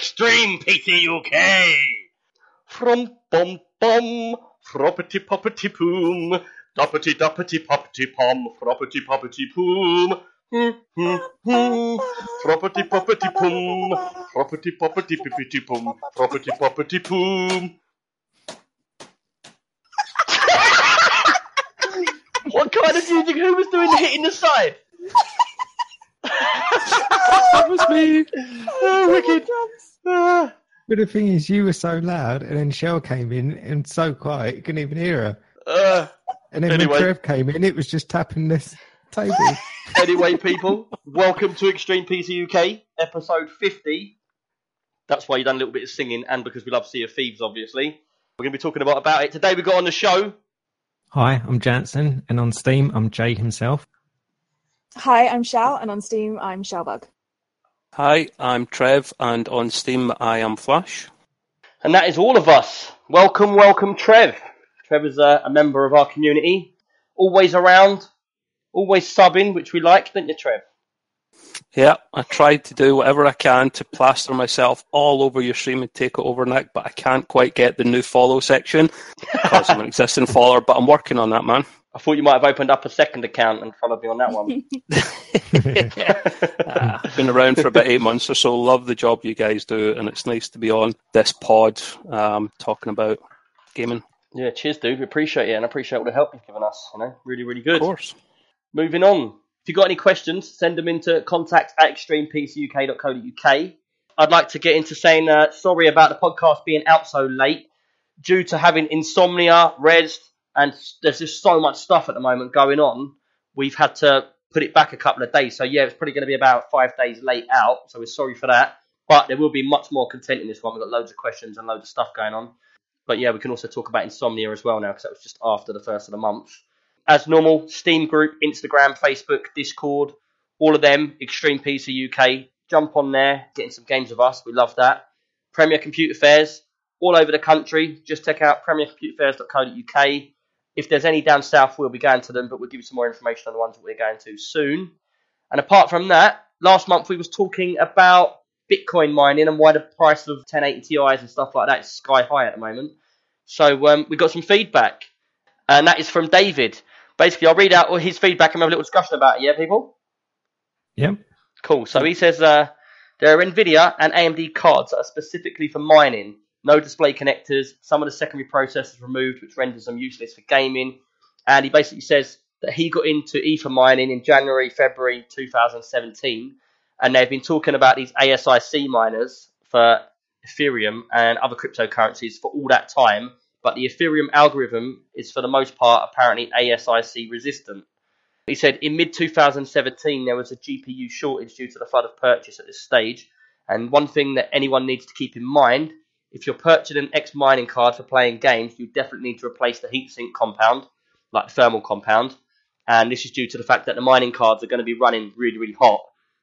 Extreme PC UK! From bum bum, froppity poppity poom, doppity doppity poppity pom, froppity poppity poom. Hmm, hmm, hmm. Froppity poppity poom, froppity poppity pippity poom, froppity poppity poom. what kind of music? Who was doing the hitting the side? that was me. Oh, wicked. Ah. But the thing is, you were so loud, and then Shell came in and so quiet, you couldn't even hear her. Uh, And then Anyway. when Trev came in, it was just tapping this table. anyway, people, welcome to Extreme PC UK, episode 50. That's why you done a little bit of singing, and because we love Sea of Thieves, obviously. We're going to be talking about, about it. Today we've got on the show. Hi, I'm Jansen, and on Steam, I'm Jay himself. Hi, I'm Shell, and on Steam, I'm Shellbug. Hi, I'm Trev, and on Steam I am Flash. And that is all of us. Welcome, welcome, Trev. Trev is a, a member of our community. Always around, always subbing, which we like, don't you, Trev? Yeah, I tried to do whatever I can to plaster myself all over your stream and take it over, Nick, but I can't quite get the new follow section because I'm an existing follower, but I'm working on that, man. I thought you might have opened up a second account and followed me on that one. Uh, I've been around for about eight months or so. Love the job you guys do, and it's nice to be on this pod um, talking about gaming. yeah, cheers, dude. We appreciate it, and I appreciate all the help you've given us. You know, really, really good. Of course. Moving on. If you've got any questions, send them into contact at extremepcuk.co.uk. I'd like to get into saying uh, sorry about the podcast being out so late due to having insomnia, Rezzed, and there's just so much stuff at the moment going on. We've had to put it back a couple of days. So, yeah, it's probably going to be about five days late out. So, we're sorry for that. But there will be much more content in this one. We've got loads of questions and loads of stuff going on. But yeah, we can also talk about insomnia as well now because that was just after the first of the month as normal, Steam group, Instagram, Facebook, Discord, all of them, Extreme PC UK. Jump on there, getting some games with us. We love that. Premier Computer Fairs, all over the country. Just check out premiercomputerfairs.co.uk. If there's any down south, we'll be going to them, but we'll give you some more information on the ones that we're going to soon. And apart from that, last month we was talking about Bitcoin mining and why the price of 1080 Ti's and stuff like that is sky high at the moment. So um, we got some feedback, and that is from David basically, I'll read out all his feedback and have a little discussion about it. Yeah, people. Yep. Cool. So he says uh, there are NVIDIA and AMD cards that are specifically for mining. No display connectors. Some of the secondary processors removed, which renders them useless for gaming. And he basically says that he got into ether mining in January, February 2017, and they've been talking about these ASIC miners for Ethereum and other cryptocurrencies for all that time but the Ethereum algorithm is for the most part apparently ASIC resistant. He said in mid 2017 there was a GPU shortage due to the flood of purchase at this stage, and one thing that anyone needs to keep in mind if you're purchasing an X mining card for playing games, you definitely need to replace the heatsink compound, like the thermal compound, and this is due to the fact that the mining cards are going to be running really, really hot,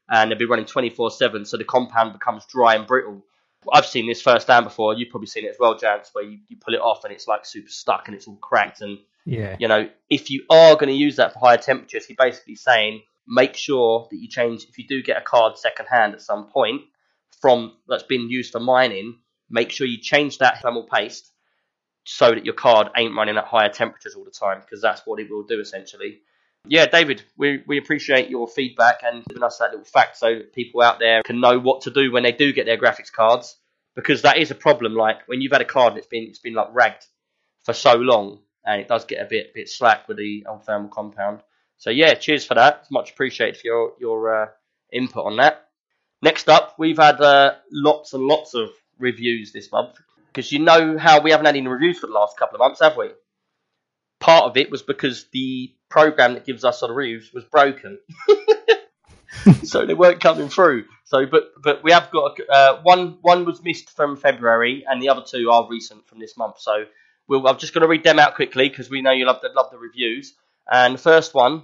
and they'll be running 24/7, so the compound becomes dry and brittle. I've seen this firsthand before. You've probably seen it as well, Jance, where you, you pull it off and it's like super stuck and it's all cracked. And Yeah. you know, if you are going to use that for higher temperatures, he's basically saying make sure that you change. If you do get a card second hand at some point from that's been used for mining, make sure you change that thermal paste so that your card ain't running at higher temperatures all the time because that's what it will do essentially. Yeah, David, we, we appreciate your feedback and giving us that little fact so people out there can know what to do when they do get their graphics cards because that is a problem. Like when you've had a card and it's been it's been like ragged for so long and it does get a bit bit slack with the old thermal compound. So yeah, cheers for that. It's much appreciated for your your uh, input on that. Next up, we've had uh, lots and lots of reviews this month because you know how we haven't had any reviews for the last couple of months, have we? Part of it was because the program that gives us our reviews was broken, so they weren't coming through. So, but but we have got uh, one one was missed from February, and the other two are recent from this month. So we'll, I'm just going to read them out quickly because we know you love the love the reviews. And the first one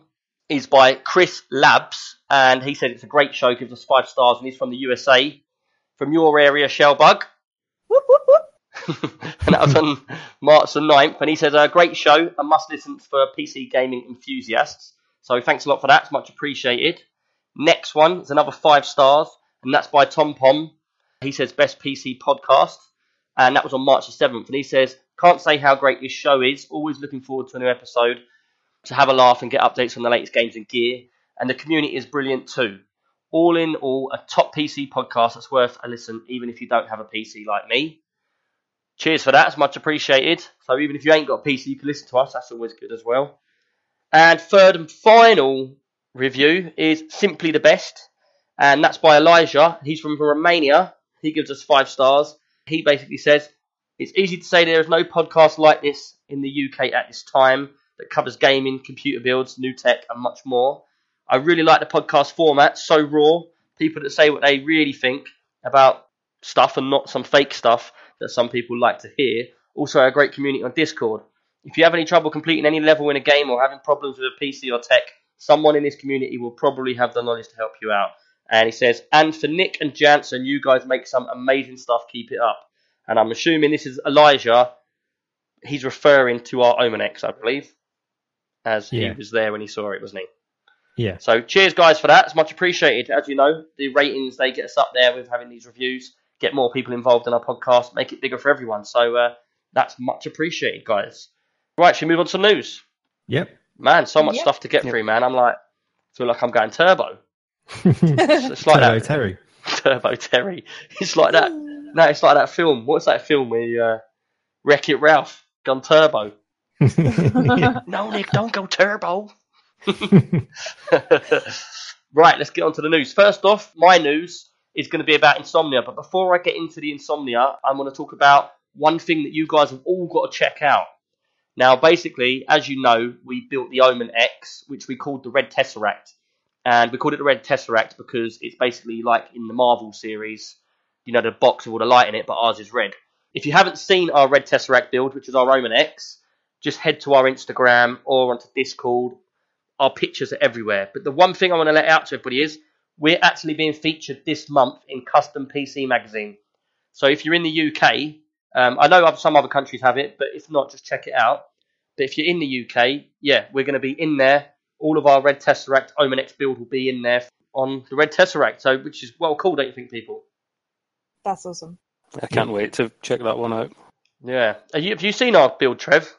is by Chris Labs, and he said it's a great show, gives us five stars, and he's from the USA, from your area, Shellbug. Whoop, whoop, whoop. and that was on March the 9th. And he says, a uh, great show, a must listen for PC gaming enthusiasts. So thanks a lot for that. It's much appreciated. Next one is another five stars, and that's by Tom Pom. He says best PC podcast, and that was on March the seventh. And he says can't say how great this show is. Always looking forward to a new episode to have a laugh and get updates on the latest games and gear. And the community is brilliant too. All in all, a top PC podcast that's worth a listen, even if you don't have a PC like me. Cheers for that. It's much appreciated. So even if you ain't got a PC, you can listen to us. That's always good as well. And third and final review is Simply the Best. And that's by Elijah. He's from Romania. He gives us five stars. He basically says, It's easy to say there is no podcast like this in the UK at this time that covers gaming, computer builds, new tech, and much more. I really like the podcast format, so raw. People that say what they really think about stuff and not some fake stuff that some people like to hear. Also, a great community on Discord. If you have any trouble completing any level in a game or having problems with a PC or tech, someone in this community will probably have the knowledge to help you out. And he says, and for Nick and Jansen, you guys make some amazing stuff. Keep it up. And I'm assuming this is Elijah. He's referring to our Omen X, I believe, as he was there when he saw it, wasn't he? Yeah. So cheers, guys, for that. It's much appreciated. As you know, the ratings they get us up there with having these reviews, get more people involved in our podcast, make it bigger for everyone. So uh, that's much appreciated, guys. Right, should we move on to news? Yep. Man, so much Yep. stuff to get through, man. I'm like, feel like I'm going turbo. It's, it's like that Terry. Turbo Terry. It's like that. No, it's like that film. What's that film where you, uh, Wreck It Ralph gone turbo? No, Nick, don't go turbo. right, let's get on to the news. First off, my news is going to be about insomnia. But before I get into the insomnia, I'm going to talk about one thing that you guys have all got to check out. Now, basically, as you know, we built the Omen X, which we called the Red Tesseract. And we called it the Red Tesseract because it's basically like in the Marvel series, you know, the box with all the light in it, but ours is red. If you haven't seen our Red Tesseract build, which is our Omen X, just head to our Instagram or onto Discord. Our pictures are everywhere. But the one thing I want to let out to everybody is we're actually being featured this month in Custom PC Magazine. So if you're in the UK, um, I know some other countries have it, but if not, just check it out. But if you're in the UK, yeah, we're going to be in there. All of our Red Tesseract Omen X build will be in there on the Red Tesseract, so which is well cool, don't you think, people? That's awesome. I can't wait to check that one out. Yeah. Are you, have you seen our build, Trev?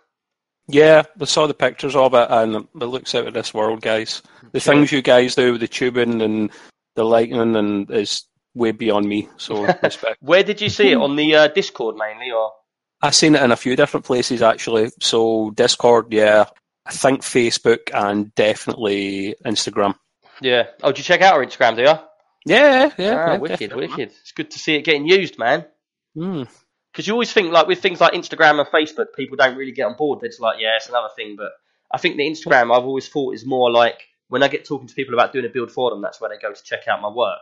Yeah, I saw the pictures of it, and it looks out of this world, guys. The things you guys do with the tubing and the lighting and is way beyond me. So respect. Where did you see it on the uh, Discord mainly, or? I've seen it in a few different places actually. So Discord, yeah. I think Facebook and definitely Instagram. Yeah. Oh, did you check out our Instagram, do you? Yeah, yeah. ah, yeah, wicked, wicked. It's good to see it getting used, man. Hmm. Because you always think like with things like Instagram and Facebook, people don't really get on board. They're just like, yeah, it's another thing. But I think the Instagram I've always thought is more like when I get talking to people about doing a build for them, that's where they go to check out my work.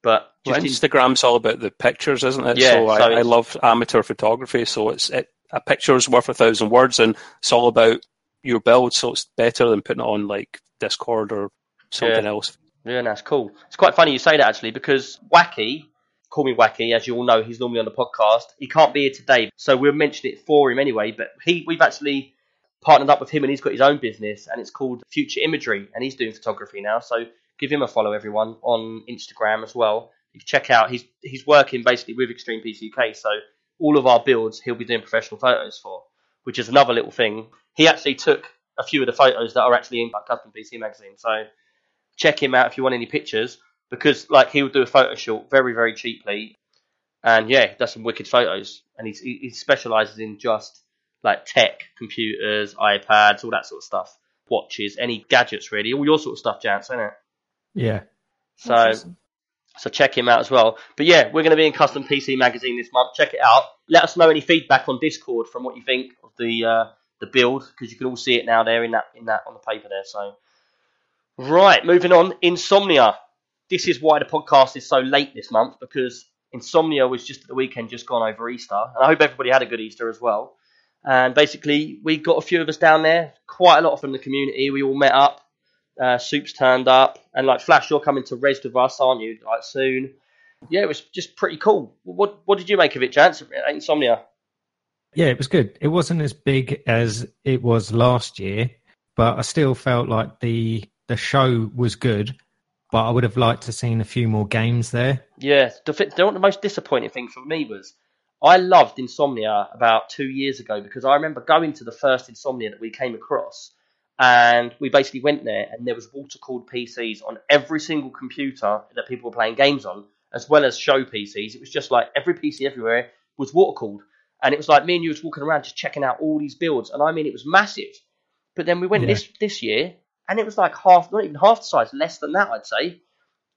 But Well, Instagram's all about the pictures, isn't it? Yeah, so I, so I love amateur photography. So it's it, a picture's worth a thousand words, and it's all about your build. So it's better than putting it on like Discord or something Yeah. else. Yeah, that's cool. It's quite funny you say that actually because Wacky, call me Wacky, as you all know, he's normally on the podcast. He can't be here today, so we'll mention it for him anyway. But he, we've actually partnered up with him, and he's got his own business, and it's called Future Imagery, and he's doing photography now. So give him a follow, everyone, on Instagram as well. You can check out. He's he's working basically with Extreme PC UK, so all of our builds he'll be doing professional photos for, which is another little thing. He actually took a few of the photos that are actually in Custom PC magazine, so check him out if you want any pictures because like he would do a photo shoot very very cheaply. And yeah he does some wicked photos. And he's, he, he specializes in just like tech computers ipads all that sort of stuff. Watches any gadgets really. All your sort of stuff Jance, isn't it? Yeah. so awesome. so check him out as well. But yeah we're going to be in custom pc magazine this month. Check it out. Let us know any feedback on discord from what you think of the uh, the build because you can all see it now there in that in that on the paper there. So Right, moving on. Insomnia. This is why the podcast is so late this month because Insomnia was just at the weekend, just gone over Easter. And I hope everybody had a good Easter as well. And basically, we got a few of us down there, quite a lot from the community. We all met up. Uh, Soups turned up, and like Flash, you're coming to Rezzed with us, aren't you? Like soon. Yeah, it was just pretty cool. What What did you make of it, Jance? Insomnia. Yeah, it was good. It wasn't as big as it was last year, but I still felt like the the show was good, but I would have liked to seen a few more games there. Yeah, the, the, most disappointing thing for me was I loved Insomnia about two years ago because I remember going to the first Insomnia that we came across, and we basically went there, and there was water cooled PCs on every single computer that people were playing games on, as well as show PCs. It was just like every PC everywhere was water cooled, and it was like me and you was walking around just checking out all these builds, and I mean it was massive. But then we went Yeah. this this year, and it was like half, not even half the size, less than that, I'd say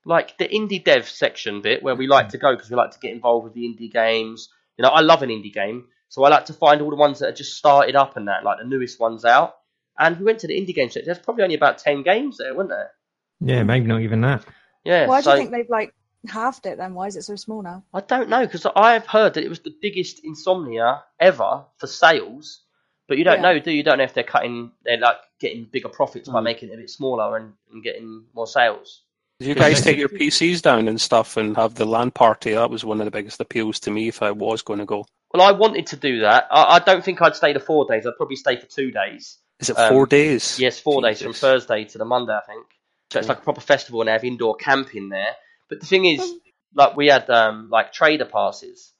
like the indie dev section bit where we like to go because we like to get involved with the indie games. You know, I love an indie game, so I like to find all the ones that are just started up and that, like the newest ones out. And we went to the indie game section. There's probably only about ten games there, weren't there? Yeah, maybe not even that. Yeah. Why do you think they've like halved it then? Why is it so small now? I don't know because I've heard that it was the biggest insomnia ever for sales, but you don't Yeah. know, do you? You don't know if they're cutting, they're like getting bigger profits by Mm. making it a bit smaller and, and getting more sales. Did you guys take your PCs down and stuff and have the LAN party? That was one of the biggest appeals to me if I was going to go. Well, I wanted to do that. I, I don't think I'd stay the four days. I'd probably stay for two days. Is it Um, four days? Yes, four days from Thursday to the Monday, I think. So it's like a proper festival, and they have indoor camping there. But the thing is, Mm. like we had um, like trader passes,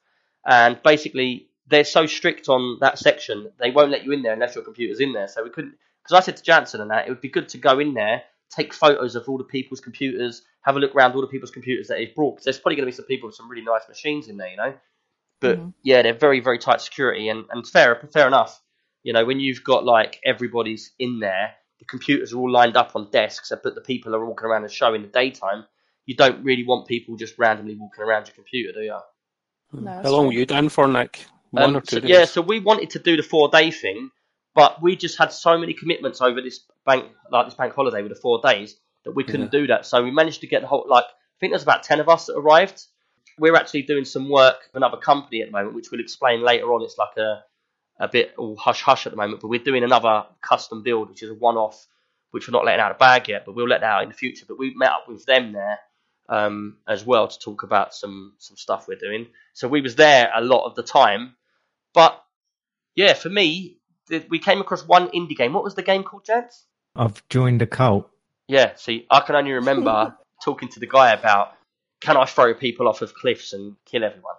and basically they're so strict on that section, they won't let you in there unless your computer's in there. So we couldn't. Because I said to Jansen and that it would be good to go in there, take photos of all the people's computers, have a look around all the people's computers that he's brought. 'cause there's probably going to be some people with some really nice machines in there, you know. But Mhm. yeah, they're very very tight security, and and fair fair enough. You know, when you've got like everybody's in there, the computers are all lined up on desks, but the people are walking around the show in the daytime. You don't really want people just randomly walking around your computer, do you? No, How long true. were you down for, Nick? One Um, or two so, days? yeah, so we wanted to do the four day thing, but we just had so many commitments over this bank, like this bank holiday with the four days, that we couldn't do that. So we managed to get the whole, like, I think there's about 10 of us that arrived. We're actually doing some work for another company at the moment, which we'll explain later on. It's like a, a bit all hush hush at the moment, but we're doing another custom build, which is a one off, which we're not letting out of bag yet, but we'll let that out in the future. But we met up with them there um, as well to talk about some some stuff we're doing. So we was there a lot of the time, but yeah, for me, th- we came across one indie game. What was the game called, gents? I've joined a cult. Yeah, see, I can only remember talking to the guy about can I throw people off of cliffs and kill everyone?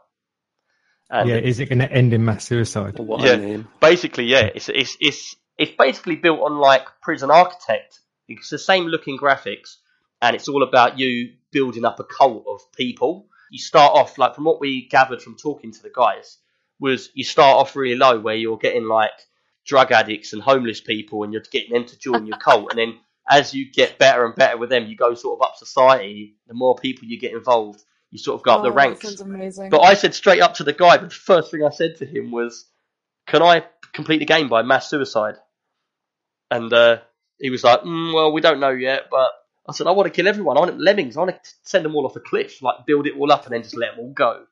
And yeah, is it going to end in mass suicide? What Yeah. a name. basically, yeah, it's it's it's it's basically built on like Prison Architect. It's the same looking graphics, and it's all about you building up a cult of people. You start off like from what we gathered from talking to the guys was you start off really low where you're getting like drug addicts and homeless people, and you're getting them to join your cult, and then as you get better and better with them, you go sort of up society. The more people you get involved, you sort of go up Oh, the that ranks. But I said straight up to the guy, but the first thing I said to him was, "Can I complete the game by mass suicide?" And uh, he was like, mm, "Well, we don't know yet." But I said, "I want to kill everyone. I want lemmings. I want to send them all off a cliff, like build it all up, and then just let them all go."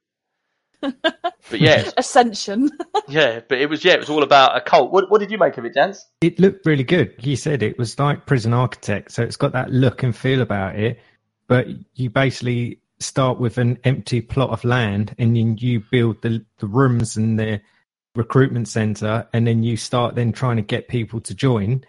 But yeah, Ascension. yeah, but it was yeah, it was all about a cult. What, what did you make of it, Jans? It looked really good. He said it was like Prison Architect, so it's got that look and feel about it. But you basically start with an empty plot of land, and then you build the the rooms and the recruitment center, and then you start then trying to get people to join,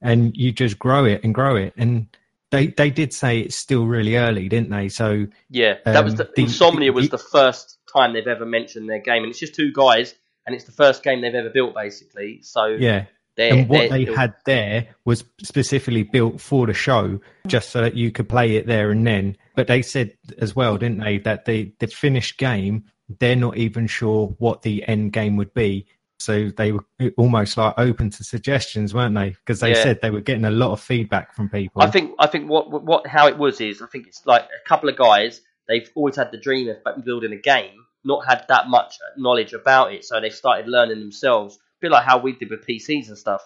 and you just grow it and grow it. And they they did say it's still really early, didn't they? So Yeah, that was Um, the, the- Insomnia was the- the first time they've ever mentioned their game, and it's just two guys, and it's the first game they've ever built, basically. So yeah, they're, and what they had there was specifically built for the show just so that you could play it there and then. But they said as well didn't they that the the finished game they're not even sure what the end game would be. So they were almost like open to suggestions weren't they? Because they Yeah. said they were getting a lot of feedback from people. I think I think what what how it was is I think it's like a couple of guys they've always had the dream of building a game, not had that much knowledge about it, so they started learning themselves. A bit like how we did with PCs and stuff.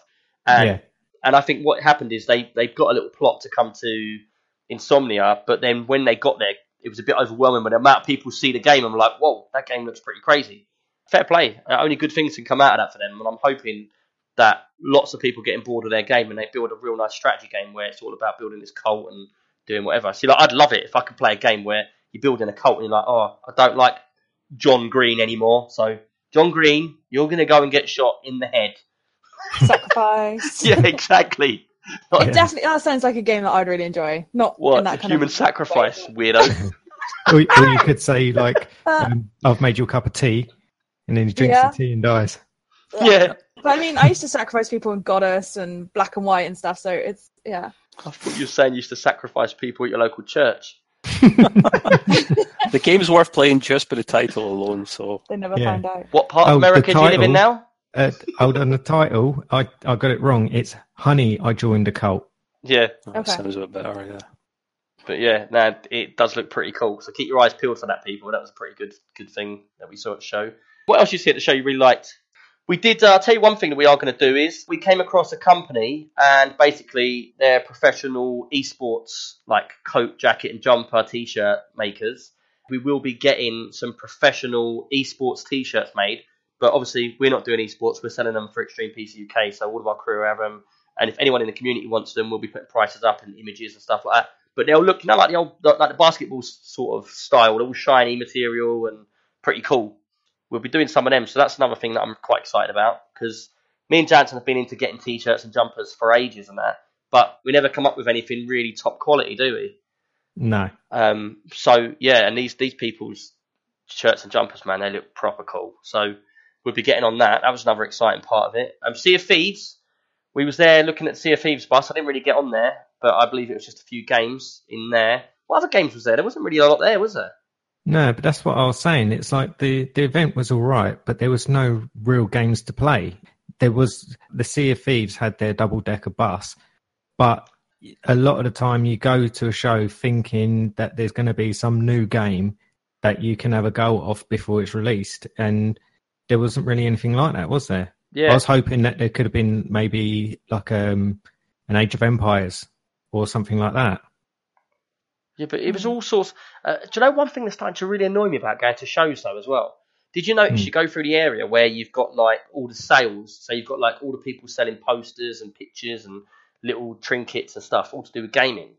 And yeah and I think what happened is they they got a little plot to come to Insomnia, but then when they got there, it was a bit overwhelming. When the amount of people see the game, I'm like, whoa, that game looks pretty crazy. Fair play. Uh, only good things can come out of that for them, and I'm hoping that lots of people getting bored of their game and they build a real nice strategy game where it's all about building this cult and doing whatever. See, like I'd love it if I could play a game where you're building a cult and you're like, oh, I don't like John Green anymore, so John Green, you're gonna go and get shot in the head. Sacrifice. yeah, exactly. Not It definitely that sounds like a game that I'd really enjoy. Not in what that kind human of sacrifice, weirdo. or, or you could say like, um, "I've made you a cup of tea," and then he drinks Yeah. the tea and dies. yeah. But I mean, I used to sacrifice people in Godus and Black and White and stuff. So it's yeah. I thought you were saying you used to sacrifice people at your local church. The game's worth playing just by the title alone. So They never Yeah. found out. What part Oh, of the America do you live in now? Uh, hold on, the title. I I got it wrong. It's "Honey, I joined a cult." Yeah. that Okay. sounds a bit better. Yeah. But yeah, no, it does look pretty cool. So keep your eyes peeled for that, people. That was a pretty good good thing that we saw at the show. What else you see at the show you really liked? We did. Uh, I'll tell you one thing that we are going to do is we came across a company and basically they're professional esports like coat, jacket, and jumper t-shirt makers. We will be getting some professional esports t-shirts made, but obviously we're not doing esports. We're selling them for Extreme PC UK, so all of our crew have them. And if anyone in the community wants them, we'll be putting prices up and images and stuff like that. But they'll look, you know, like the old, like the basketball sort of style, all shiny material and pretty cool. We'll be doing some of them, so that's another thing that I'm quite excited about because me and Jansen have been into getting t-shirts and jumpers for ages and that, but we never come up with anything really top quality, do we? No, Um, so yeah, and these these people's shirts and jumpers, man, they look proper cool. So we'll be getting on that. That was another exciting part of it. Um, Sea of Thieves, we was there looking at Sea of Thieves bus. I didn't really get on there, but I believe it was just a few games in there. What other games was there? There wasn't really a lot there, was there? No, but that's what I was saying. It's like the the event was all right, but there was no real games to play. There was the Sea of Thieves had their double decker bus, but a lot of the time you go to a show thinking that there's going to be some new game that you can have a go of before it's released, and there wasn't really anything like that, was there? Yeah, I was hoping that there could have been maybe like um, an Age of Empires or something like that. Yeah, but it was all sorts. Uh, do you know one thing that's starting to really annoy me about going to shows though as well? Did you notice Hmm. you go through the area where you've got like all the sales? So you've got like all the people selling posters and pictures and little trinkets and stuff, all to do with gaming.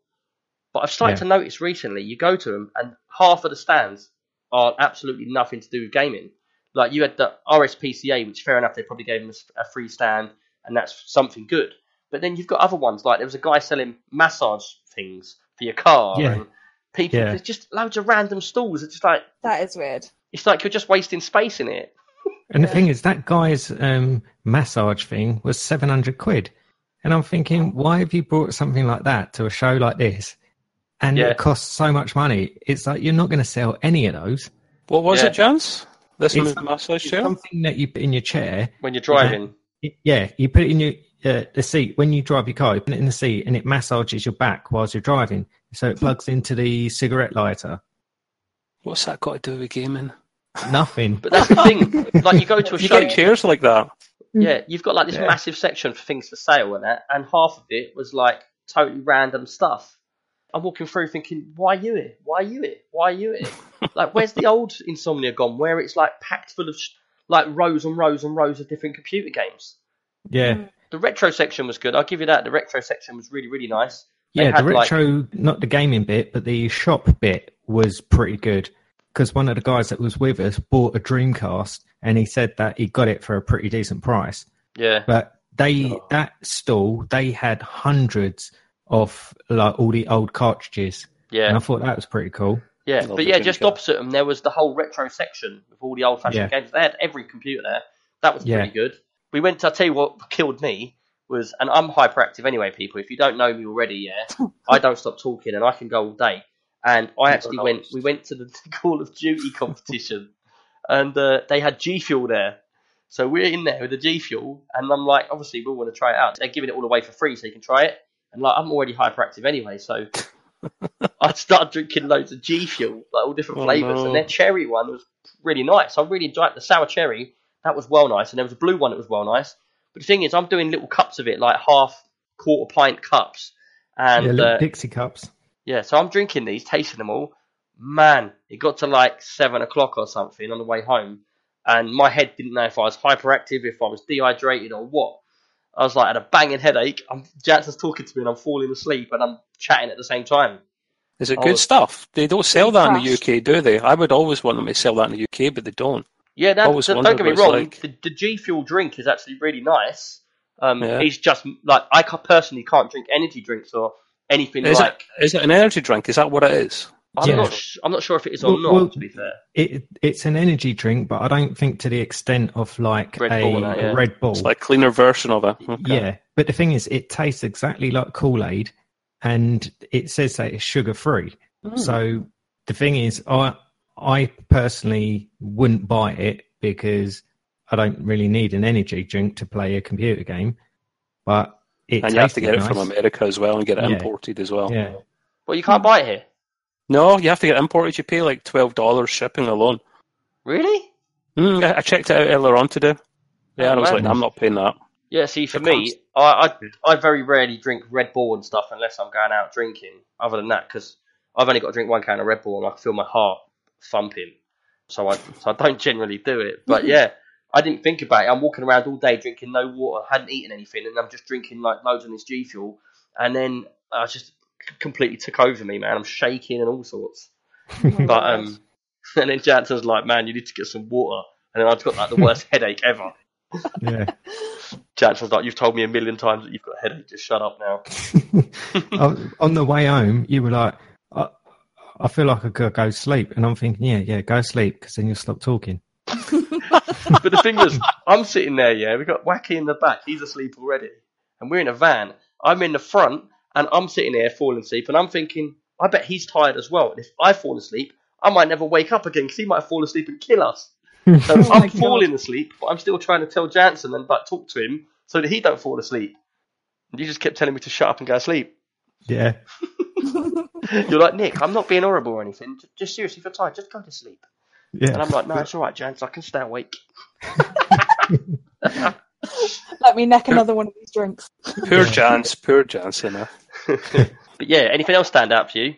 But I've started Yeah. to notice recently, you go to them and half of the stands are absolutely nothing to do with gaming. Like you had the RSPCA, which fair enough, they probably gave them a free stand, and that's something good. But then you've got other ones like there was a guy selling massage things for your car, Yeah. and people Yeah. there's just loads of random stalls. It's just like That is weird. it's like you're just wasting space in it. And the thing is, that guy's um, massage thing was 700 quid. And I'm thinking, why have you brought something like that to a show like this? And Yeah. it costs so much money. It's like you're not going to sell any of those. What was Yeah. it, Jans? This It's- massage chair? something that you put in your chair. when you're driving. It- yeah, you put it in your uh, the seat when you drive your car. You put it in the seat, and it massages your back whilst you're driving. So it plugs into the cigarette lighter. What's that got to do with gaming? Nothing. But that's the thing. like you go to a You show, get chairs like that. yeah, you've got like this Yeah. massive section for things for sale and that, and half of it was like totally random stuff. I'm walking through thinking, why you here? Why you here? Why you here? like, where's the old Insomnia gone? Where it's like packed full of sh- like rows and rows and rows of different computer games. Yeah. The retro section was good. I'll give you that. The retro section was really, really nice. They Yeah, the had, like- retro, not the gaming bit, but the shop bit was pretty good. Because one of the guys that was with us bought a Dreamcast, and he said that he got it for a pretty decent price. Yeah, But they oh. that stall, they had hundreds of like all the old cartridges, yeah. and I thought that was pretty cool. Yeah, but yeah, just Dreamcast. opposite them, there was the whole retro section with all the old fashioned Yeah. games. They had every computer there. That was Yeah. pretty good. We went to, I'll tell you what killed me was, and I'm hyperactive anyway, people. If you don't know me already, yeah, I don't stop talking and I can go all day. And I actually went, we went to the Call of Duty competition and uh, they had G Fuel there. So we're in there with the G Fuel, and I'm like, obviously, we all want to try it out. They're giving it all away for free, so you can try it. And like, I'm already hyperactive anyway, so I started drinking loads of G Fuel, like all different Oh, flavors, no. and their cherry one was really nice. I really enjoyed the sour cherry. That was well nice, and there was a blue one that was well nice. But the thing is, I'm doing little cups of it, like half quarter pint cups, and yeah, uh, little Dixie cups. yeah, so I'm drinking these, tasting them all. Man, it got to like seven o'clock or something on the way home, and my head didn't know if I was hyperactive, if I was dehydrated, or what. I was like, had a banging headache. I'm Jackson's talking to me, and I'm falling asleep, and I'm chatting at the same time. Is it good stuff? They don't sell that in the UK, do they? I would always want them to sell that in the UK, but they don't. Yeah, that, Always don't get me wrong. like. The, the G Fuel drink is actually really nice, Um, Yeah. It's just like I ca- personally can't drink energy drinks or anything Is like. it is it an energy drink? Is that what it is? I'm Yeah. not. Sh- I'm not sure if it is or Well- not. well, to be fair, It, it's an energy drink, but I don't think to the extent of like Red a, Bull that, yeah. a Red Bull. It's like a cleaner version of it. Okay. Yeah, but the thing is, it tastes exactly like Kool Aid, and it says that it's sugar free. Hmm. So the thing is, I I personally wouldn't buy it because I don't really need an energy drink to play a computer game. But it and you have to tasted get it from America as well and get it Yeah. imported as well. Yeah, well, you can't buy it here. No, you have to get it imported. You pay like twelve dollars shipping alone. Really? Mm, I, I checked it out earlier on today. Yeah, Oh, and I was man. like, I'm not paying that. Yeah. See, for It me, I, I I very rarely drink Red Bull and stuff unless I'm going out drinking. Other than that, because I've only got to drink one can of Red Bull and I can feel my heart thumping. So I so I don't generally do it. But yeah, I didn't think about it. I'm walking around all day drinking no water, hadn't eaten anything, and I'm just drinking like loads of this G Fuel, and then I just completely took over me, man. I'm shaking and all sorts. Oh But God. um, and then Jansen's like, "Man, you need to get some water," and then I've got like the worst headache ever. yeah. Jansen's like, "You've told me a million times that you've got a headache. Just shut up now." on on the way home, you were like, I, I feel like I could go sleep, and I'm thinking, yeah, yeah, go sleep because then you'll stop talking. But the thing is, I'm sitting there, yeah, we got Wacky in the back, he's asleep already. And we're in a van. I'm in the front, and I'm sitting there falling asleep, and I'm thinking, I bet he's tired as well. And if I fall asleep, I might never wake up again, because he might fall asleep and kill us. So Oh I'm God. falling asleep, but I'm still trying to tell Jansen and like, talk to him so that he don't fall asleep. And you just kept telling me to shut up and go to sleep. Yeah, You're like, Nick, I'm not being horrible or anything. Just, just seriously, if you're tired, just go to sleep. yeah. And I'm like, no, it's all right, Jans, I can stay awake. Let me neck another one of these drinks. Poor Jans, poor Jans, you know. But yeah, anything else stand out for you?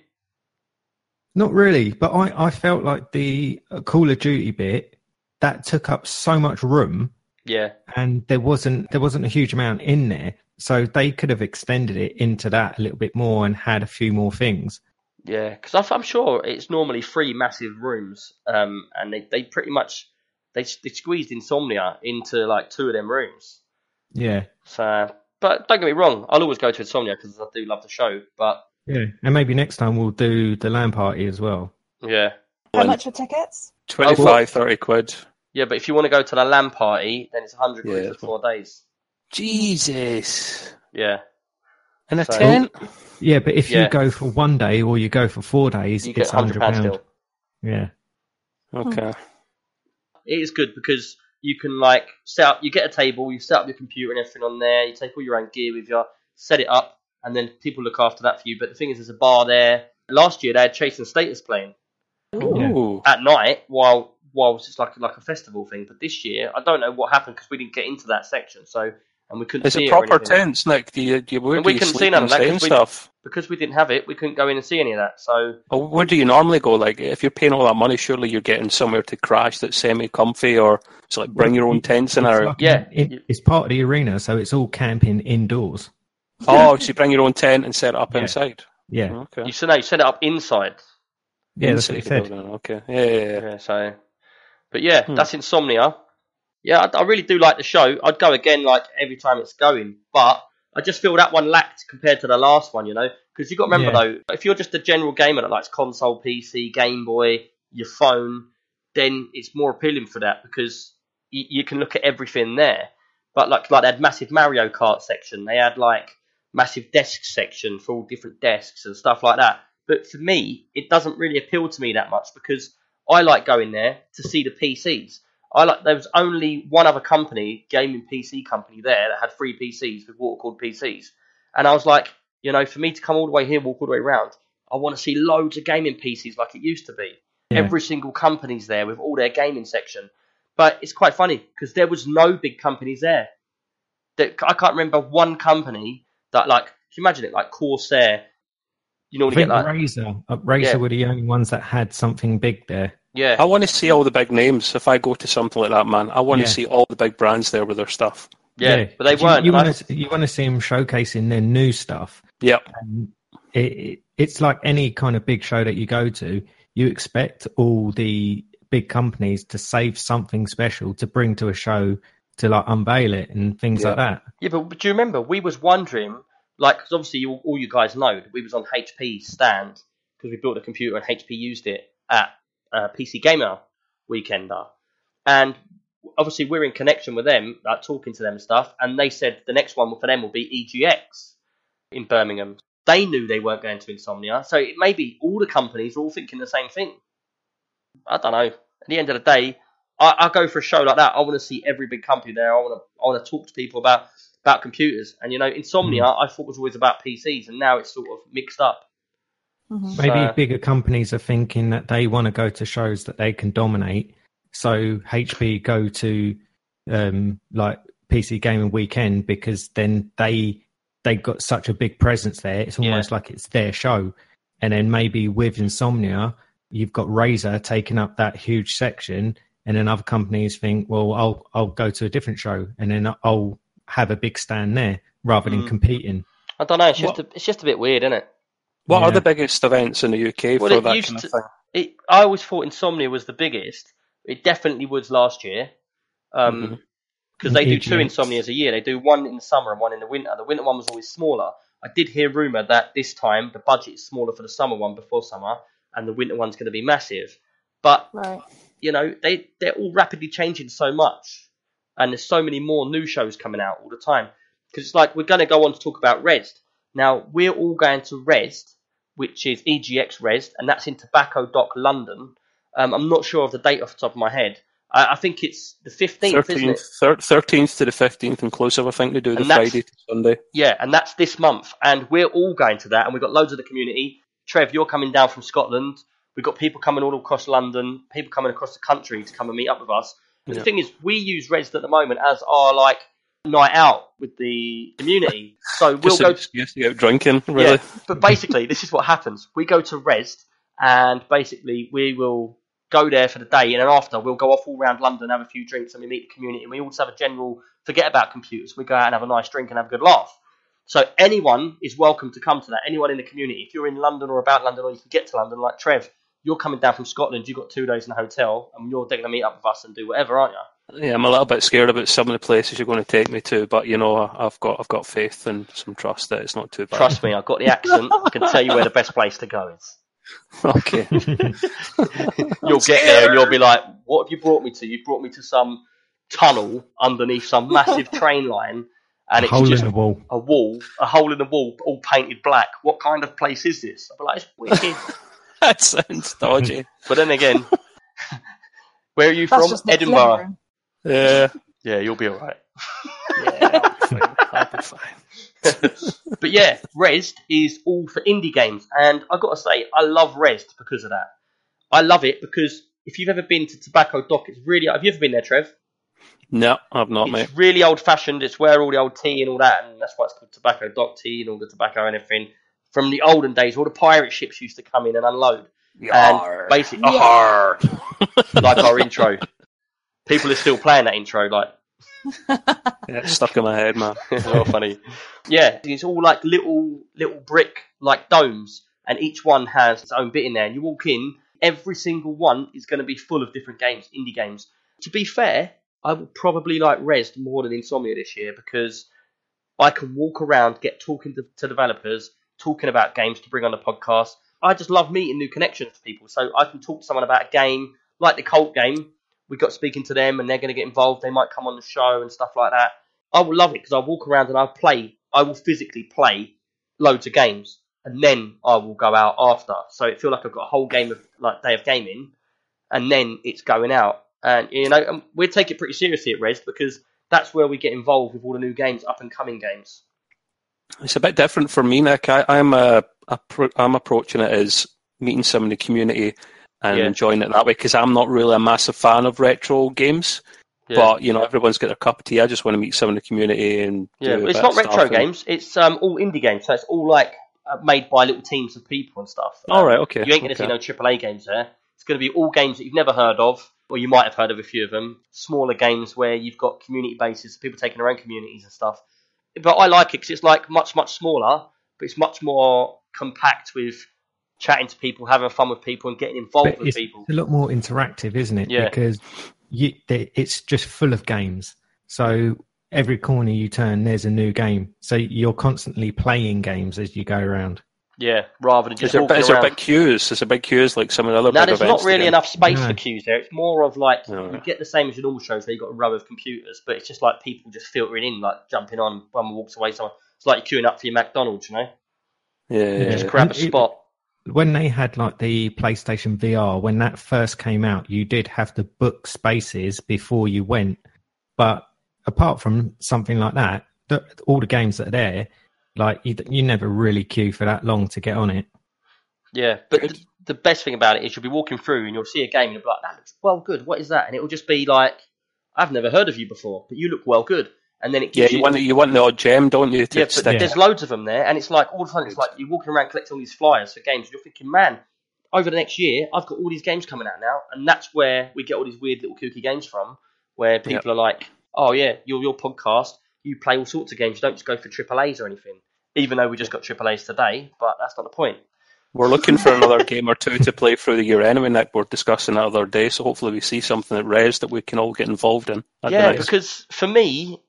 Not really, but I, I felt like the uh, Call of Duty bit that took up so much room, Yeah. and there wasn't there wasn't a huge amount in there, so they could have extended it into that a little bit more and had a few more things. Yeah, because I'm sure it's normally three massive rooms, um, and they, they pretty much they they squeezed Insomnia into like two of them rooms. Yeah, So, but don't get me wrong, I'll always go to Insomnia because I do love the show. But yeah, and maybe next time we'll do the LAN party as well. yeah, How When- much for tickets? 25, 30 quid. yeah, but if you want to go to the LAN party, then it's hundred quid Yeah. for four days. Jesus. Yeah, In a So- tent? Yeah, but if Yeah. you go for one day or you go for four days, you get it's hundred hundred pounds pound. still. Yeah, Okay. Hmm. It is good because you can like set up. You get a table, you set up your computer and everything on there. You take all your own gear with you, set it up, and then people look after that for you. But the thing is, there's a bar there. Last year they had Chase and Status playing Ooh. at night while while it's like like a festival thing. But this year, I don't know what happened because we didn't get into that section. So and we couldn't Is see it or proper anything. tents, Nick? Do you, do you, And we couldn't see none of that stay 'cause and we- stuff? because we didn't have it. We couldn't go in and see any of that. So Well, where do you normally go? Like, if you're paying all that money, surely you're getting somewhere to crash that's semi-comfy, or it's like bring your own tents in. It's Or like- Yeah. it- it's part of the arena, so it's all camping indoors. oh, so you bring your own tent and set it up Yeah. inside. Yeah, Okay. you set no, you set it up inside. yeah, that's what he said. building, Okay. Yeah, yeah, yeah. Yeah. So, but yeah, Hmm. that's Insomnia. Yeah, I, I really do like the show. I'd go again like every time it's going, but I just feel that one lacked compared to the last one. You know, because you got to remember Yeah. though, if you're just a general gamer that likes console, PC, Game Boy, your phone, then it's more appealing for that because you, you can look at everything there. But like like they had massive Mario Kart section, they had like massive desk section for all different desks and stuff like that. But for me, it doesn't really appeal to me that much because I like going there to see the PCs. I like there was only one other company, gaming PC company there that had free PCs with water cooled PCs, and I was like, you know, for me to come all the way here, walk all the way around, I want to see loads of gaming PCs like it used to be. Yeah. Every single company's there with all their gaming section, but it's quite funny because there was no big companies there. That I can't remember one company that like. Can you imagine it like Corsair? You I normally think get like Razer, uh, Razer Yeah. were the only ones that had something big there. Yeah, I want to see all the big names. If I go to something like that, man, I want Yeah. to see all the big brands there with their stuff. yeah, but they You- weren't. You, and I- want to you want to see them showcasing their new stuff. Yep. It, it, it's like any kind of big show that you go to. You expect all the big companies to save something special to bring to a show to like unveil it and things Yeah. like that. Yeah, but, but do you remember we was wondering, like, because obviously you, all you guys know, we was on HP's stand because we built a computer and HP used it at uh, PC Gamer Weekender, and obviously we're in connection with them, like talking to them and stuff, and they said the next one for them will be EGX in Birmingham. They knew they weren't going to Insomnia, so it may be all the companies are all thinking the same thing. I don't know. At the end of the day, I, I go for a show like that. I want to see every big company there. I want to I want to talk to people about about computers. And you know, Insomnia I thought was always about PCs, and now it's sort of mixed up. Mhm. Maybe So- bigger companies are thinking that they want to go to shows that they can dominate. So HP go to um, like PC Gaming Weekend because then they they got such a big presence there. It's Yeah. almost like it's their show. And then maybe with Insomnia, you've got Razer taking up that huge section, and then other companies think, well, I'll I'll go to a different show, and then I'll have a big stand there rather than Mm. competing. I don't know. It's just What- a, it's just a bit weird, isn't it? What Yeah. are the biggest events in the UK Well, for it that used kind of to- thing? It, I always thought Insomnia was the biggest. It definitely was last year. Um, Mhm. because they do two Insomnias a year. They do one in the summer and one in the winter. The winter one was always smaller. I did hear rumor that this time the budget is smaller for the summer one before summer, and the winter one's going to be massive. But Right. you know, they they're all rapidly changing so much, and there's so many more new shows coming out all the time. Because it's like we're going to go on to talk about Rezzed. Now we're all going to Rezzed, which is EGX Rezzed, and that's in Tobacco Dock, London. Um, I'm not sure of the date off the top of my head. I, I think it's the 15th, isn't it? 13th, thir- 13th to the 15th inclusive, I think they do the Friday to Sunday. Yeah, and that's this month, and we're all going to that, and we've got loads of the community. Trev, you're coming down from Scotland. We've got people coming all across London, people coming across the country to come and meet up with us. Yeah. the thing is, we use Reds at the moment as our like night out with the community. So we'll Just go excuse to get out drinking, really. yeah, but basically, this is what happens. We go to Rezzed, and basically, we will go there for the day, and then after, we'll go off all around London, have a few drinks, and we meet the community. And we also have a general forget about computers. We go out and have a nice drink and have a good laugh. So anyone is welcome to come to that. Anyone in the community, if you're in London or about London, or you can get to London, like Trev, you're coming down from Scotland. You've got two days in a hotel, and you're going to meet up with us and do whatever, aren't you? Yeah, I'm a little bit scared about some of the places you're going to take me to, but you know, I've got I've got faith and some trust that it's not too bad. Trust me, I've got the accent. I can tell you where the best place to go is. Okay. you'll get there and you'll be like, "What have you brought me to? You brought me to some tunnel underneath some massive train line, and it's Hole just in the wall. a wall, a hole in the wall, all painted black. What kind of place is this?" I'll be like, "It's wicked." that sounds dodgy. but then again, where are you That's from? just next Edinburgh. Yeah. Yeah, you'll be all right. yeah I'll be fine. I'll be fine. But yeah, Rezzed is all for indie games, and I got to say, I love Rezzed because of that. I love it because if you've ever been to Tobacco Dock, it's really. Have you ever been there, Trev? No, I've not, it's mate. really old fashioned. It's where all the old tea and all that, and that's why it's called tobacco dock tea and all the tobacco and everything. From the olden days, all the pirate ships used to come in and unload. Yar. And basically, Yeah. Like our intro. People are still playing that intro, like Yeah, it's stuck in my head, man. it's all funny. Yeah, it's all like little little brick like domes, and each one has its own bit in there. And you walk in, every single one is going to be full of different games, indie games. To be fair, I will probably like Rezzed more than Insomnia this year because I can walk around, get talking to, to developers, talking about games to bring on the podcast. I just love meeting new connections to people, so I can talk to someone about a game like the Cult game. We got speaking to them, and they're going to get involved. They might come on the show and stuff like that. I will love it because I walk around and I play. I will physically play loads of games, and then I will go out after. So it feel like I've got a whole game of like day of gaming, and then it's going out. And you know, we take it pretty seriously at Rezzed because that's where we get involved with all the new games, up and coming games. It's a bit different for me, Nick. I, I'm uh, I'm approaching it as meeting some in the community and Yeah. enjoying it that way because I'm not really a massive fan of retro games. Yeah. But you know, everyone's got their cup of tea. I just want to meet some in the community and Yeah, it's not retro and- games. It's um, all indie games, so it's all like uh, made by little teams of people and stuff. All Um, right, okay. You ain't going to okay. see no AAA games there. It's going to be all games that you've never heard of, or you might have heard of a few of them. Smaller games where you've got community bases, people taking their own communities and stuff. But I like it because it's like much much smaller, but it's much more compact with chatting to people, having fun with people, and getting involved But with it's people. a lot more interactive, isn't it? Yeah. Because you, it's just full of games. So every corner you turn, there's a new game. So you're constantly playing games as you go around. Yeah, rather than Is just there, walking is there around. big queues? Is there big queues like some of the other No, big there's not really enough space No. for queues there. It's more of like No. you get the same as your normal shows where you've got a row of computers, but it's just like people just filtering in, like jumping on, one walks away, someone. It's like you're queuing up for your McDonald's, you know? Yeah, Yeah. Just grab a spot. When they had like the PlayStation VR, when that first came out, you did have to book spaces before you went. But apart from something like that, the, all the games that are there, like you, you never really queue for that long to get on it. Yeah, but the, the best thing about it is you'll be walking through and you'll see a game and you'll be like, that looks well good. What is that? And it will just be like, I've never heard of you before, but you look well good. And then it Yeah, gives you want you want the odd gem, don't you? Yeah, but stick. there's loads of them there, and it's like all of a sudden it's like you're walking around collecting all these flyers for games. And you're thinking, man, over the next year, I've got all these games coming out now, and that's where we get all these weird little kooky games from, where people are like, oh yeah, your your podcast, you play all sorts of games. You don't just go for triple A's or anything. Even though we just got triple A's today, but that's not the point. We're looking for another game or two to play through the year anyway, Nick. We're discussing that other day, so hopefully we see something at Rezzed that we can all get involved in. That'd be yeah, nice. because for me,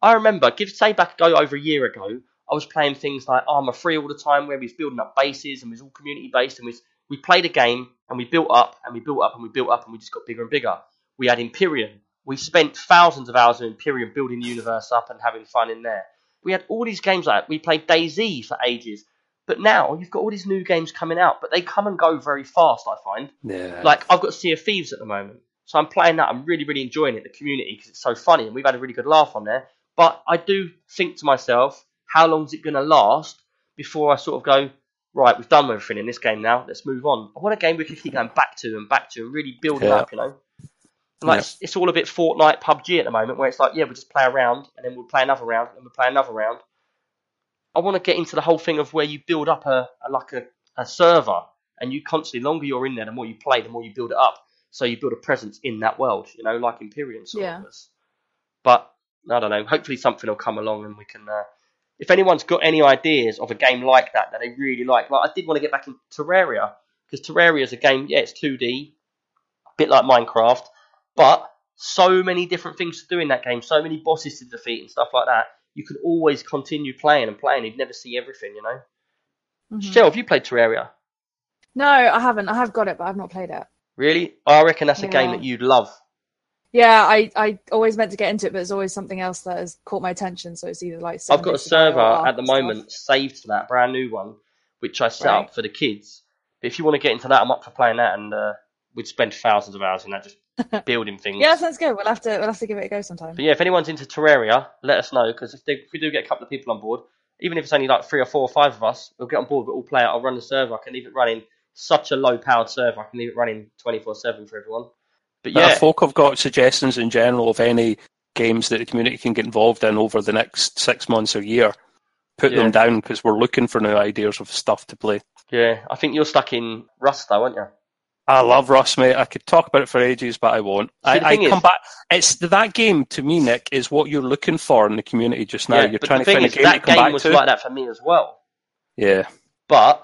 I remember, give say back go over a year ago, I was playing things like Arma 3 all the time, where we was building up bases and we was all community based, and we was, we played a game and we built up and we built up and we built up and we just got bigger and bigger. We had Empyrion. We spent thousands of hours in Empyrion building the universe up and having fun in there. We had all these games like that. We played DayZ for ages. But now you've got all these new games coming out, but they come and go very fast, I find. yeah. Like I've got Sea of Thieves at the moment, so I'm playing that. I'm really, really enjoying it. The community because it's so funny, and we've had a really good laugh on there. But I do think to myself, how long is it going to last before I sort of go, right, we've done everything in this game now. Let's move on. I want a game we can keep going back to and back to and really build it Yeah. up. You know, like Yeah. it's, it's all a bit Fortnite, PUBG at the moment, where it's like, yeah, we just play a round and then we'll play another round and we'll play another round. I want to get into the whole thing of where you build up a, a like a, a server and you constantly longer you're in there, the more you play, the more you build it up. So you build a presence in that world, you know, like Empyrion sort Yeah. of was. But I don't know. Hopefully something will come along and we can. Uh, if anyone's got any ideas of a game like that that they really like, like I did want to get back in Terraria because Terraria is a game. Yeah, it's 2D, a bit like Minecraft, but so many different things to do in that game, so many bosses to defeat and stuff like that. You can always continue playing and playing. You'd never see everything, you know. Shell, have you played Terraria? No, I haven't. I have got it, but I've not played it. Really? I reckon that's a game that you'd love. Yeah, I, I always meant to get into it, but there's always something else that has caught my attention. So it's either like I've got a 7days to Die server at the Ark stuff. moment saved for that brand new one, which I set Right. up for the kids. But if you want to get into that, I'm up for playing that, and uh, we'd spend thousands of hours in that just building things. Yeah, that sounds good. We'll have to we'll have to give it a go sometime. But yeah, if anyone's into Terraria, let us know because if, they- if we do get a couple of people on board, even if it's only like three or four or five of us, we'll get on board. We'll all play it. I'll run the server. I can leave it running. Such a low powered server. I can leave it running twenty four seven for everyone. But But yeah, if folk have got suggestions in general of any games that the community can get involved in over the next six months or year, put Yeah. them down because we're looking for new ideas of stuff to play. yeah. I think you're stuck in Rust though, aren't you? I love Rust, mate. I could talk about it for ages, but I won't. I, I come is- back. It's that game to me, Nick, is what you're looking for in the community just now. yeah, you're trying to find a is, game to that game was to. like that for me as well. Yeah, But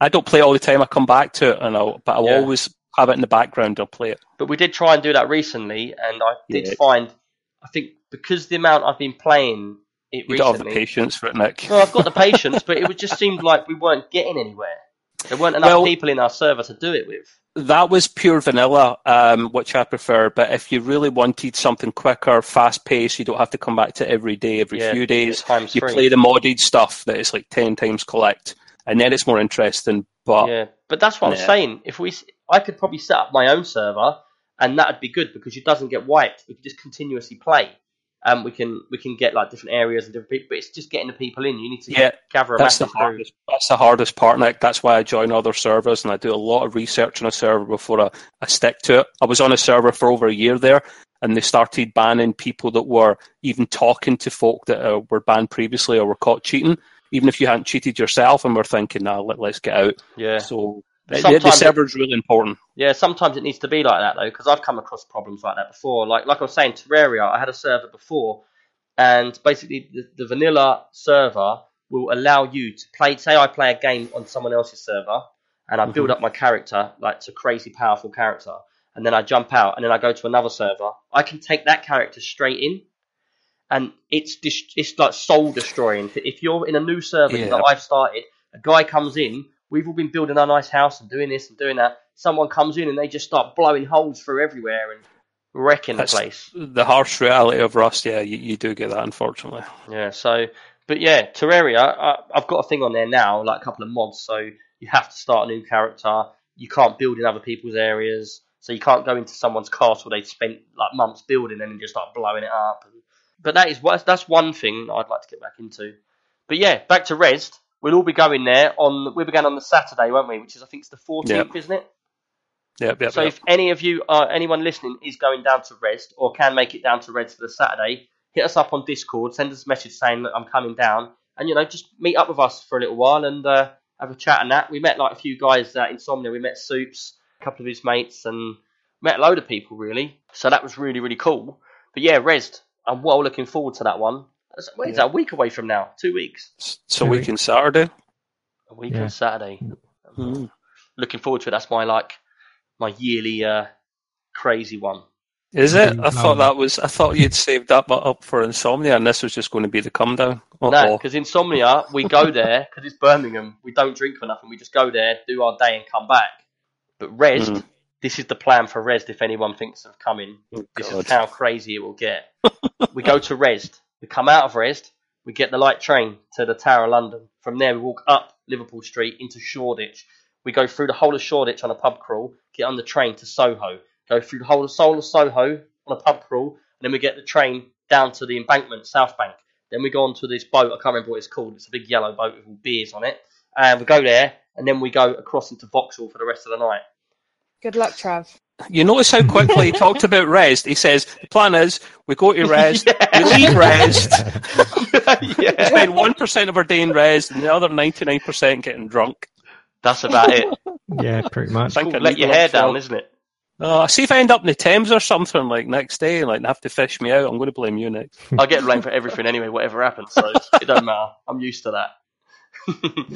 I don't play it all the time. I come back to it, and I'll, but I'll Yeah. always have it in the background. I'll play it. But we did try and do that recently, and I did Yeah. find, I think because the amount I've been playing it You don't have the patience for it, Nick. well, I've got the patience, but it just seemed like we weren't getting anywhere. There weren't enough Well- people in our server to do it with. That was pure vanilla, um, which I prefer. But if you really wanted something quicker, fast paced, you don't have to come back to every day, every Yeah, few days. You play the modded stuff that is like ten times collect, and then it's more interesting. But yeah, but that's what I'm saying. If we, I could probably set up my own server, and that'd be good because it doesn't get wiped. We could just continuously play. Um, we can we can get like different areas and different people, but it's just getting the people in. You need to Yeah, gather a that's the massive group. hardest. That's the hardest part, Nick. That's why I join other servers and I do a lot of research on a server before I, I stick to it. I was on a server for over a year there, and they started banning people that were even talking to folk that uh, were banned previously or were caught cheating, even if you hadn't cheated yourself. And we're thinking, nah, let, let's get out. Yeah, So Sometimes the server's really important. Yeah, sometimes it needs to be like that though, because I've come across problems like that before. Like like I was saying, Terraria, I had a server before, and basically the, the vanilla server will allow you to play. Say I play a game on someone else's server, and I build mm-hmm. up my character like to crazy powerful character, and then I jump out, and then I go to another server. I can take that character straight in, and it's dis- it's like soul destroying. If you're in a new server Yeah. that I've started, a guy comes in. We've all been building our nice house and doing this and doing that. Someone comes in and they just start blowing holes through everywhere and wrecking That's- the place. The harsh reality of Rust, yeah, you, you do get that, unfortunately. Yeah, so, but yeah, Terraria, I, I've got a thing on there now, like a couple of mods, so you have to start a new character. You can't build in other people's areas, so you can't go into someone's castle they've spent like months building and then just start blowing it up. But that is that's one thing I'd like to get back into. But yeah, back to Rezzed. We'll all be going there on. We began on the Saturday, won't we? Which is I think it's the fourteenth, Yep. isn't it? Yep, So yep. if any of you, uh, anyone listening, is going down to Rezzed or can make it down to Rezzed for the Saturday, hit us up on Discord, send us a message saying that I'm coming down, and you know just meet up with us for a little while and uh, have a chat and that. We met like a few guys at Insomnia. We met Soups, a couple of his mates, and met a load of people really. So that was really really cool. But yeah, Rezzed, I'm well looking forward to that one. That's- What is Yeah. that? A week away from now? Two weeks? So Two week weeks. in Saturday. A week Yeah. on Saturday. Mm. Looking forward to it. That's my like my yearly uh, crazy one. Is it? Mm, I thought that was. I thought you'd saved that up for Insomnia, and this was just going to be the come down. No, Uh-oh. because Insomnia, we go there because it's Birmingham. We don't drink for nothing. We just go there, do our day, and come back. But Rezzed, Mhm. this is the plan for Rezzed. If anyone thinks of coming, Oh, this God. is how crazy it will get. we go to Rezzed. We come out of Rezzed. We get the light train to the Tower of London. From there, we walk up Liverpool Street into Shoreditch. We go through the whole of Shoreditch on a pub crawl. Get on the train to Soho. Go through the whole of Soul of Soho on a pub crawl, and then we get the train down to the embankment, South Bank. Then we go on to this boat. I can't remember what it's called. It's a big yellow boat with all beers on it. And we go there, and then we go across into Vauxhall for the rest of the night. Good luck, Trev. You notice how quickly he talked about Rezzed. He says the plan is we go to Rezzed, Yeah. we leave Rezzed, yeah, spend one percent of our day in Rezzed, and the other ninety nine percent getting drunk. that's about it. yeah, pretty much. Think I Let your hair down, isn't it? Uh, see if I end up in the Thames or something like next day, like and have to fish me out. I'm going to blame you next. I get blamed for everything anyway, whatever happens. So it doesn't matter. I'm used to that.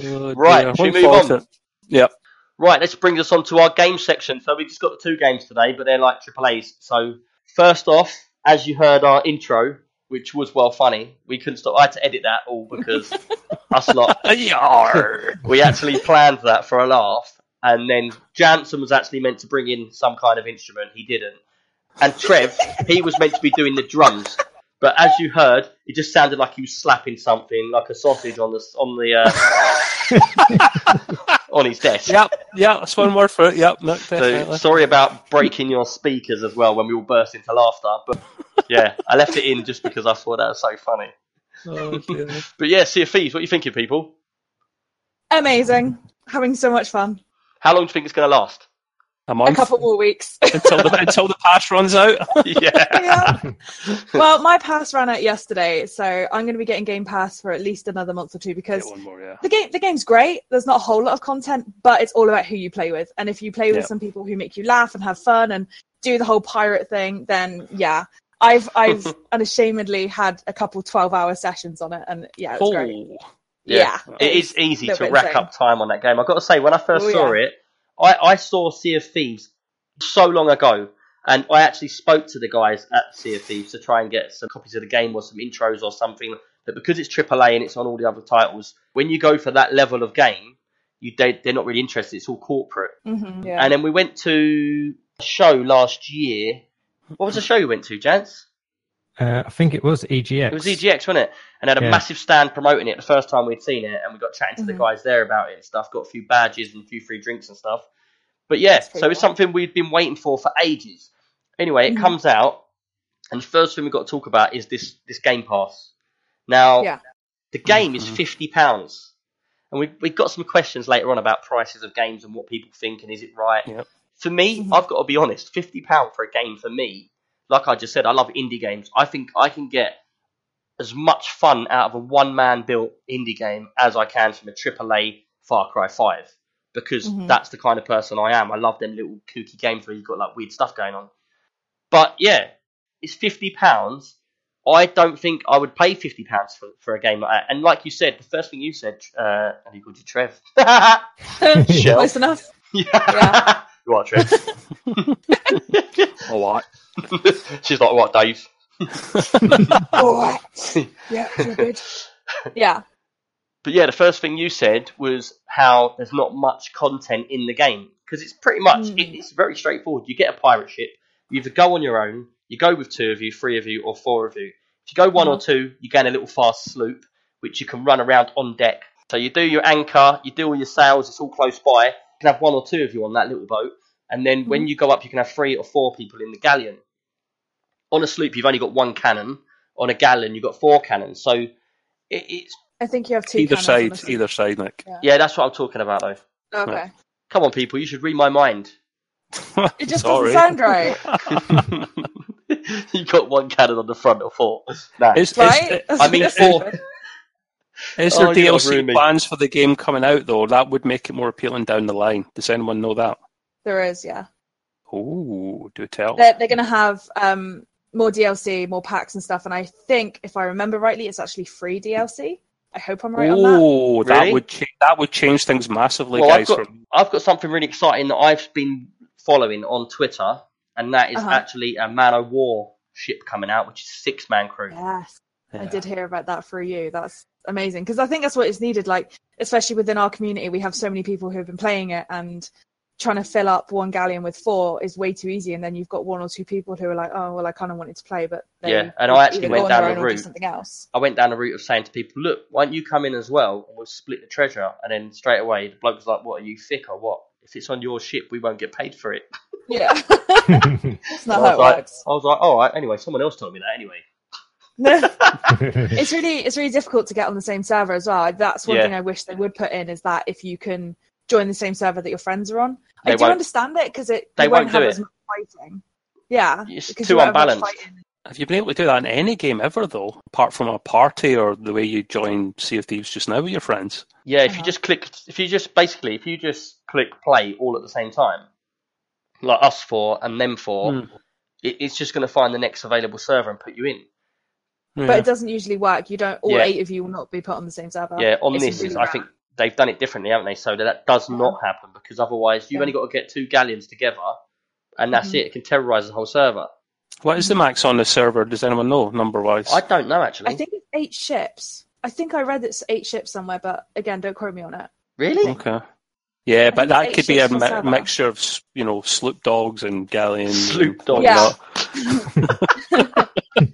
Oh, Right, dear. should we move on? to. Yep. Right, let's bring us on to our game section. So we just got the two games today, but they're like triple A's. So first off, as you heard our intro, which was well funny, we couldn't stop. I had to edit that all because us lot we actually planned that for a laugh, and then Jance was actually meant to bring in some kind of instrument. He didn't, and Trev he was meant to be doing the drums. But as you heard, it just sounded like he was slapping something, like a sausage on the on the uh, on his desk. Yep. Yeah, that's one word for it. Yep. No, So sorry about breaking your speakers as well when we all burst into laughter. But yeah, I left it in just because I thought that was so funny. Oh. But yeah, Sea of Thieves, what are you thinking, people? Amazing. Having so much fun. How long do you think it's going to last? A A couple more weeks. until the until the pass runs out. yeah. yeah. Well, my pass ran out yesterday, so I'm going to be getting Game Pass for at least another month or two because Yeah, more, yeah. the game the game's great. There's not a whole lot of content, but it's all about who you play with. And if you play with Yeah. some people who make you laugh and have fun and do the whole pirate thing, then yeah. I've I've unashamedly had a couple 12 hour sessions on it and yeah, it was great. Oh, Yeah. It is easy to rack insane. up time on that game. I've got to say, when I first Oh, saw yeah. it, I, I saw Sea of Thieves so long ago, and I actually spoke to the guys at Sea of Thieves to try and get some copies of the game or some intros or something. But because it's AAA and it's on all the other titles, when you go for that level of game, you they, they're not really interested. It's all corporate. hmm yeah. And then we went to a show last year. What was the show you went to, Jance? Uh, I think it was EGX. It was EGX, wasn't it? And had a Yeah. massive stand promoting it the first time we'd seen it, and we got chatting to the Mhm. guys there about it and stuff. Got a few badges and a few free drinks and stuff. But yeah, That's pretty so it's something we'd been waiting for for ages. Anyway, it Mhm. comes out, and the first thing we've got to talk about is this this Game Pass. Now, Yeah. the game is Mhm. fifty pounds, and we we got some questions later on about prices of games and what people think and is it right. Yep. For me, Mhm. I've got to be honest, fifty pound for a game for me, like I just said, I love indie games. I think I can get as much fun out of a one man built indie game as I can from a AAA Far Cry Five. Because Mhm. that's the kind of person I am. I love them little kooky games where you've got like weird stuff going on. But yeah, it's fifty pounds. I don't think I would pay fifty pounds for, for a game like that. And like you said, the first thing you said, uh, and he called you Trev. Shell. Close enough. yeah. Yeah. You are Trev. a lot. She's like, what, Dave? All right. Yeah, you're good. Yeah. But yeah, the first thing you said was how there's not much content in the game because it's pretty much Mm. it, it's very straightforward. You get a pirate ship, you either go on your own, you go with two of you, three of you, or four of you. If you go one or two, you gain a little fast sloop which you can run around on deck. So you do your anchor, you do all your sails, it's all close by. You can have one or two of you on that little boat, and then when mm-hmm. you go up, you can have three or four people in the galleon. On a sloop, you've only got one cannon. On a galleon, you've got four cannons. So it, it's I think you have two Either cannons on side, either side, Nick. yeah, that's what I'm talking about though. Okay. Come on, people, you should read my mind. It just Sorry. doesn't sound right. you got one cannon on the front or four. No. Is, is, Right? I mean, four. Is Oh, there you're DLC plans for the game coming out though? That would make it more appealing down the line. Does anyone know that? There is, yeah. Oh, do tell. They're, they're going to have um, more DLC, more packs and stuff. And I think, if I remember rightly, it's actually free DLC. I hope I'm right on that. Oh, that Really? would cha- that would change things massively, Well, I've guys. got- for- I've got something really exciting that I've been following on Twitter, and that is Uh-huh. actually a Man of War ship coming out, which is six man crew. Yes. I did hear about that for you. That's amazing because I think that's what is needed. Like, especially within our community, we have so many people who have been playing it, and trying to fill up one galleon with four is way too easy. And then you've got one or two people who are like, "Oh, well, I kind of wanted to play, but Yeah, and I actually went down the route. something else." I went down the route of saying to people, "Look, why don't you come in as well, and we'll split the treasure?" And then straight away, the bloke was like, "What are you thick or what? If it's on your ship, we won't get paid for it." Yeah, that's not how it like, works. I was like, "All right." Anyway, someone else told me that. Anyway, it's really it's really difficult to get on the same server as well. That's one Yeah. thing I wish they would put in is that if you can join the same server that your friends are on, They I do won't- understand it because it they won't won't have do as it. much fighting. Yeah, It's because too you won't have much unbalanced. Have you been able to do that in any game ever, though, apart from a party or the way you join Sea of Thieves just now with your friends? yeah. If you Uh-huh. just click, if you just basically, if you just click play all at the same time, like us four and them four, Hmm. it, it's just going to find the next available server and put you in. But it doesn't usually work. You don't. All Yeah. eight of you will not be put on the same server. Yeah, on It's this, really I think they've done it differently, haven't they? So that, that does not happen because otherwise you've Yeah. only got to get two galleons together, and that's Mhm. it. It can terrorise the whole server. What is the max on the server? Does anyone know, number wise? I don't know actually. I think it's eight ships. I think I read it's eight ships somewhere, but again, don't quote me on it. really? Okay. Yeah, but that could be a mi- mixture of, you know, sloop dogs and galleons. Sloop and dogs. Yeah.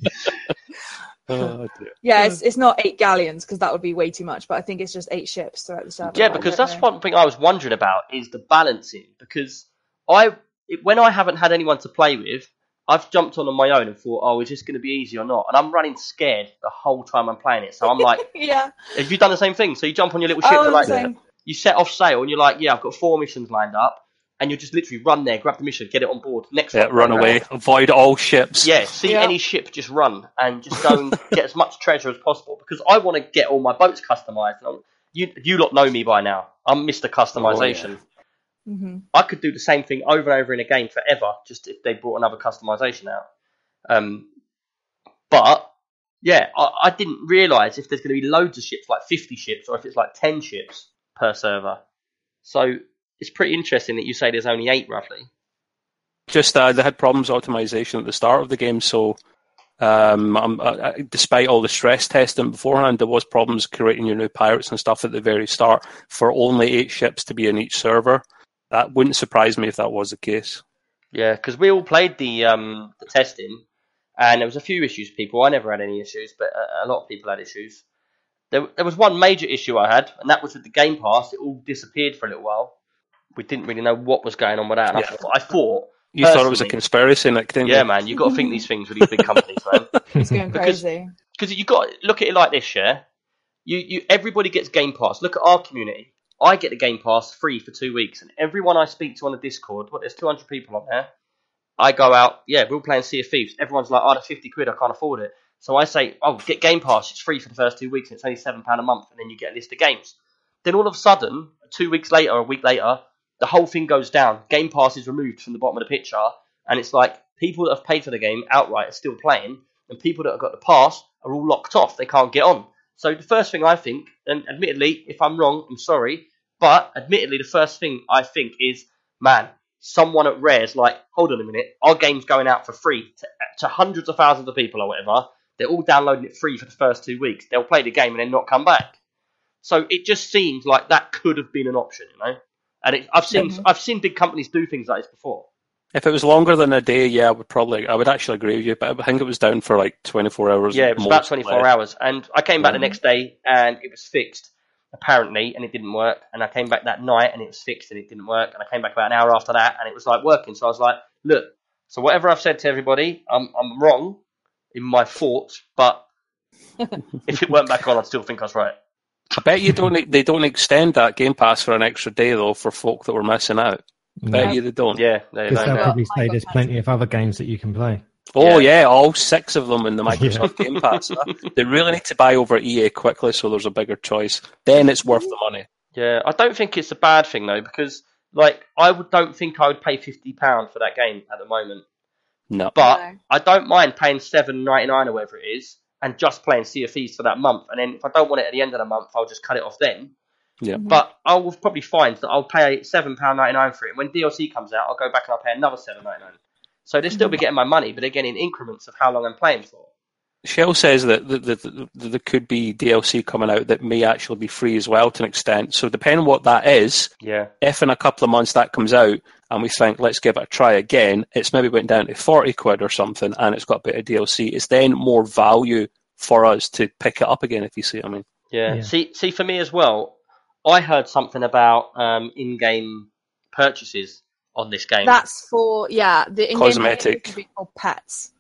whatnot. Oh, dear. Yeah, it's it's not eight galleons because that would be way too much. But I think it's just eight ships throughout the server. Yeah, I because that's know. one thing I was wondering about is the balancing. Because I, it, when I haven't had anyone to play with, I've jumped on on my own and thought, oh, is this going to be easy or not? And I'm running scared the whole time I'm playing it. So I'm like, yeah. have you done the same thing? So you jump on your little oh, ship, Oh, like, saying- you set off sail, and you're like, yeah, I've got four missions lined up, and you just literally run there, grab the mission, get it on board, next Yeah, one, run away. Avoid all ships. Yeah, see Yeah. any ship, just run and just go and get as much treasure as possible because I want to get all my boats customized. And You you lot know me by now. I'm Mr. Customization. hmm I could do the same thing over and over in a game forever, just if they brought another customization out. Um, but yeah, I, I didn't realize if there's going to be loads of ships, like 50 ships, or if it's like 10 ships per server. So it's pretty interesting that you say there's only eight roughly. Just uh, they had problems optimization at the start of the game, so um, um, uh, despite all the stress testing beforehand, there was problems creating your new pirates and stuff at the very start for only eight ships to be in each server. That wouldn't surprise me if that was the case. Yeah, because we all played the um, the testing, and there was a few issues. People, I never had any issues, but a, a lot of people had issues. There, there was one major issue I had, and that was with the Game Pass. It all disappeared for a little while. We didn't really know what was going on with that. And I, Yeah. thought, I thought, You thought it was a conspiracy, Nick, didn't yeah, you? man, you got to think these things with these big companies, man. It's going Because- crazy. Because you got to look at it like this, yeah. You, you, everybody gets Game Pass. Look at our community. I get the Game Pass free for two weeks, and everyone I speak to on the Discord, what there's 200 people on there. I go out, yeah, we're all playing Sea of Thieves. Everyone's like, oh, the 50 quid, I can't afford it. So I say, oh, get Game Pass. It's free for the first two weeks, and it's only seven pound a month, and then you get a list of games. Then all of a sudden, two weeks later, a week later, the whole thing goes down. Game Pass is removed from the bottom of the picture, and it's like people that have paid for the game outright are still playing, and people that have got the pass are all locked off. They can't get on. So the first thing I think, and admittedly, if I'm wrong, I'm sorry, but admittedly, the first thing I think is, man, someone at Rare's like, hold on a minute, our game's going out for free to, to hundreds of thousands of people or whatever. They're all downloading it free for the first two weeks. They'll play the game and then not come back. So it just seems like that could have been an option, you know. And it, I've seen Mhm. I've seen big companies do things like this before. If it was longer than a day, yeah, I would probably, I would actually agree with you. But I think it was down for like 24 hours. Yeah, it was about mostly. 24 hours. And I came back the Mhm. next day and it was fixed, apparently, and it didn't work. And I came back that night and it was fixed and it didn't work. And I came back about an hour after that and it was like working. So I was like, look, so whatever I've said to everybody, I'm, I'm wrong in my thoughts, but if it weren't back on, I'd still think I was right. I bet you don't. They don't extend that Game Pass for an extra day though for folk that were missing out. Bet No. you they don't. Yeah, they Because don't. they'll probably say there's oh plenty of other games that you can play. Oh Yeah. yeah, all six of them in the Microsoft Game Pass. they really need to buy over EA quickly so there's a bigger choice. Then it's worth the money. Yeah, I don't think it's a bad thing though, because like I would don't think I would pay fifty pounds for that game at the moment. No. But No. I don't mind paying seven ninety nine or whatever it is, and just playing Sea of Thieves for that month. And then if I don't want it at the end of the month, I'll just cut it off then. Yeah. Mhm. But I will probably find that I'll pay seven pound ninety nine for it. When DLC comes out, I'll go back and I'll pay another seven ninety nine. So they'll still be getting my money, but again in increments of how long I'm playing for. Shell says that, that, that, that there could be DLC coming out that may actually be free as well to an extent. So depending on what that is, Yeah, if in a couple of months that comes out and we think let's give it a try again, it's maybe went down to forty quid or something, and it's got a bit of DLC. It's then more value for us to pick it up again. If you see what I mean. yeah. Yeah. See, see, for me as well, I heard something about um, in-game purchases on this game. That's for yeah the in-game Cosmetic. purchases for pets.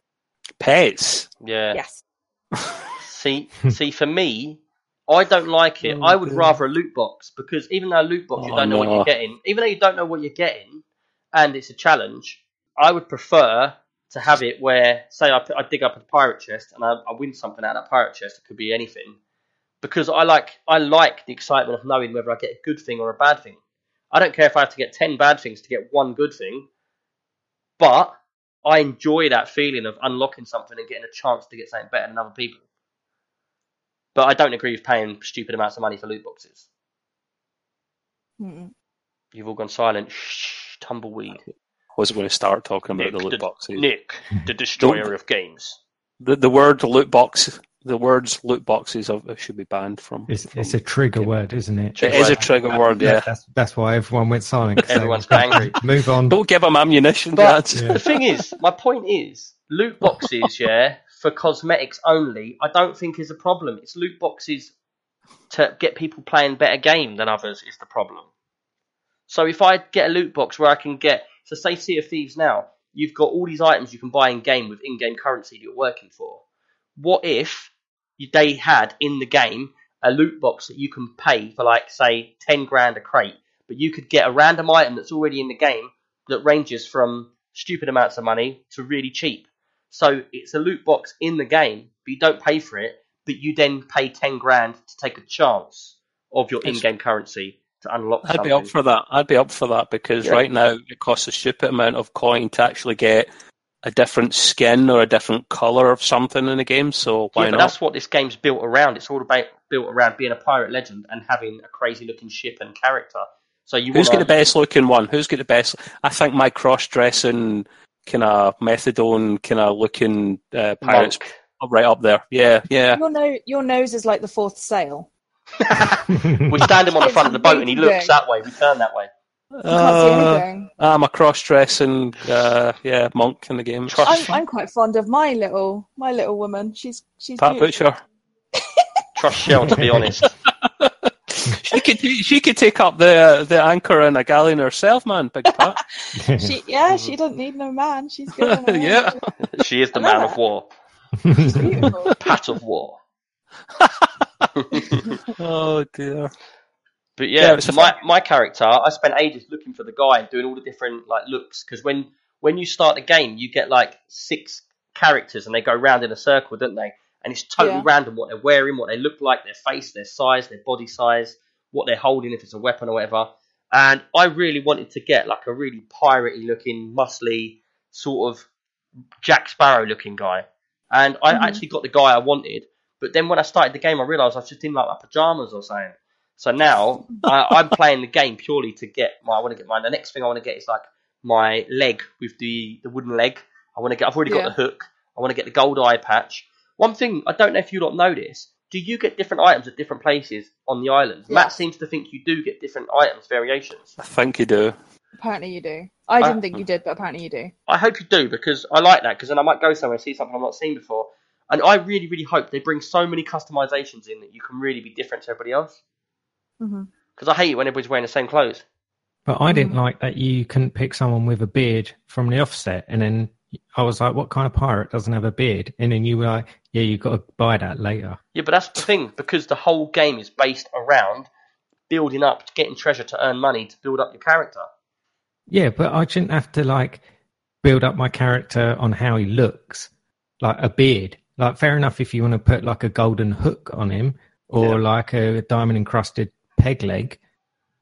Pets. yeah. Yes. See, see, for me, I don't like it. Oh, I would dear. rather a loot box because even though a loot box you Oh, don't know what you're getting, even though you don't know what you're getting, and it's a challenge, I would prefer to have it where, say, I, I dig up a pirate chest and I, I win something out of that pirate chest. It could be anything because I like I like the excitement of knowing whether I get a good thing or a bad thing. I don't care if I have to get ten bad things to get one good thing, but I enjoy that feeling of unlocking something and getting a chance to get something better than other people. But I don't agree with paying stupid amounts of money for loot boxes. Mm-mm. You've all gone silent. Shh, tumbleweed. I wasn't going to start talking about the loot the- boxes. Nick, the destroyer of games. The the word loot box, the words loot boxes of, should be banned from. It's, from- it's a trigger word, isn't it? It is a trigger word, yeah. That's, that's why everyone went silent. Everyone's angry. Move on. Don't give them ammunition, But Yeah. the thing is, my point is, loot boxes, yeah, for cosmetics only, I don't think is a problem. It's loot boxes to get people playing better game than others is the problem. So if I get a loot box where I can get, so say Sea of Thieves now, you've got all these items you can buy in game with in-game currency that you're working for. What if they had in the game a loot box that you can pay for, like say, ten grand a crate, but you could get a random item that's already in the game that ranges from stupid amounts of money to really cheap. So it's a loot box in the game, but you don't pay for it, but you then pay ten grand to take a chance of your in-game currency to unlock I'd something. be up for that. I'd be up for that because Yeah. right now it costs a stupid amount of coin to actually get a different skin or a different color of something in the game. So why yeah, but not? that's what this game's built around. It's all about built around being a pirate legend and having a crazy looking ship and character. So you Who's got wanna, the best looking one? Who's got the best? I think my cross dressing kind of methadone kind of looking uh, pirates monk? right up there. Yeah, yeah. Your no, your nose is like the fourth sail. We stand him on the front of the boat and he looks that way. We turn that way. You can't see Uh. I'm a cross dressing uh, yeah monk in the game. I'm, I'm quite fond of my little my little woman. She's she's Pat beautiful. Butcher. trust Shell to be honest. She could she could take up the the anchor in a galleon herself, man. Big Pat. She yeah, she doesn't need no man. She's good. on her own. Yeah. She is the man it. of war. She's beautiful. Pat of war. oh dear. But Yeah, yeah, it's a my my character, I spent ages looking for the guy and doing all the different like looks because when when you start the game, you get like six characters and they go round in a circle, don't they? And it's totally Yeah. random what they're wearing, what they look like, their face, their size, their body size, what they're holding, if it's a weapon or whatever. And I really wanted to get like a really piratey looking, muscly sort of Jack Sparrow looking guy. And I Mhm. actually got the guy I wanted, but then when I started the game, I realised I was just in like my pajamas or something. So now I, I'm playing the game purely to get my. I want to get mine. The next thing I want to get is like my leg with the, the wooden leg. I want to get. I've already got Yeah. the hook. I want to get the gold eye patch. One thing I don't know if you lot know this. Do you get different items at different places on the island? Yeah. Matt seems to think you do get different items variations. I think you do. Apparently you do. I I- didn't think you did, but apparently you do. I hope you do because I like that because then I might go somewhere and see something I've not seen before. And I really, really hope they bring so many customizations in that you can really be different to everybody else. Because I hate it when everybody's wearing the same clothes. But I didn't Mm. like that you couldn't pick someone with a beard from the offset, and then I was like, "What kind of pirate doesn't have a beard?" And then you were like, "Yeah, you've got to buy that later." Yeah, but that's the thing because the whole game is based around building up, getting treasure to earn money to build up your character. Yeah, but I shouldn't have to like build up my character on how he looks, like a beard. Like, fair enough if you want to put like a golden hook on him or Yeah. like a diamond encrusted peg leg,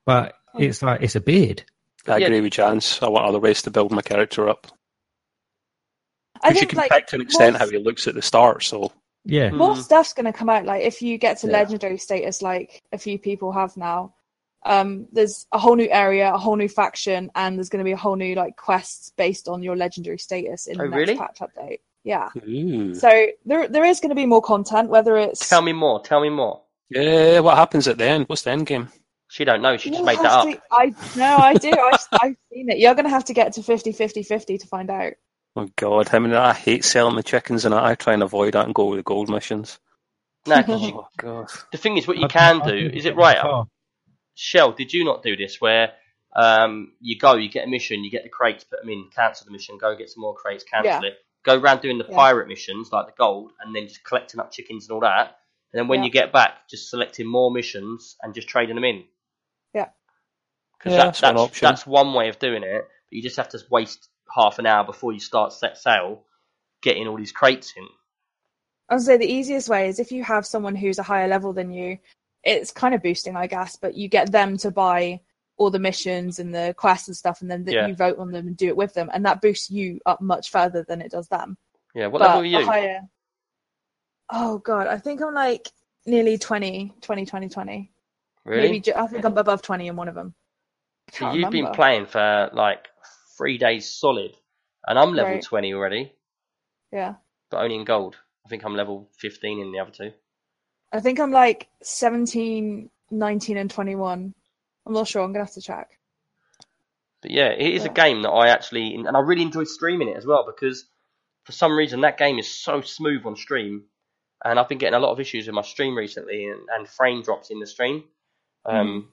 but it's like it's a beard. I Yeah. agree with Jance. I want other ways to build my character up. I Because you can like pick to an extent more- how he looks at the start. So Yeah, Mm. more stuff's going to come out. Like if you get to Yeah. legendary status, like a few people have now, um, there's a whole new area, a whole new faction, and there's going to be a whole new like quests based on your legendary status in the Oh, next really? patch update. Yeah. Ooh. So there there is going to be more content, whether it's Tell me more. Tell me more. yeah, what happens at the end? What's the end game? She don't know. She You'll made that have up. to- I no, I do. I, I've seen it. You're going to have to get to 50, 50, 50 to find out. Oh God, I mean, I hate selling the chickens, and I try and avoid that and go with the gold missions. No, 'cause you, Oh God. the thing is, what you I- can I do is it right? that far. Shell, did you not do this where um, you go, you get a mission, you get the crates, put them in, cancel the mission, go get some more crates, cancel it, go around doing the Yeah. pirate missions like the gold, and then just collecting up chickens and all that. And then when Yeah. you get back, just selecting more missions and just trading them in. Yeah. Because Yeah, that, that's one that's, option. that's one way of doing it, but you just have to waste half an hour before you start set sail getting all these crates in. I would say the easiest way is if you have someone who's a higher level than you, it's kind of boosting, I guess, but you get them to buy all the missions and the quests and stuff, and then that Yeah. you vote on them and do it with them, and that boosts you up much further than it does them. Yeah, what but level are you? higher. Oh god, I think I'm like nearly 20, 20, 20, 20. Really? Maybe ju- I think I'm above 20 in one of them. So you've been playing for like three days solid, and I'm level Right. 20 already, Yeah. but only in gold. I think I'm level 15 in the other two. I think I'm like 17, 19, and 21. I'm not sure. I'm gonna have to check. But yeah, it is a game that I actually, and I really enjoy streaming it as well because for some reason that game is so smooth on stream, and I've been getting a lot of issues with my stream recently and, and frame drops in the stream. Um,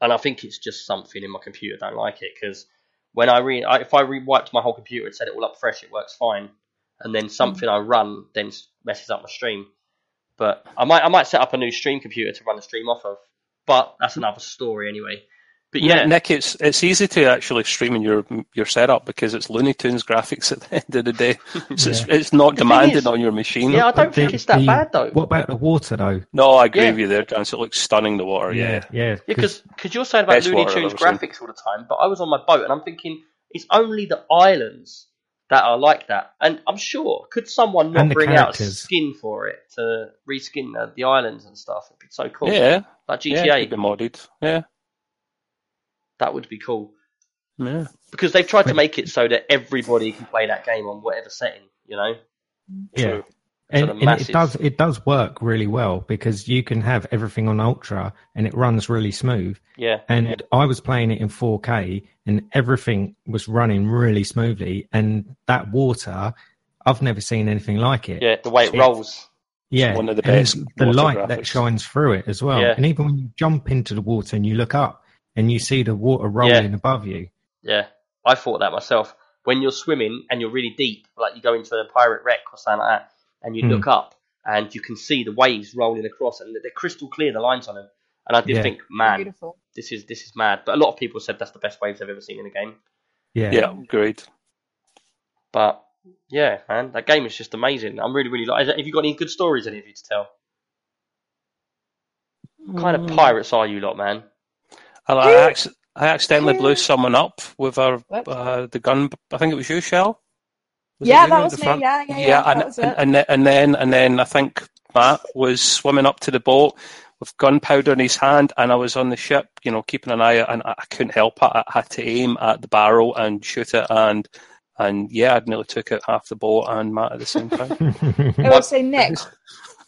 and I think it's just something in my computer don't like it because when I re, I, if I re-wiped my whole computer and set it all up fresh, it works fine, and then something I run then messes up my stream. But I might I might set up a new stream computer to run the stream off of, but that's another story anyway. But Yeah, yeah, Nick, it's it's easy to actually stream in your your setup because it's Looney Tunes graphics at the end of the day. So it's, it's not The thing demanded is- on your machine. yeah, I don't The- think it's that the- bad though. What about the water though? No, I agree Yeah. with you there, Jance. It looks stunning, the water, yeah. yeah. Yeah, because you're saying about Best Looney Tunes ever seen. graphics all the time, but I was on my boat and I'm thinking it's only the islands that are like that. And I'm sure, could someone not And the bring out a skin for it to reskin the, the islands and stuff? It'd be so cool. Yeah, Like yeah, GTA, it could be modded. Yeah, that would be cool. yeah. Because they've tried to make it so that everybody can play that game on whatever setting, you know? yeah. True. And, and it does it does work really well because you can have everything on ultra and it runs really smooth. Yeah. And I was playing it in 4K and everything was running really smoothly. And that water, I've never seen anything like it. Yeah, the way it It- rolls. Yeah, One of the best The light that shines through it as well. Yeah. And even when you jump into the water and you look up and you see the water rolling above you. Yeah, I thought that myself. When you're swimming and you're really deep, like you go into a pirate wreck or something like that, and you Hmm. look up and you can see the waves rolling across, and they're crystal clear, the lines on them. And I did Yeah. think, man, Beautiful. this is this is mad. But a lot of people said that's the best waves they've ever seen in a game. Yeah. Yeah, agreed. But yeah, man, that game is just amazing. I'm really, really like. Have you got any good stories, any of you to tell? What kind Mm. of pirates are you lot, man? I, I, acc- I accidentally blew someone up with our uh, the gun. I think it was you, Shell. Was Yeah, that was the me. front? Yeah, yeah, yeah, and, was and, and, then- and then and then I think Matt was swimming up to the boat with gunpowder in his hand, and I was on the ship, you know, keeping an eye out, and I, I couldn't help it. I had to aim at the barrel and shoot it, and and yeah, I'd nearly took out half the boat and Matt at the same time. I would say Nick,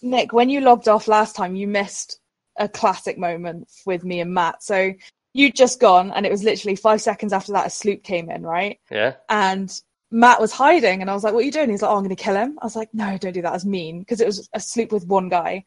Nick, when you logged off last time, you missed a classic moment with me and Matt. So you'd just gone, and it was literally five seconds after that a sloop came in, right? Yeah. And Matt was hiding, and I was like, "What are you doing?" He's like, "Oh, I'm going to kill him." I was like, "No, don't do that. That's mean." Because it was a sloop with one guy.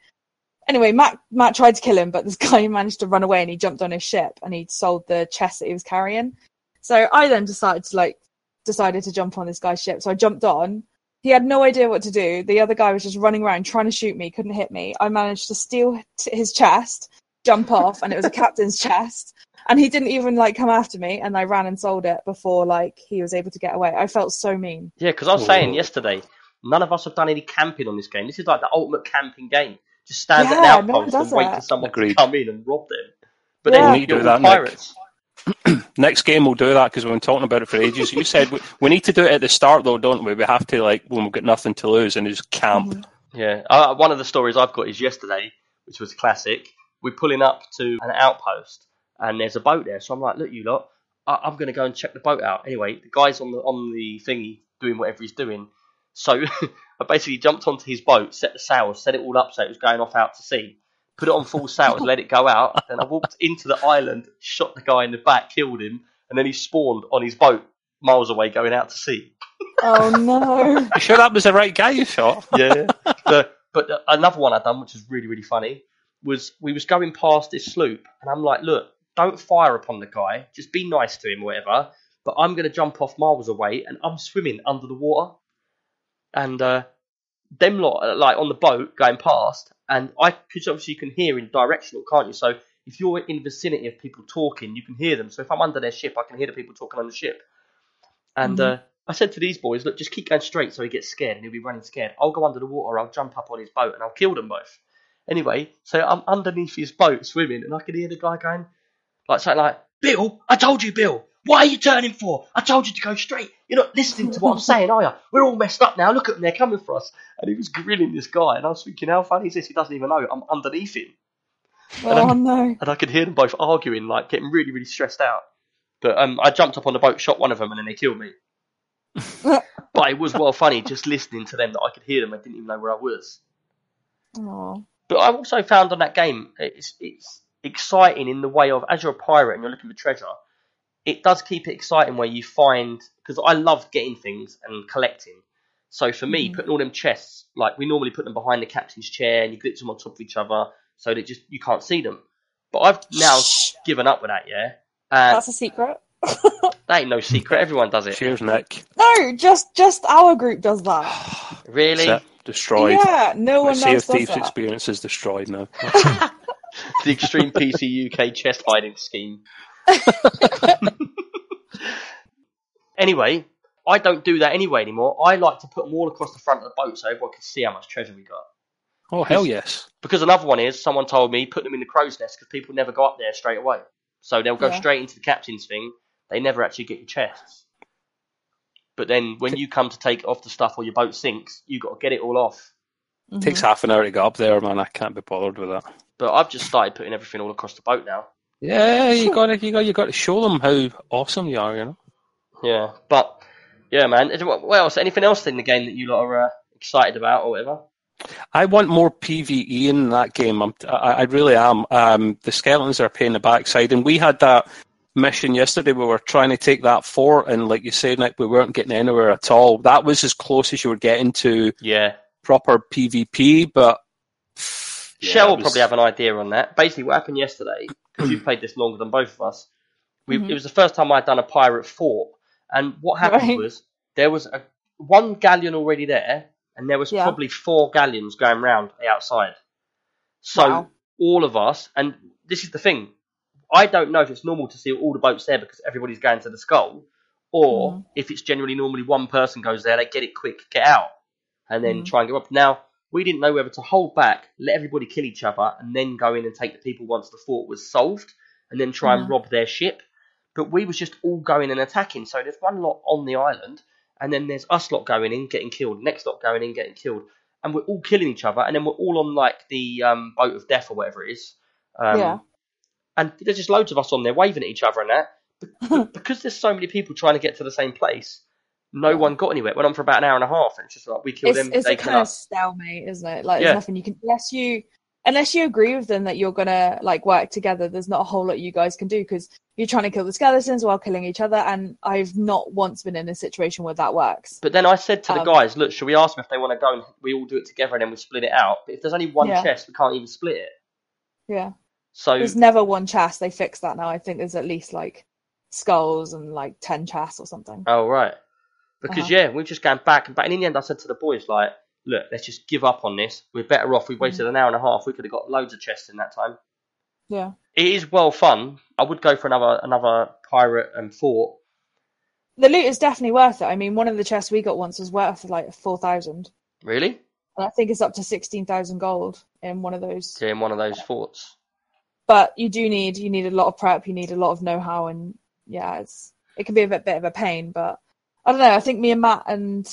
Anyway, Matt Matt tried to kill him, but this guy managed to run away, and he jumped on his ship, and he sold the chest that he was carrying. So I then decided to like decided to jump on this guy's ship. So I jumped on. He had no idea what to do. The other guy was just running around trying to shoot me, couldn't hit me. I managed to steal his chest, jump off, and it was a captain's chest. And he didn't even like come after me, and I ran and sold it before like he was able to get away. I felt so mean. Yeah, because I was saying yesterday, none of us have done any camping on this game. This is like the ultimate camping game. Just stand at Yeah, an no outpost does and wait for someone Agreed. to come in and rob them. But Yeah. then We you're do all that, Nick. pirates. Next game we'll do that because we've been talking about it for ages. You said we, we need to do it at the start though, don't we? We have to like when we've got nothing to lose and just camp. Yeah, uh, one of the stories I've got is yesterday, which was classic. We're pulling up to an outpost, and there's a boat there. So I'm like, "Look, you lot, I- I'm going to go and check the boat out." Anyway, the guy's on the on the thingy doing whatever he's doing. So I basically jumped onto his boat, set the sails, set it all up so it was going off out to sea. Put it on full sails, let it go out. Then I walked into the island, shot the guy in the back, killed him, and then he spawned on his boat miles away, going out to sea. Oh no! You sure that was the right guy you shot? yeah. but but another one I done, which was really really funny, was we was going past this sloop, and I'm like, look, don't fire upon the guy, just be nice to him, or whatever. But I'm gonna jump off miles away, and I'm swimming under the water, and uh, them lot like on the boat going past, and I because obviously you can hear in directional, can't you? So if you're in the vicinity of people talking, you can hear them. So if I'm under their ship, I can hear the people talking on the ship. And uh, I said to these boys, look, just keep going straight so he gets scared and he'll be running scared. I'll go under the water, I'll jump up on his boat and I'll kill them both. Anyway, so I'm underneath his boat swimming and I can hear the guy going, like something like, Bill, I told you, Bill, what are you turning for? I told you to go straight. You're not listening to what I'm saying, are you? We're all messed up now. Look at them, they're coming for us. And he was grilling this guy and I was thinking, how funny is this? He doesn't even know I'm underneath him. Oh no! And I could hear them both arguing, like getting really, really stressed out. But um, I jumped up on the boat, shot one of them, and then they killed me. but it was well funny just listening to them that I could hear them. I didn't even know where I was. Oh. But I also found on that game it's it's exciting in the way of as you're a pirate and you're looking for treasure, it does keep it exciting where you find because I love getting things and collecting. So for me, Mhm. putting all them chests, like we normally put them behind the captain's chair and you glitch them on top of each other so that just you can't see them. But I've now given up with that, yeah. And That's a secret. that ain't no secret. Everyone does it. Cheers, Nick. No, just just our group does that. Really? That's. Destroyed. Yeah, no one Sea of else does Thieves that. experience is destroyed now. the Extreme PC UK chest hiding scheme. anyway, I don't do that anyway anymore. I like to put them all across the front of the boat so everyone can see how much treasure we got. Oh hell yes! Because another one is someone told me put them in the crow's nest because people never go up there straight away. So they'll go Yeah. straight into the captain's thing. They never actually get your chests. But then when you come to take off the stuff or your boat sinks, you've got to get it all off. Mhm. Takes half an hour to get up there, man. I can't be bothered with that. But I've just started putting everything all across the boat now. Yeah, you got to, you got, you got to show them how awesome you are. You know. Yeah, but yeah, man. What else? Anything else in the game that you lot are uh, excited about or whatever? I want more PVE in that game. I'm, I, I really am. Um, the skeletons are paying the backside, and we had that mission yesterday. We were trying to take that fort, and like you said, Nick, we weren't getting anywhere at all. That was as close as you were getting to Yeah, proper PvP, but yeah, Shell will was- probably have an idea on that. Basically, what happened yesterday, because you've played this longer than both of us, we, Mhm. it was the first time I'd done a pirate fort, and what happened Right. was there was a one galleon already there, and there was Yeah. probably four galleons going round the outside. So Wow. all of us, and this is the thing, I don't know if it's normal to see all the boats there because everybody's going to the skull, or Mhm. if it's generally normally one person goes there, they get it quick, get out, and then Mhm. try and go up. Now we didn't know whether to hold back, let everybody kill each other, and then go in and take the people once the fort was solved, and then try and Mhm. rob their ship. But we was just all going and attacking. So there's one lot on the island, and then there's us lot going in, getting killed. Next lot going in, getting killed. and we're all killing each other, and then we're all on like the um, boat of death or whatever it is. Um, Yeah. And there's just loads of us on there waving at each other and that. But because there's so many people trying to get to the same place, no one got anywhere. It went on for about an hour and a half, and it's just like we killed it's, them, it's they a kind of stalemate, isn't it? Like Yeah. there's nothing you can unless you unless you agree with them that you're gonna like work together. There's not a whole lot you guys can do because you're trying to kill the skeletons while killing each other. And I've not once been in a situation where that works. But then I said to the Um, guys, look, should we ask them if they want to go and we all do it together and then we split it out? But if there's only one Yeah. chest, we can't even split it. Yeah, So there's never one chest. They fixed that now. I think there's at least like skulls and like ten chests or something. Oh right. Because Uh-huh. yeah, we're just going back and back. And in the end, I said to the boys, like, look, let's just give up on this. We're better off. We wasted Mm. an hour and a half. We could have got loads of chests in that time. Yeah, It is well fun. I would go for another another pirate and fort. the loot is definitely worth it. I mean, one of the chests we got once was worth like four thousand, Really? and I think it's up to sixteen thousand gold in one of those. Yeah, in one of those forts. but you do need you need a lot of prep you need a lot of know-how and yeah it's it can be a bit, bit of a pain but i don't know i think me and matt and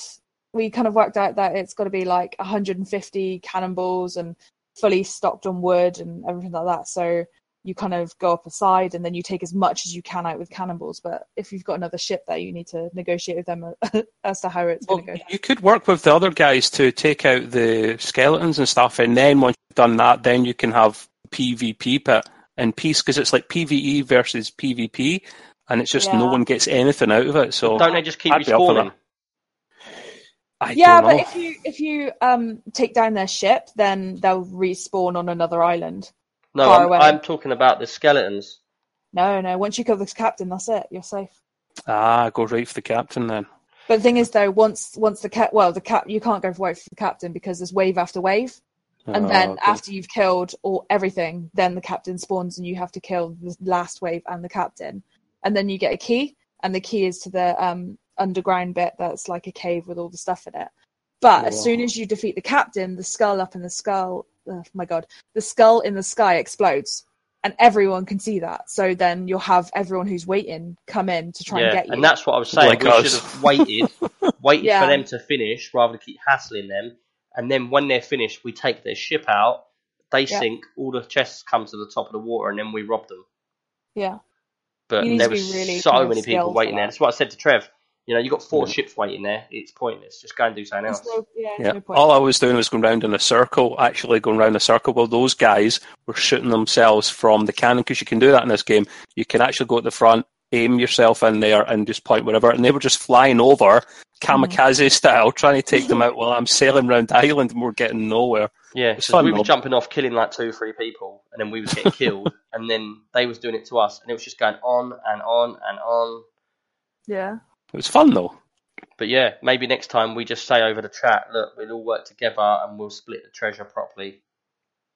we kind of worked out that it's got to be like 150 cannonballs and fully stocked on wood and everything like that. So you kind of go up a side and then you take as much as you can out with cannonballs. But if you've got another ship there you need to negotiate with them uh, as to how it's Well, going to go you could work with the other guys to take out the skeletons and stuff, and then once you've done that, then you can have PvP pit in peace because it's like PVE versus PvP, and it's just no one gets anything out of it. So Don't they just keep I'd be up for respawning? yeah but if you if you um take down their ship then they'll respawn on another island No, I'm. I'm talking about the skeletons. No, no. Once you kill the captain, that's it. You're safe. Ah, go right for the captain then. But the thing is, though, once once the cat, well, the cap, you can't go right for the captain because there's wave after wave, and Ah, then okay. after you've killed all everything, then the captain spawns, and you have to kill the last wave and the captain, and then you get a key, and the key is to the um underground bit that's like a cave with all the stuff in it. But as soon as you defeat the captain, the skull up in the skull, oh my god, the skull in the sky explodes. And everyone can see that. So then you'll have everyone who's waiting come in to try yeah, and get you. and that's what I was saying. Like we us. should have waited, waited Yeah. for them to finish rather than keep hassling them. And then when they're finished, we take their ship out. They Yeah. sink. All the chests come to the top of the water, and then we rob them. yeah. But there was really so kind of many people waiting there. that. That's what I said to Trev. You know, you've got four Yeah. ships waiting there. It's pointless. Just go and do something else. no, yeah, Yeah, no all I was doing was going round in a circle, actually going round a circle. Well, those guys were shooting themselves from the cannon because you can do that in this game. You can actually go at the front, aim yourself in there, and just point wherever. And they were just flying over, kamikaze style, trying to take them out while I'm sailing round the island and we're getting nowhere. Yeah, so we were though. jumping off, killing like two, three people, and then we was getting killed, and then they was doing it to us, and it was just going on and on and on. yeah. It was fun though. But yeah, maybe next time we just say over the chat, look, we'll all work together and we'll split the treasure properly.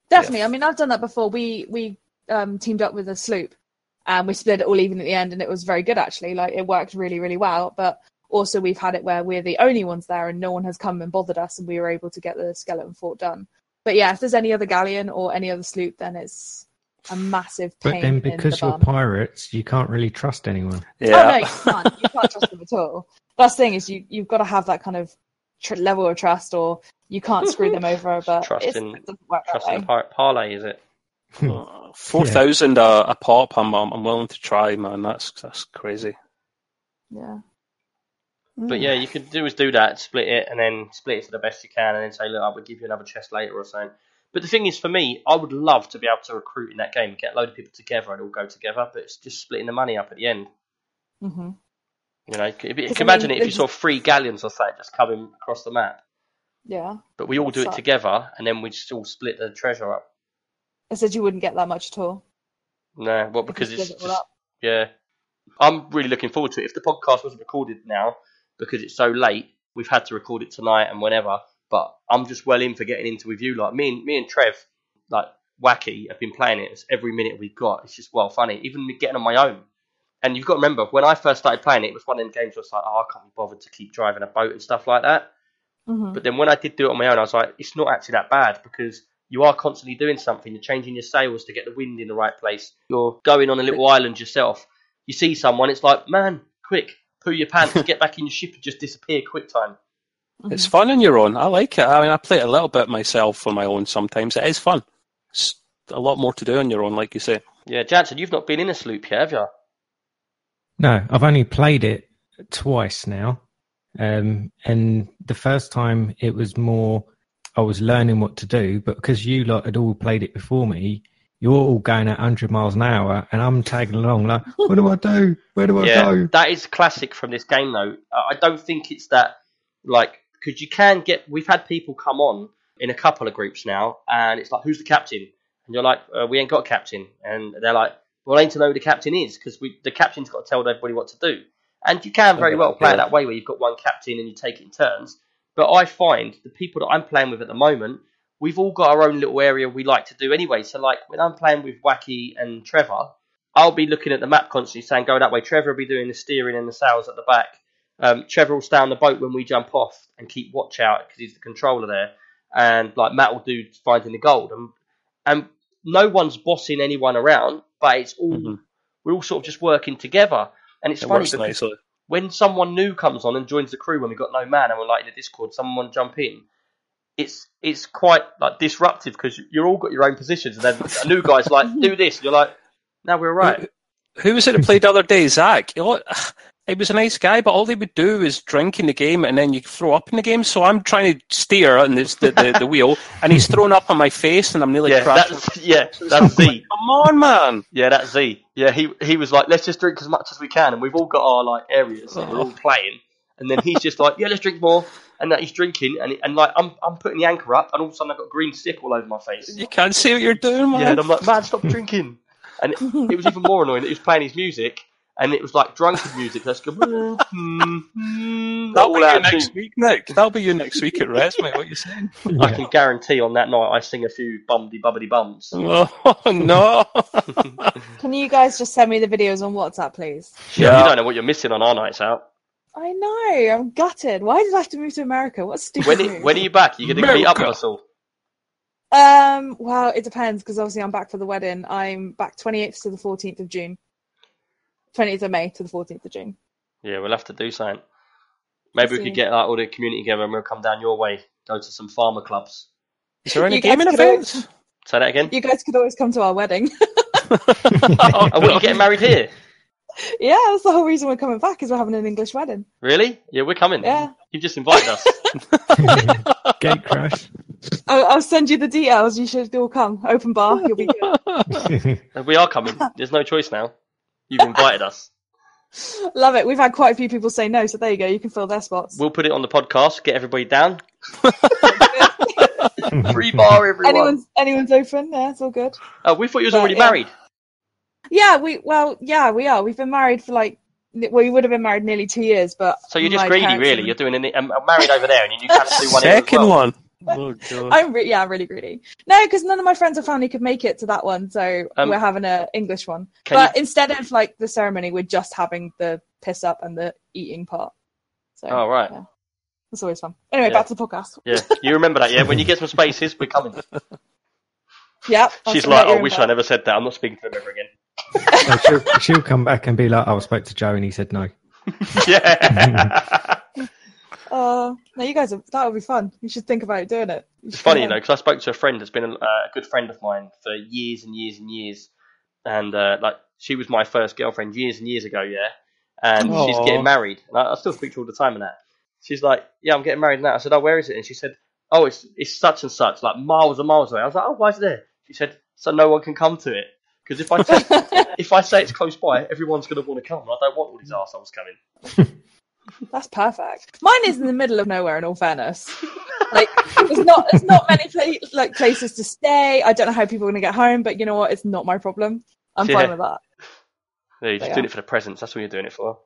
Definitely. Yeah. I mean, I've done that before. We we um, teamed up with a sloop, and we split it all even at the end, and it was very good actually. Like it worked really, really well. But also, we've had it where we're the only ones there, and no one has come and bothered us, and we were able to get the skeleton fort done. But yeah, if there's any other galleon or any other sloop, then it's a massive pain. But then because the you're bum. pirites, you can't really trust anyone. Yeah. Oh no, you can't. You can't trust them at all. That's the thing is you you've got to have that kind of tr- level of trust, or you can't screw them over. But Trust it's- in- it doesn't work that Trust in way. the pirate parlay, is it? Uh, Four thousand a, a pop. I'm, I'm I'm willing to try, man. That's that's crazy. Yeah. But yeah, you could do is do that, split it, and then split it to the best you can, and then say, look, I will give you another chest later or something. But the thing is, for me, I would love to be able to recruit in that game, get a load of people together and all go together, but it's just splitting the money up at the end. hmm You know, if, if, Because, I imagine mean, it if you saw three galleons or something just coming across the map, Yeah. but we all do it Suck. together, and then we just all split the treasure up. I said you wouldn't get that much at all. No, well, because it's it just, yeah. I'm really looking forward to it. If the podcast wasn't recorded now, because it's so late, we've had to record it tonight and whenever. But I'm just well in for getting into with you. Like me and me and Trev, like wacky, have been playing it every minute we've got. It's just well funny. Even getting on my own. And you've got to remember when I first started playing it, it was one of them games where it's like, oh, I can't be bothered to keep driving a boat and stuff like that. hmm But then when I did do it on my own, I was like, it's not actually that bad because you are constantly doing something. You're changing your sails to get the wind in the right place. You're going on a little island yourself. You see someone, it's like, man, quick, pull your pants, get back in your ship and just disappear quick time. It's fun on your own. I like it. I mean, I play it a little bit myself on my own sometimes. It is fun. It's a lot more to do on your own, like you say. Yeah, Jansen, you've not been in a sloop yet, have you? No, I've only played it twice now. Um, and the first time it was more, I was learning what to do, but because you lot had all played it before me, you're all going at 100 miles an hour, and I'm tagging along like, what do I do? Where do I yeah, go? that is classic from this game, though. I don't think it's that like because you can get. We've had people come on in a couple of groups now, and it's like, who's the captain? And you're like, uh, we ain't got a captain, and they're like, well, I need to know who the captain is because the captain's got to tell everybody what to do. And you can very well play it that way, where you've got one captain and you take it in turns. But I find the people that I'm playing with at the moment, we've all got our own little area we like to do anyway. So like when I'm playing with Wacky and Trevor, I'll be looking at the map constantly, saying go that way. Trevor will be doing the steering and the sails at the back. Um, Trevor will stay on the boat when we jump off and keep watch out because he's the controller there. And like Matt will do finding the gold. And and no one's bossing anyone around, but it's all Mhm. we're all sort of just working together. And it's It funny because nicely. When someone new comes on and joins the crew when we've got no man and we're like in the Discord, someone jump in. It's it's quite like disruptive because you're all got your own positions, and then a new guy's like, "Do this," and you're like, "No, we're all right." Who was it that played the other day? Zach. You know, he was a nice guy, but all they would do is drink in the game and then you throw up in the game. So I'm trying to steer on this, the, the, the wheel, and he's thrown up on my face, and I'm nearly Yeah, crashing. that's yeah, that's Z. Come on, man. Yeah, that's Z. Yeah, he he was like, "Let's just drink as much as we can," and we've all got our like areas, and we're all oh. playing. And then he's just like, "Yeah, let's drink more," and that he's drinking, and and like I'm I'm putting the anchor up, and all of a sudden I've got green stick all over my face. You can't see what you're doing, man. Yeah, and I'm like, man, stop drinking. And it, it was even more annoying that he was playing his music, and it was like drunken music. Let's go. "Mm, mm, mm," That'll be all you out next tune. week, Nick. That'll be you next week at Res, mate. What are you saying? I can guarantee on that night I sing a few bumdy bubbly bums. Oh, no. Can you guys just send me the videos on WhatsApp, please? Yeah, you don't know what you're missing on our nights out. I know. I'm gutted. Why did I have to move to America? What's a stupid When move. when are you back? You going to meet up with us all? Um, well, it depends because obviously I'm back for the wedding. I'm back 28th to the 14th of June. 20th of May to the 14th of June. Yeah, we'll have to do something. Maybe we See. could get like all the community together and we'll come down your way, go to some farmer clubs. Is there any You guys gaming could events? Say that again. You guys could always come to our wedding. Oh, what, you getting married here? yeah, that's the whole reason we're coming back is we're having an English wedding. Really? Yeah, we're coming. Yeah. You've just invited us. Gate crash. I'll, I'll send you the details. You should all come. Open bar. You'll be good. we are coming. There's no choice now. You've invited us. Love it. We've had quite a few people say no, so there you go. You can fill their spots. We'll put it on the podcast, get everybody down. Free bar, everyone. Anyone's anyone's open. Yeah, it's all good. Oh, we thought you was But, already yeah. married. Yeah, we well, yeah, we are. We've been married for like, well, we would have been married nearly two years, but So you're just greedy, really. have- You're doing a, um, married over there, and you can't do one Second well. one. Oh, I'm re- yeah, really greedy. No, because none of my friends or family could make it to that one, so Um, we're having a English one. But you- instead of like the ceremony, we're just having the piss up and the eating part. So Oh, right. yeah. it's always fun. Anyway, Yeah. back to the podcast. Yeah, you remember that, yeah? When you get some spaces, we're coming. Yeah, I'll She's like, I wish I never said that. I'm not speaking to them ever again. So she'll, she'll come back and be like, oh, I spoke to Joe and he said no. yeah. Uh, no, you guys, are, that would be fun. You should think about doing it. You It's funny, you know, because I spoke to a friend that's been a, uh, a good friend of mine for years and years and years, and uh, like she was my first girlfriend years and years ago, yeah, and she's getting married. And I, I still speak to her all the time and that. She's like, "Yeah, I'm getting married now." I said, "Oh, where is it?" And she said, "Oh, it's it's such and such, like miles and miles away." I was like, "Oh, why is it there?" She said, "So no one can come to it." Because if I say, if I say it's close by, everyone's going to want to come. and I don't want all these assholes coming. That's perfect. Mine is in the middle of nowhere. In all fairness, like there's not there's not many pla- like places to stay. I don't know how people are going to get home, but you know what? It's not my problem. I'm Yeah. fine with that. Yeah, you're just Yeah. doing it for the presents. That's what you're doing it for.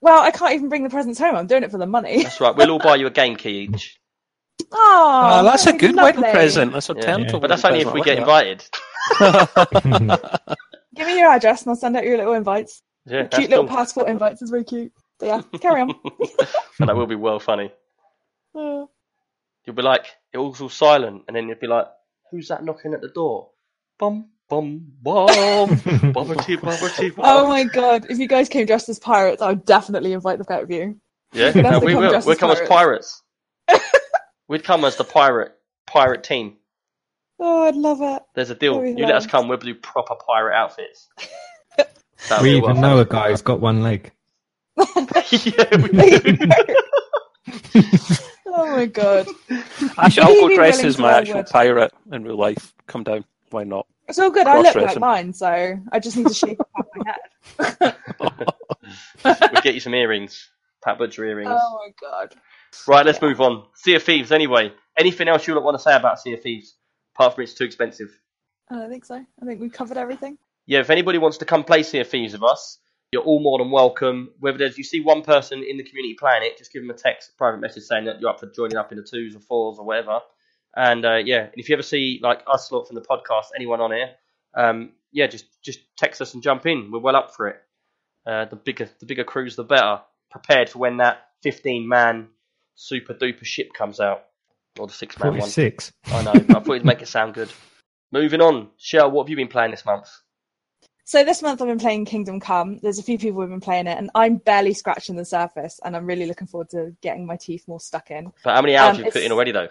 Well, I can't even bring the presents home. I'm doing it for the money. That's right. We'll all buy you a game key each. Oh, Oh, that's a that'd good wedding present. That's a Yeah. terrible Yeah. But that's only if we get I invited. Give me your address and I'll send out your little invites. Yeah, that's cute little cool. passport invites. is very cute. But yeah, carry on. But that will be well funny. Uh, You'll be like, it was all silent, and then you'll be like, who's that knocking at the door? Bum, bum, bum. Bubberty, bubberty, bum. oh my god! If you guys came dressed as pirates, I would definitely invite the pair of you. yeah, no, we will. We'll as come as pirates. We'd come as the pirate pirate team. Oh, I'd love it. There's a deal. Very You let us come, we'll do proper pirate outfits. That'd we even well know a guy who's got one leg. Yeah, we do. oh my god. Actually, I'll go dress willing as my actual would. pirate in real life. Come down. Why not? It's all good. I look Cross-dress like mine, so I just need to shape up my head. we'll get you some earrings. Pat Butcher earrings. Oh my god. Right, let's Yeah. move on. Sea of Thieves, anyway. Anything else you want to say about Sea of Thieves? Apart from it's too expensive. I don't think so. I think we've covered everything. Yeah, if anybody wants to come play Sea of Thieves with us, you're all more than welcome. Whether there's you see one person in the community playing it, just give them a text, a private message saying that you're up for joining up in the twos or fours or whatever. And uh, yeah, and if you ever see like us lot from the podcast, anyone on here, um, yeah, just just text us and jump in. We're well up for it. Uh, the bigger the bigger crews, the better. Prepared for when that 15 man super duper ship comes out, or the six man one. 46. I know. I thought it'd make it sound good. Moving on, Shell, what have you been playing this month? So this month I've been playing Kingdom Come. There's a few people who've been playing it, and I'm barely scratching the surface. And I'm really looking forward to getting my teeth more stuck in. But how many hours Um, have you put in already, though?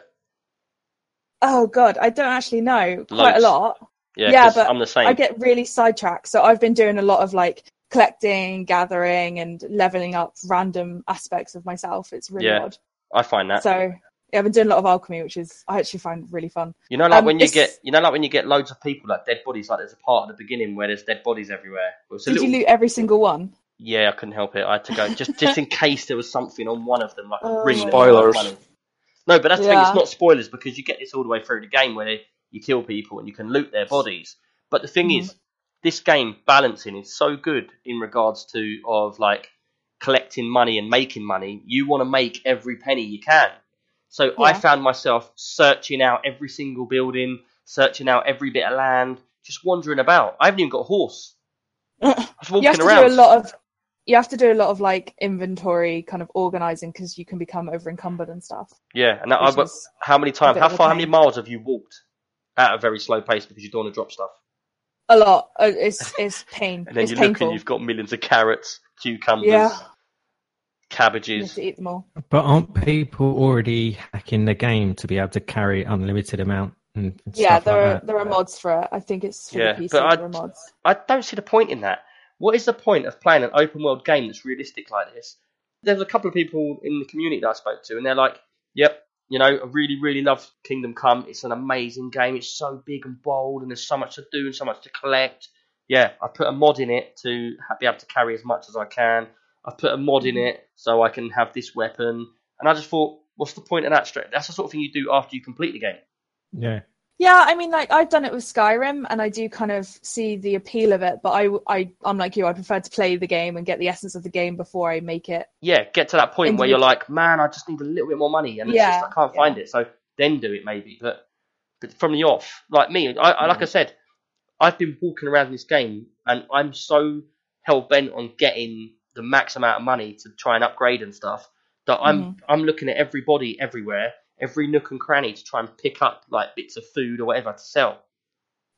Oh god, I don't actually know quite Loads. a lot. Yeah, Yeah, but I'm the same. I get really sidetracked. So I've been doing a lot of like collecting, gathering, and leveling up random aspects of myself. It's really Yeah. odd. I find that. So yeah, I've been doing a lot of alchemy, which is I actually find really fun. you know, like um, when you it's- get, you know, like when you get loads of people, like dead bodies. Like there's a part at the beginning where there's dead bodies everywhere. It was a Did little, you loot every single one? yeah, I couldn't help it. I had to go just, just in case there was something on one of them, like a Oh ring. my that was worth Spoilers. No, but that's the thing. Yeah. It's not spoilers because you get this all the way through the game where you kill people and you can loot their bodies. But the thing Mhm. is, this game balancing is so good in regards to of like collecting money and making money. You want to make every penny you can. So I found myself searching out every single building, searching out every bit of land, just wandering about. I haven't even got a horse. I was walking you have to around. do a lot of you have to do a lot of like inventory kind of organizing because you can become over encumbered and stuff. yeah, and that, I, how many times? How far? How many miles have you walked at a very slow pace because you don't want to drop stuff? a lot. Uh, It's it's pain. And then it's you look painful. and you've got millions of carrots, cucumbers, yeah, cabbages. eat them all. But aren't people already hacking the game to be able to carry unlimited amount and and Yeah, stuff there like are that? there are mods for it. I think it's for Yeah, the PC. but I- there are mods. I don't see the point in that. What is the point of playing an open world game that's realistic like this? There's a couple of people in the community that I spoke to, and they're like, "Yep, you know, I really, really love Kingdom Come. It's an amazing game. It's so big and bold, and there's so much to do and so much to collect. Yeah, I put a mod in it to be able to carry as much as I can. I put a mod in mm-hmm. it so I can have this weapon, and I just thought, what's the point of that? Straight, that's the sort of thing you do after you complete the game. Yeah. Yeah, I mean, like I've done it with Skyrim, and I do kind of see the appeal of it. But I, I, I'm like you. I prefer to play the game and get the essence of the game before I make it. yeah, get to that point where you're like, man, I just need a little bit more money, and it's Yeah, just I can't yeah. find it. So then do it maybe, but but from the off, like me, I, I like mm. I said, I've been walking around this game, and I'm so hell bent on getting the max amount of money to try and upgrade and stuff that I'm Mm-hmm. I'm looking at everybody everywhere, every nook and cranny to try and pick up like bits of food or whatever to sell.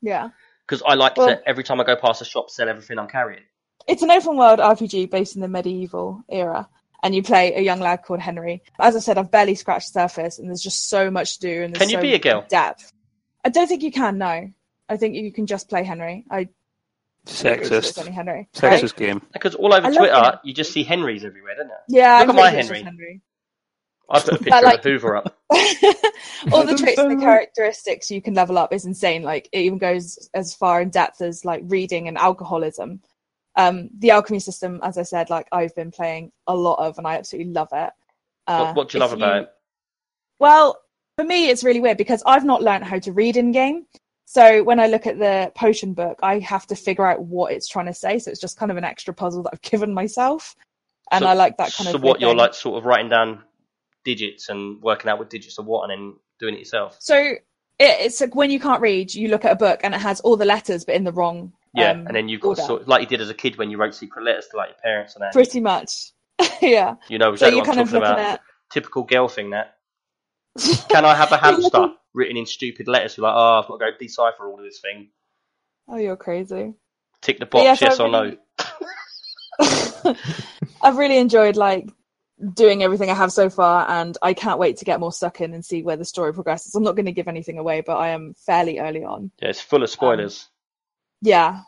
Yeah, Because I like Well- to every time I go past a shop, sell everything I'm carrying. it's an open world RPG based in the medieval era, and you play a young lad called Henry. As I said, I've barely scratched the surface, and there's just so much to do. And there's Can you so be a girl? Depth. I don't think you can. No, I think you can just play Henry. I I think it's- It's Sexist. Right? Sexist game. Because all over I Twitter, you just see Henrys everywhere, don't you? Yeah, Look I'm at my pretty sure it's Henry. I put a picture like- of a Hoover up. all the traits and the characteristics you can level up is insane. Like it even goes as far in depth as like reading and alcoholism. Um, the alchemy system, as I said, like I've been playing a lot of, and I absolutely love it. Uh, what, what do you if love about it? Well, for me, it's really weird because I've not learned how to read in game. So when I look at the potion book, I have to figure out what it's trying to say. So it's just kind of an extra puzzle that I've given myself, and So- I like that kind so of. So what you're like sort of writing down digits and working out what digits are what and then doing it yourself. So it, it's like when you can't read, you look at a book and it has all the letters but in the wrong. Yeah, um, and then you've got order. sort of, like you did as a kid when you wrote secret letters to like your parents and that. Pretty much, yeah. You know So you're what I'm kind of looking about. at. Typical girl thing that. Can I have a hamster written in stupid letters? You're like, oh, I've got to go decipher all of this thing. Oh, you're crazy. Tick the box, yeah, so yes I or no. I've really enjoyed like doing everything I have so far, and I can't wait to get more stuck in and see where the story progresses. I'm not going to give anything away, but I am fairly early on. Yeah, it's full of um, spoilers. Yeah,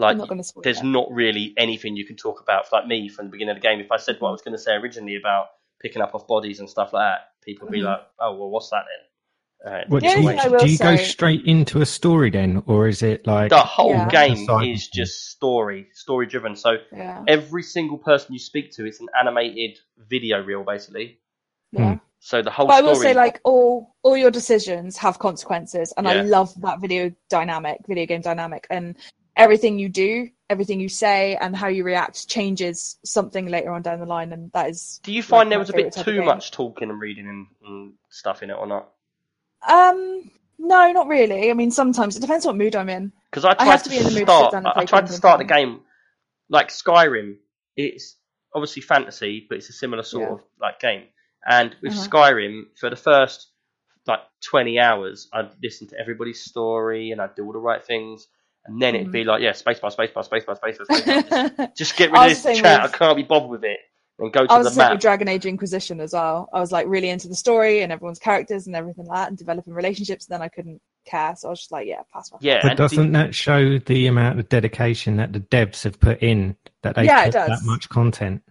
like I'm not going to spoil. there's it. not really anything you can talk about. Like me from the beginning of the game, if I said what I was going to say originally about picking up off bodies and stuff like that, people would be like, "Oh, well, what's that then?" Uh, What, Yeah, do you, yeah, do you go straight into a story then, or is it like the whole Yeah. game Side is just story, story driven. So Yeah, every single person you speak to, it's an animated video reel, basically. yeah. So the whole But I will say, like all all your decisions have consequences, and I love that video dynamic, video game dynamic, and everything you do, everything you say, and how you react changes something later on down the line, and that is. do you find like, there was a bit too much talking and reading and, and stuff in it, or not? Um, no, not really. I mean, sometimes it depends what mood I'm in. Because I tried have to, to be in the mood to start. down and I I tried to start the game like Skyrim. It's obviously fantasy, but it's a similar sort Yeah. of like game. And with Uh-huh. Skyrim, for the first like twenty hours, I'd listen to everybody's story and I'd do all the right things, and then it'd Mm-hmm. be like, yeah, spacebar, spacebar, spacebar, spacebar, spacebar. just, just get rid of this chat. same with- I can't be bothered with it. And go to I was the the same map. with Dragon Age Inquisition as well. I was like really into the story and everyone's characters and everything like that, and developing relationships. And then I couldn't care, so I was just like, yeah, pass. pass. yeah, But doesn't that show the amount of dedication that the devs have put in that they Yeah, it put that much content?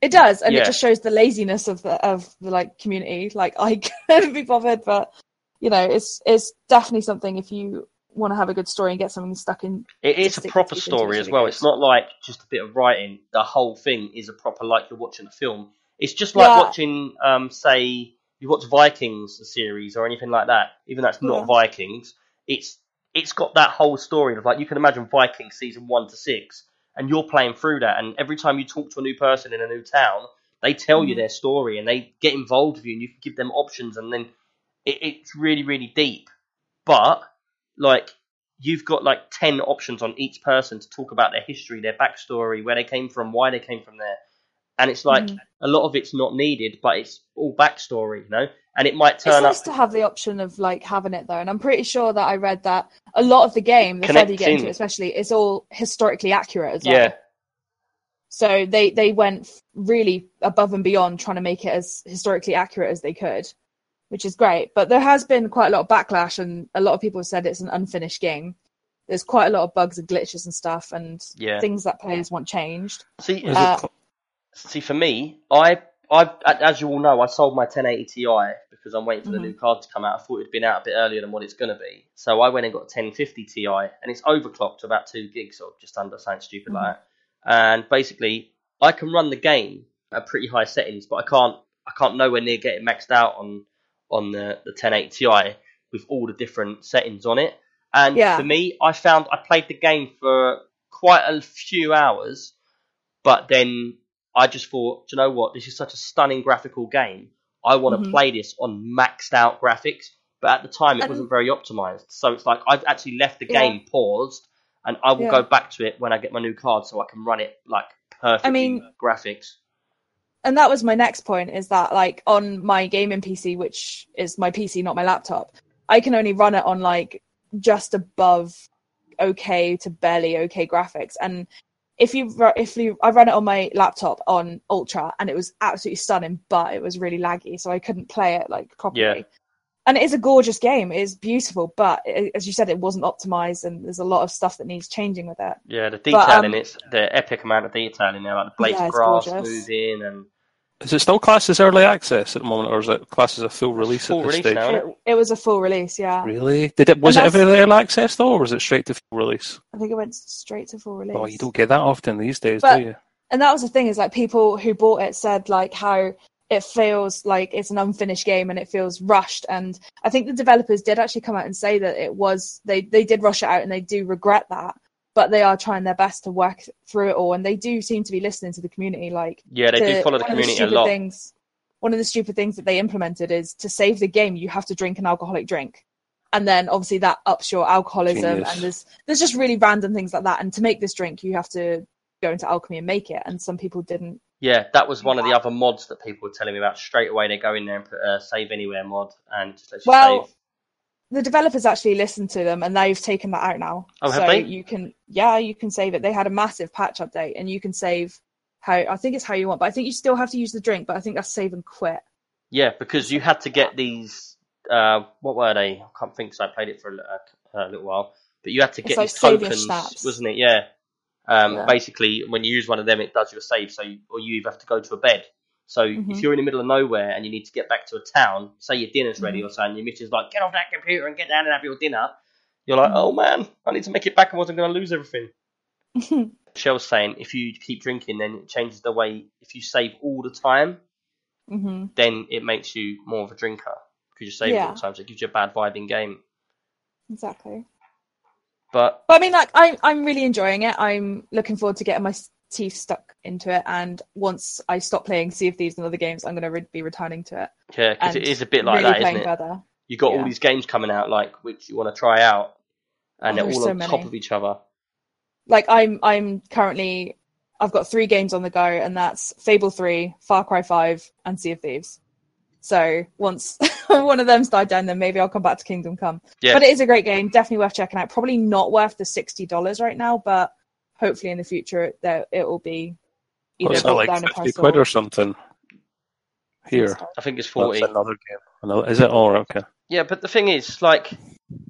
It does, and Yeah. it just shows the laziness of the of the like community. Like I couldn't be bothered, but you know, it's it's definitely something if you want to have a good story and get something stuck in. It is a proper story as well. It's not like just a bit of writing. The whole thing is a proper like you're watching a film. It's just like Yeah. watching, um, say, you watch Vikings the series or anything like that. Even though it's not Yeah. Vikings, it's it's got that whole story of like you can imagine Vikings season one to six, and you're playing through that. And every time you talk to a new person in a new town, they tell you Mhm. their story and they get involved with you, and you can give them options, and then it, it's really really deep. But like you've got like 10 options on each person to talk about their history, their backstory, where they came from, why they came from there. And it's like Mhm. a lot of it's not needed, but it's all backstory, you know? And it might turn It's nice up. to have the option of like having it though, and I'm pretty sure that I read that a lot of the game, the further you get into it, especially, it's all historically accurate as well. Yeah, So they they went really above and beyond trying to make it as historically accurate as they could, which is great. But there has been quite a lot of backlash, and a lot of people have said it's an unfinished game. There's quite a lot of bugs and glitches and stuff, and yeah. things that players want changed. See, Uh, it see, for me, I, I, as you all know, I sold my 1080 Ti because I'm waiting for the Mhm. new card to come out. I thought it'd been out a bit earlier than what it's going to be. So I went and got a 1050 Ti, and it's overclocked to about two gigs or just under something stupid like that. And basically, I can run the game at pretty high settings, but I can't, I can't nowhere near getting maxed out on, on the the 1080 Ti with all the different settings on it. And Yeah. for me, I found I played the game for quite a few hours, but then I just thought, "Do you know what? This is such a stunning graphical game. I want to Mhm. play this on maxed out graphics. But at the time, it And- wasn't very optimized. So it's like I've actually left the Yeah. game paused, and I will Yeah. go back to it when I get my new card, so I can run it like perfectly mean- graphics. And that was my next point is that like on my gaming PC, which is my PC, not my laptop, I can only run it on like just above okay to barely okay graphics. And if you if you I run it on my laptop on ultra and it was absolutely stunning, but it was really laggy, so I couldn't play it like properly. Yeah. And it is a gorgeous game. It is beautiful, but it, as you said, it wasn't optimized, and there's a lot of stuff that needs changing with it. Yeah, the detail But, um, in it's the epic amount of detail in there, like the blades Yeah, of grass gorgeous. moving and is it still classed as early access at the moment, or is it classed as a full release Full at this release stage? now. It, it was a full release, yeah. Really? Did it? Was it And ever early access though, or was it straight to full release? I think it went straight to full release. Oh, you don't get that often these days, But- do you? and that was the thing is like people who bought it said like how it feels like it's an unfinished game and it feels rushed and i think the developers did actually come out and say that it was they they did rush it out and they do regret that but they are trying their best to work through it all and they do seem to be listening to the community like yeah, they do follow the one of community a stupid lot. things one of the stupid things that they implemented is to save the game you have to drink an alcoholic drink and then obviously that ups your alcoholism Genius. and there's there's just really random things like that and to make this drink you have to go into alchemy and make it and some people didn't Yeah, that was one of the other mods that people were telling me about. Straight away, they go in there and put a save anywhere mod and just let you well save. The developers actually listened to them and they've taken that out now Oh, have so they? you can yeah you can save it they had a massive patch update and you can save how I think it's how you want, but I think you still have to use the drink. But I think that's save and quit. Yeah, because you had to get these. Uh, what were they? I can't think. So I played it for a, a, a little while, but you had to get like these tokens, wasn't it? Yeah. Um, Yeah. Basically, when you use one of them, it does your save. So, you, or you either have to go to a bed. So Mhm. if you're in the middle of nowhere and you need to get back to a town, say your dinner's ready Mhm. or something, your missus is like, get off that computer and get down and have your dinner. You're like, Mhm. oh man, I need to make it back. or else I wasn't going to lose everything. Shell's saying if you keep drinking, then it changes the way. If you save all the time, hmm then it makes you more of a drinker because you save all Yeah. the time. So it gives you a bad vibe in game. Exactly. But But I mean, like, I'm I'm really enjoying it. I'm looking forward to getting my teeth stuck into it. And once I stop playing Sea of Thieves and other games, I'm going to re- be returning to it. yeah, because it is a bit like really that, isn't it? further. You got all these games coming out, like which you want to try out, and Oh, they're all so on top of each other. Like, I'm I'm currently I've got three games on the go, and that's Fable Three, Far Cry Five, and Sea of Thieves. So once one of them's died down, then maybe I'll come back to Kingdom Come. Yeah. But it is a great game, definitely worth checking out. Probably not worth the sixty dollars right now, but hopefully in the future that it will be either What's that like down fifty price quid or or something? Here, I think it's that's forty. another game. Another, is it? Oh, okay. Yeah, but the thing is, like,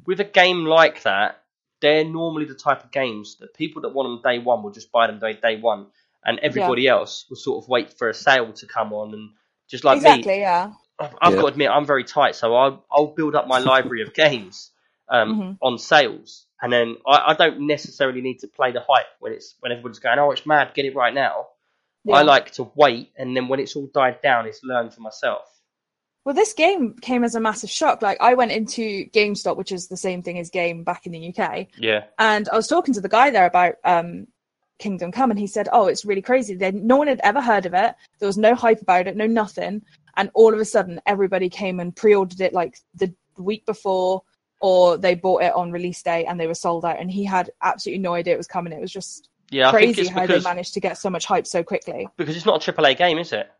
with a game like that, they're normally the type of games that people that want them day one will just buy them day, day one, and everybody else will sort of wait for a sale to come on, and just like me, exactly, yeah. I've, I've Yeah. got to admit, I'm very tight, so I'll, I'll build up my library of games um, Mhm. on sales, and then I, I don't necessarily need to play the hype when it's when everybody's going, oh, it's mad, get it right now. Yeah. I like to wait, and then when it's all died down, it's learned for myself. Well, this game came as a massive shock. Like, I went into GameStop, which is the same thing as Game back in the UK, Yeah, and I was talking to the guy there about um, Kingdom Come, and he said, "Oh, it's really crazy. No one had ever heard of it. There was no hype about it, no nothing, and all of a sudden, everybody came and pre-ordered it like the week before, or they bought it on release day, and they were sold out. And he had absolutely no idea it was coming. It was just yeah. I think crazy it's how because they managed to get so much hype so quickly. because it's not a AAA game, is it?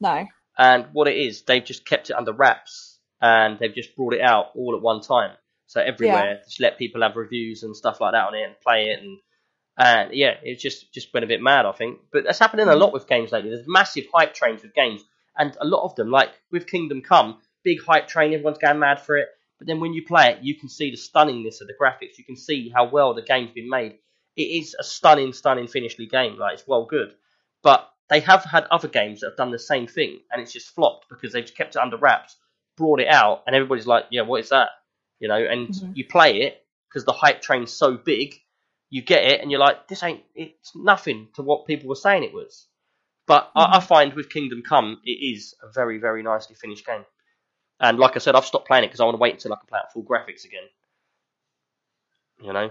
No, And what it is, they've just kept it under wraps and they've just brought it out all at one time. So everywhere, just let people have reviews and stuff like that on it and play it and and yeah, it's just just went a bit mad, I think. But that's happening a mm. lot with games lately. There's massive hype trains with games, and a lot of them, like with Kingdom Come, big hype train, everyone's going mad for it. But then when you play it, you can see the stunningness of the graphics. You can see how well the game's been made. It is a stunning, stunning, finishly game. Like it's well good, but they have had other games that have done the same thing, and it's just flopped because they've kept it under wraps, brought it out, and everybody's like, "Yeah, what is that?" You know, and Mhm. you play it because the hype train's so big, you get it, and you're like, "This ain't, it's nothing to what people were saying it was." But I, I find with Kingdom Come, it is a very, very nicely finished game. And like I said, I've stopped playing it because I want to wait until I can play it full graphics again. You know,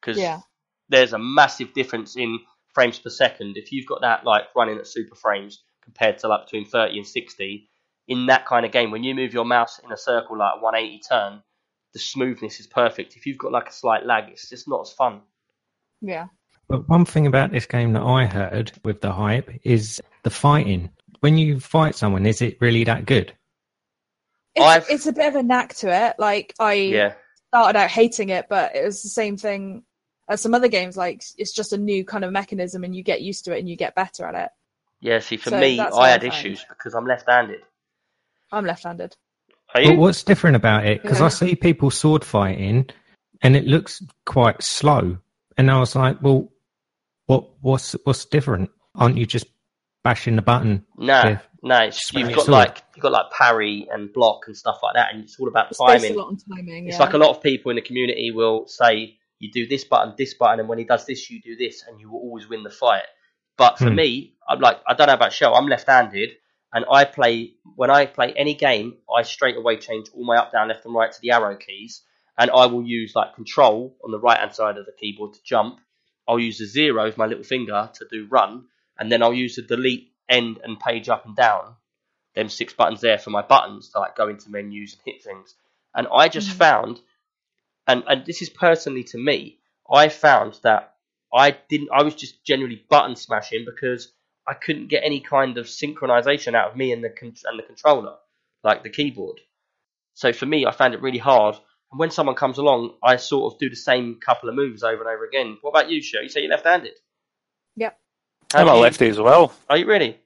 because Yeah. there's a massive difference in frames per second. If you've got that like running at super frames compared to like between 30 and 60, in that kind of game, when you move your mouse in a circle like a 180 turn, the smoothness is perfect. If you've got like a slight lag, it's just not as fun. yeah. But one thing about this game that I heard with the hype is the fighting. When you fight someone, is it really that good? I've- It's, it's a bit of a knack to it. Like I Yeah. started out hating it, but it was the same thing as some other games. Like it's just a new kind of mechanism, and you get used to it and you get better at it. Yeah, see, for So me, I had I find. issues because I'm left handed. I'm left-handed. Are But you? what's different about it? Because Yeah. I see people sword fighting, and it looks quite slow. And I was like, well, what what's what's different? Aren't you just bashing the button? Nah, Yeah. No, it's, Swing you've got like you've got like parry and block and stuff like that, and it's all about It's timing. a lot on timing. It's yeah. like a lot of people in the community will say you do this button, this button, and when he does this, you do this, and you will always win the fight. But for Hmm. me, I'm like I don't know about Shell. I'm left-handed, and I play when I play any game, I straight away change all my up, down, left, and right to the arrow keys, and I will use like control on the right-hand side of the keyboard to jump. I'll use the zero with my little finger to do run, and then I'll use the delete, end, and page up and down. Them six buttons there for my buttons to like go into menus and hit things. And I just Mhm. found, and and this is personally to me, I found that I didn't. I was just generally button smashing because I couldn't get any kind of synchronization out of me and the con- and the controller, like the keyboard. So for me, I found it really hard. And when someone comes along, I sort of do the same couple of moves over and over again. What about you, Shell? You say you're left-handed. Yep. How I'm a lefty as well. Are you really?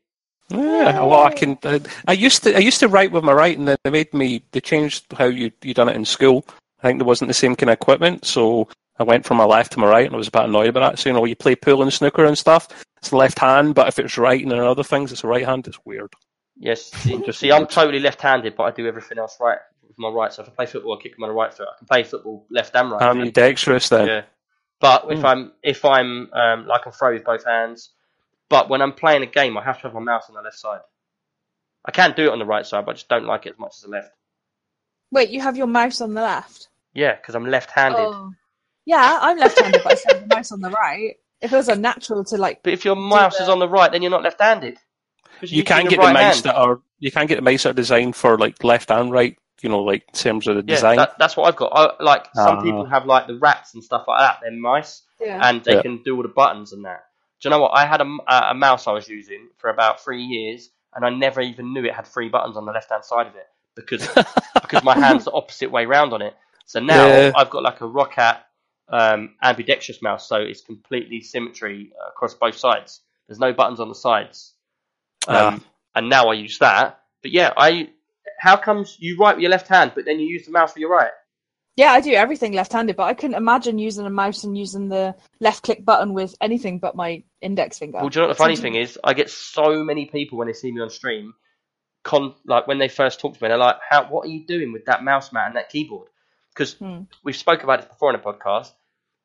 Yeah, well, I can. I, I used to. I used to write with my right, and then they made me. They changed how you you done it in school. I think there wasn't the same kind of equipment, so I went from my left to my right, and I was a bit annoyed about that. So you know, you play pool and snooker and stuff. It's left hand, but if it's right and other things, it's right hand. It's weird. Yes. See, see, I'm totally left-handed, but I do everything else right with my right. So if I play football, I kick with my right foot. I can play football left and right. I'm dexterous then. Yeah. But if Mm. I'm if I'm um, like I can throw with both hands, but when I'm playing a game, I have to have my mouse on the left side. I can do it on the right side, but I just don't like it as much as the left. Wait, you have your mouse on the left? Yeah, because I'm left-handed. Oh. Yeah, I'm left-handed, but I still have the mouse on the right. If it feels unnatural to like. But if your mouse is on the right, then you're not left-handed. You you're can using get right the mice hand. that are. You can get the mice that are designed for like left and right. You know, like in terms of the Yeah, design. that, that's what I've got. I, like some Ah. people have like the rats and stuff like that. They're mice, Yeah. and they Yeah. can do all the buttons and that. Do you know what? I had a mouse I was using for about three years, and I never even knew it had three buttons on the left-hand side of it because because my hand's the opposite way round on it. So now Yeah. I've got like a Roccat um, ambidextrous mouse, so it's completely symmetry across both sides. There's no buttons on the sides, um, and now I use that. But yeah, I. How comes you write with your left hand, but then you use the mouse with your right? Yeah, I do everything left-handed, but I couldn't imagine using a mouse and using the left-click button with anything but my index finger. Well, do you know what the funny thing is? I get so many people when they see me on stream, con like when they first talk to me, they're like, "How? What are you doing with that mouse mat and that keyboard?" Because Hmm. we've spoke about it before in a podcast.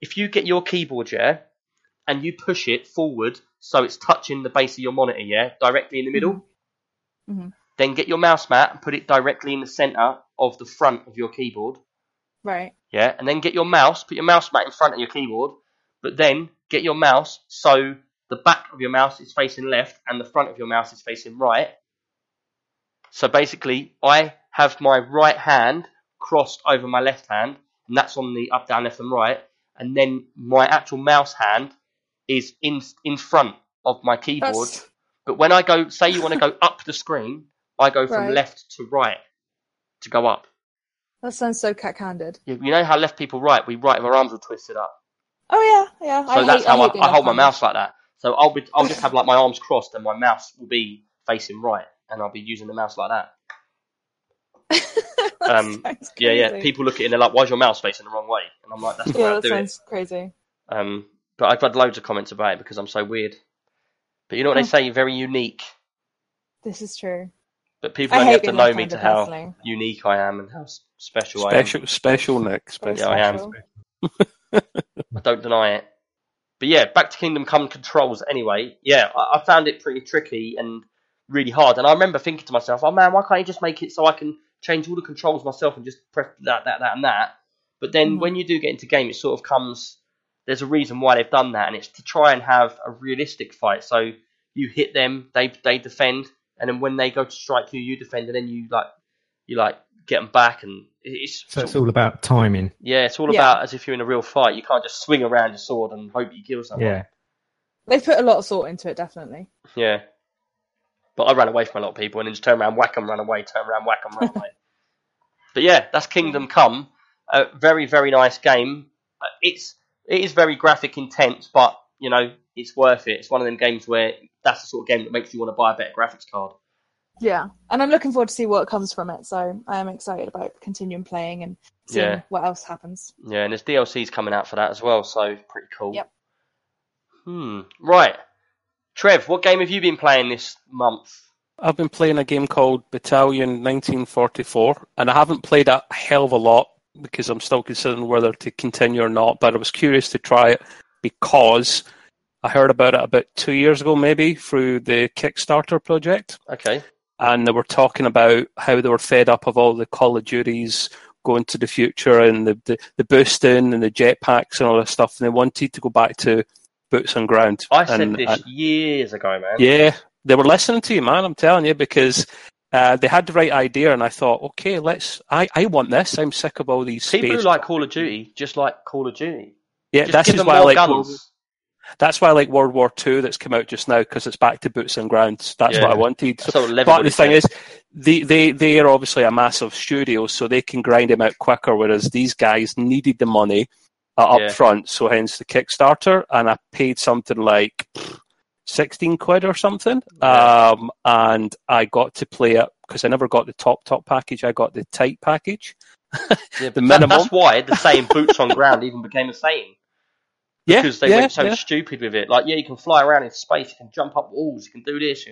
If you get your keyboard, yeah, and you push it forward so it's touching the base of your monitor, yeah, directly in the middle, Mhm. then get your mouse mat and put it directly in the center of the front of your keyboard, Right. yeah, and then get your mouse, put your mouse mat in front of your keyboard, but then get your mouse so the back of your mouse is facing left and the front of your mouse is facing right. So basically, I have my right hand crossed over my left hand, and that's on the up, down, left, and right, and then my actual mouse hand is in in front of my keyboard. That's- But when I go, say you want to go up the screen, I go from Right. left to right to go up. That sounds so cack-handed. You you know how left people write? We write with our arms all twisted up. Oh yeah, yeah. So I that's hate, how I, being I hold my mouse like that. So I'll be I'll just have like my arms crossed and my mouse will be facing right, and I'll be using the mouse like that. That Um, Yeah, yeah. People look at it and they're like, "Why's your mouse facing the wrong way?" And I'm like, "That's the way Yeah, I that do it." sounds crazy. Um, but I've had loads of comments about it because I'm so weird. But you know what they Oh. say? You're very unique. This is true. But people I only have to know me to how personally. unique I am and how s- special, special, special, Nick. Special. Yeah, I am. I don't deny it. But yeah, back to Kingdom Come controls. Anyway, yeah, I, I found it pretty tricky and really hard. And I remember thinking to myself, "Oh man, why can't you just make it so I can change all the controls myself and just press that, that, that, and that?" But then Mhm. when you do get into game, it sort of comes. There's a reason why they've done that, and it's to try and have a realistic fight. So you hit them, they they defend, and then when they go to strike you, you defend, and then you like you like get them back, and it's So it's all about timing. yeah, it's all Yeah. about as if you're in a real fight. You can't just swing around your sword and hope you kill someone. Yeah. They've put a lot of thought into it, definitely. Yeah. But I ran away from a lot of people and then just turn around, whack 'em, run away, turn around, whack 'em, run away. But yeah, that's Kingdom Come. A very, very nice game. Uh, It's it is very graphic intense, but you know it's worth it. It's one of them games where that's the sort of game that makes you want to buy a better graphics card. Yeah, and I'm looking forward to see what comes from it. So I am excited about continuing playing and seeing Yeah. what else happens. Yeah, and there's DLCs coming out for that as well, so pretty cool. Yep. Hmm. Right. Trev, what game have you been playing this month? I've been playing a game called Battalion 1944, and I haven't played a hell of a lot because I'm still considering whether to continue or not. But I was curious to try it because I heard about it about two years ago, maybe through the Kickstarter project, Okay. and they were talking about how they were fed up of all the Call of Duties going to the future and the, the, the boosting and the jetpacks and all that stuff, and they wanted to go back to boots on ground. I said and, this and- years ago, man. yeah, they were listening to you, man. I'm telling you, because uh, they had the right idea, and I thought, okay, let's. I, I want this. I'm sick of all these People who like Call of Duty just like Call of Duty. yeah, Just that's give just them why I like. guns. That's why I like World War Two that's come out just now because it's back to boots on ground. That's Yeah. what I wanted. So, but the thing is, they, they they are obviously a massive studio, so they can grind them out quicker. Whereas these guys needed the money uh, up Yeah. front, so hence the Kickstarter. And I paid something like 16 quid or something. Yeah. Um, and I got to play it because I never got the top, top package. I got the tight package. Yeah, The but that- that's why the saying boots on ground even became a saying. Yeah, Because they yeah, went so yeah. stupid with it. Like, yeah, you can fly around in space, you can jump up walls, you can do this.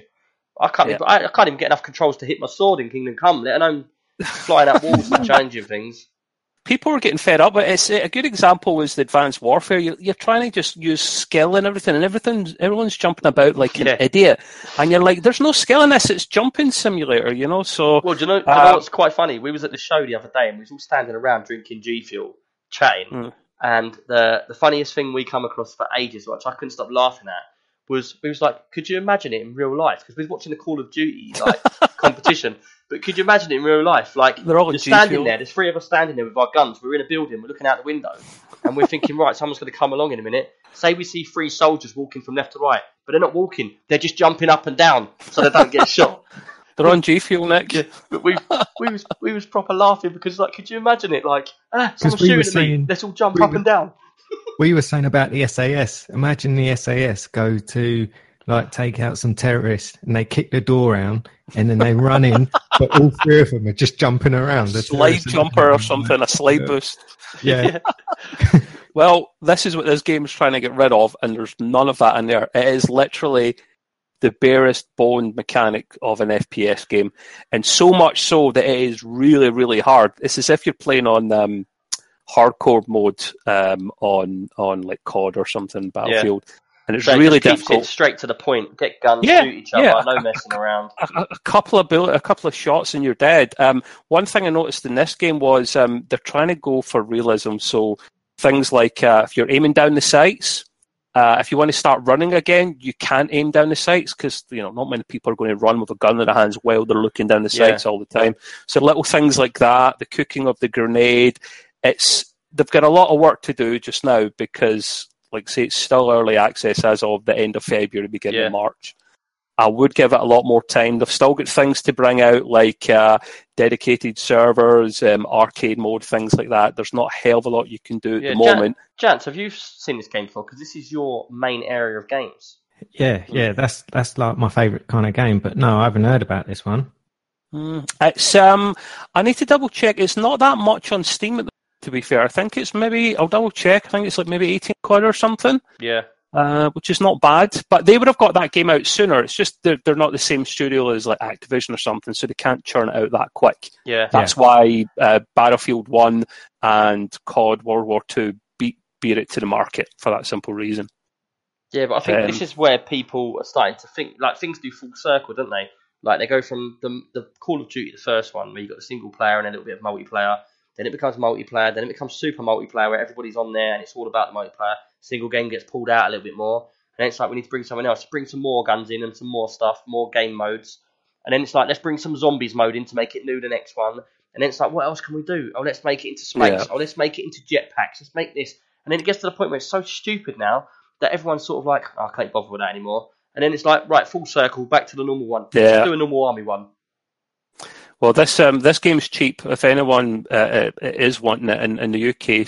I can't. Even, I, I can't even get enough controls to hit my sword in Kingdom Come, let alone flying up walls and changing things. people were getting fed up. But it's a good example was the Advanced Warfare. You're, you're trying to just use skill and everything, and everything. Everyone's jumping about like an idiot, and you're like, "There's no skill in this. It's jumping simulator," you know. So Well, do you know, do you Uh, know what's quite funny? We was at the show the other day and we was all standing around drinking G Fuel, chatting. Mm. And the the funniest thing we come across for ages, which I couldn't stop laughing at, was we was like, could you imagine it in real life? Because we was watching the Call of Duty like competition, but could you imagine it in real life? Like They're all standing there. There's three of us standing there with our guns. We're in a building. We're looking out the window, and we're thinking, right, someone's going to come along in a minute. Say we see three soldiers walking from left to right, but they're not walking. They're just jumping up and down so they don't get shot. They're on G Fuel, Nick. Yeah, but we we was we was proper laughing because like, could you imagine it? Like, ah, 'Cause someone's we shooting were at me. saying- Let's all jump we up were- and down. We were saying about the SAS. Imagine the SAS go to like take out some terrorists and they kick the door out and then they run in, but all three of them are just jumping around. The Slide jumper or something, a slide boost. them. Yeah. Well, this is what this game is trying to get rid of, and there's none of that in there. It is literally the barest bone mechanic of an FPS game, and so much so that it is really, really hard. It's as if you're playing on um, hardcore mode um, on on like COD or something, Battlefield, and it's So it really keeps difficult. it straight to the point. Get guns, Yeah, shoot each other, yeah. no messing around. a, a couple of bullet, a couple of shots and you're dead. Um, one thing I noticed in this game was um, they're trying to go for realism. So things like uh, if you're aiming down the sights, uh, if you want to start running again, you can't aim down the sights because you know not many people are going to run with a gun in their hands while they're looking down the Yeah. sights all the time. So little things like that, the cooking of the grenade, it's they've got a lot of work to do just now because, like say, it's still early access as of the end of February, beginning Yeah. of March. I would give it a lot more time. They've still got things to bring out, like uh, dedicated servers, um, arcade mode, things like that. There's not a hell of a lot you can do at Yeah, the moment. Jance, have you seen this game before? Because this is your main area of games. Yeah, yeah, that's that's like my favourite kind of game. But no, I haven't heard about this one. Mm. It's um, I need to double check. It's not that much on Steam. To be fair, I think it's maybe I'll double check. I think it's like maybe eighteen quid or something. Yeah, uh, which is not bad. But they would have got that game out sooner. It's just they're, they're not the same studio as like Activision or something, so they can't churn it out that quick. yeah. That's why uh, Battlefield One and COD World War Two beat beat it to the market for that simple reason. Yeah, but I think Um, this is where people are starting to think like things do full circle, don't they? Like they go from the the Call of Duty, the first one, where you got the single player and a little bit of multiplayer. Then it becomes multiplayer. Then it becomes super multiplayer, where everybody's on there and it's all about the multiplayer. Single game gets pulled out a little bit more, and then it's like we need to bring something else, bring some more guns in and some more stuff, more game modes. And then it's like let's bring some zombies mode in to make it new the next one. And then it's like what else can we do? Oh, let's make it into space. Yeah. Oh, let's make it into jetpacks. Let's make this. And then it gets to the point where it's so stupid now that everyone's sort of like, oh, I can't bother with that anymore. And then it's like, right, full circle, back to the normal one. Yeah. Let's do a normal army one. Well, this um, this game's cheap. If anyone uh, uh, is wanting it in, in the UK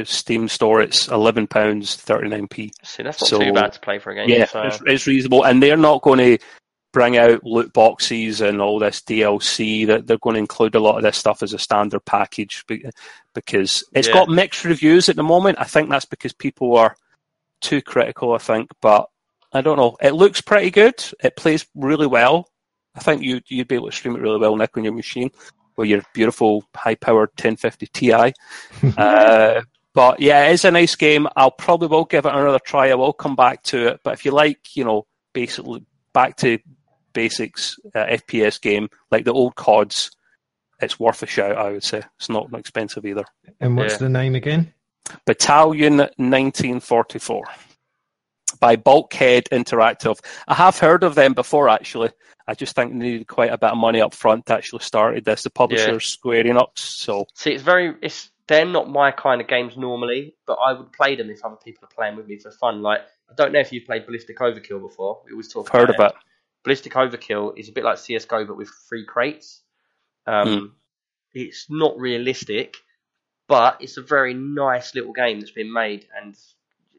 uh, Steam store, it's eleven pounds thirty nine p. See, that's not So- too bad to play for a game. Yeah, so- it's, it's reasonable, and they're not going to bring out loot boxes and all this DLC. That they're going to include a lot of this stuff as a standard package because it's Yeah. got mixed reviews at the moment. I think that's because people are too critical. I think, but I don't know. It looks pretty good. It plays really well. I think you you'd be able to stream it really well, Nick, on your machine with your beautiful high-powered 1050 Ti. uh, but yeah, it is a nice game. I'll probably will give it another try. I will come back to it. But if you like, you know, basically back to basics uh, FPS game like the old CODs, it's worth a shout. I would say it's not expensive either. And what's Yeah. the name again? Battalion 1944 by Bulkhead Interactive. I have heard of them before, actually. I just think they needed quite a bit of money up front to actually started this. The publisher's Square Enix, so See, it's very, it's they're not my kind of games normally, but I would play them if other people are playing with me for fun. Like, I don't know if you've played Ballistic Overkill before. We always talk I've heard about it. Ballistic Overkill is a bit like CS:GO, but with free crates. Um, Hmm. It's not realistic, but it's a very nice little game that's been made, and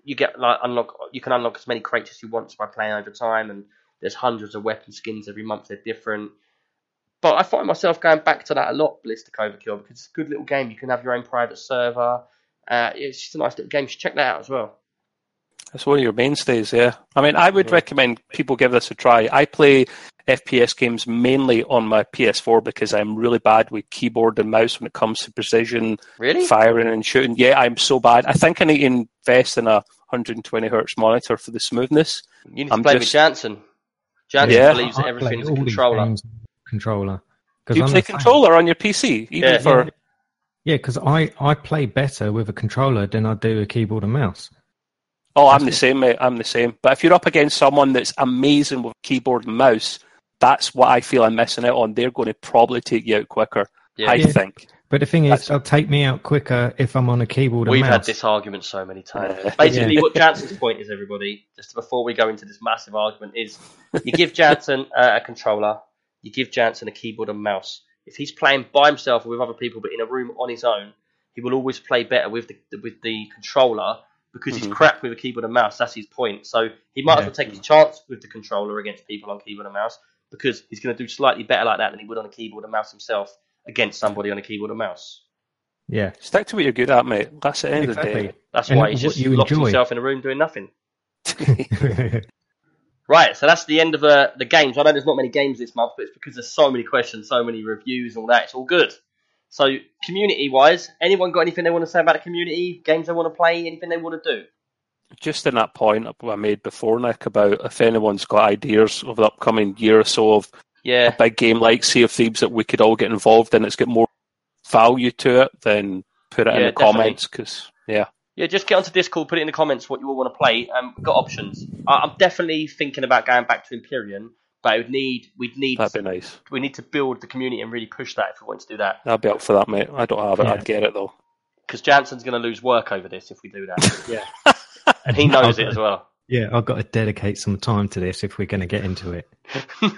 you get like unlock you can unlock as many crates as you want by playing over time, and there's hundreds of weapon skins every month. They're different. But I find myself going back to that a lot, Ballistic Overkill, because it's a good little game. You can have your own private server. Uh, it's just a nice little game. You should check that out as well. That's one of your mainstays, yeah. I mean, I would Yeah. recommend people give this a try. I play FPS games mainly on my PS4 because I'm really bad with keyboard and mouse when it comes to precision, Really? firing and shooting. Yeah, I'm so bad. I think I need to invest in a 120 hertz monitor for the smoothness. You need to I'm play with just- Jansen. Jansen Yeah. believes that I play everything's a all these controller. games on Controller. 'Cause Do you I'm play a fan. controller on your PC? Even Yeah. for Yeah, because I, I play better with a controller than I do a keyboard and mouse. Oh, I'm the same, mate. I'm the same. But if you're up against someone that's amazing with keyboard and mouse, that's what I feel I'm missing out on. They're going to probably take you out quicker. Yeah. I Yeah. think. But the thing is, That's- they'll take me out quicker if I'm on a keyboard and We've mouse. had this argument so many times. Basically, Yeah. what Jansen's point is, everybody, just before we go into this massive argument, is you give Jansen uh, a controller, you give Jansen a keyboard and mouse. If he's playing by himself or with other people, but in a room on his own, he will always play better with the with the controller because Mhm. he's crap with a keyboard and mouse. That's his point. So he might as well take his chance with the controller against people on keyboard and mouse because he's going to do slightly better like that than he would on a keyboard and mouse himself against somebody on a keyboard and mouse. Yeah, Stick to what you're good at, mate. That's the end of the exactly. day. That's And why he's just you locked enjoy. himself in a room doing nothing. Right, so that's the end of uh, the games. I know there's not many games this month, but it's because there's so many questions, so many reviews, and all that. It's all good. So, community wise, anyone got anything they want to say about the community? Games they want to play? Anything they want to do? Just in that point I made before, Nick, about if anyone's got ideas of the upcoming year or so of a Yeah, big game like Sea of Thieves that we could all get involved in, it's got more value to it, then put it in the definitely. comments. Because yeah, yeah. Just get onto Discord, put it in the comments what you all want to play. Um, we've got options. I- I'm definitely thinking about going back to Empyrion, but I would need we'd need that'd be nice. we need to build the community and really push that if we want to do that. I'd be up for that, mate. I don't have it. Yeah. I'd get it though. Because Jansen's going to lose work over this if we do that, yeah, and he knows it as well. Yeah, I've got to dedicate some time to this if we're going to get into it.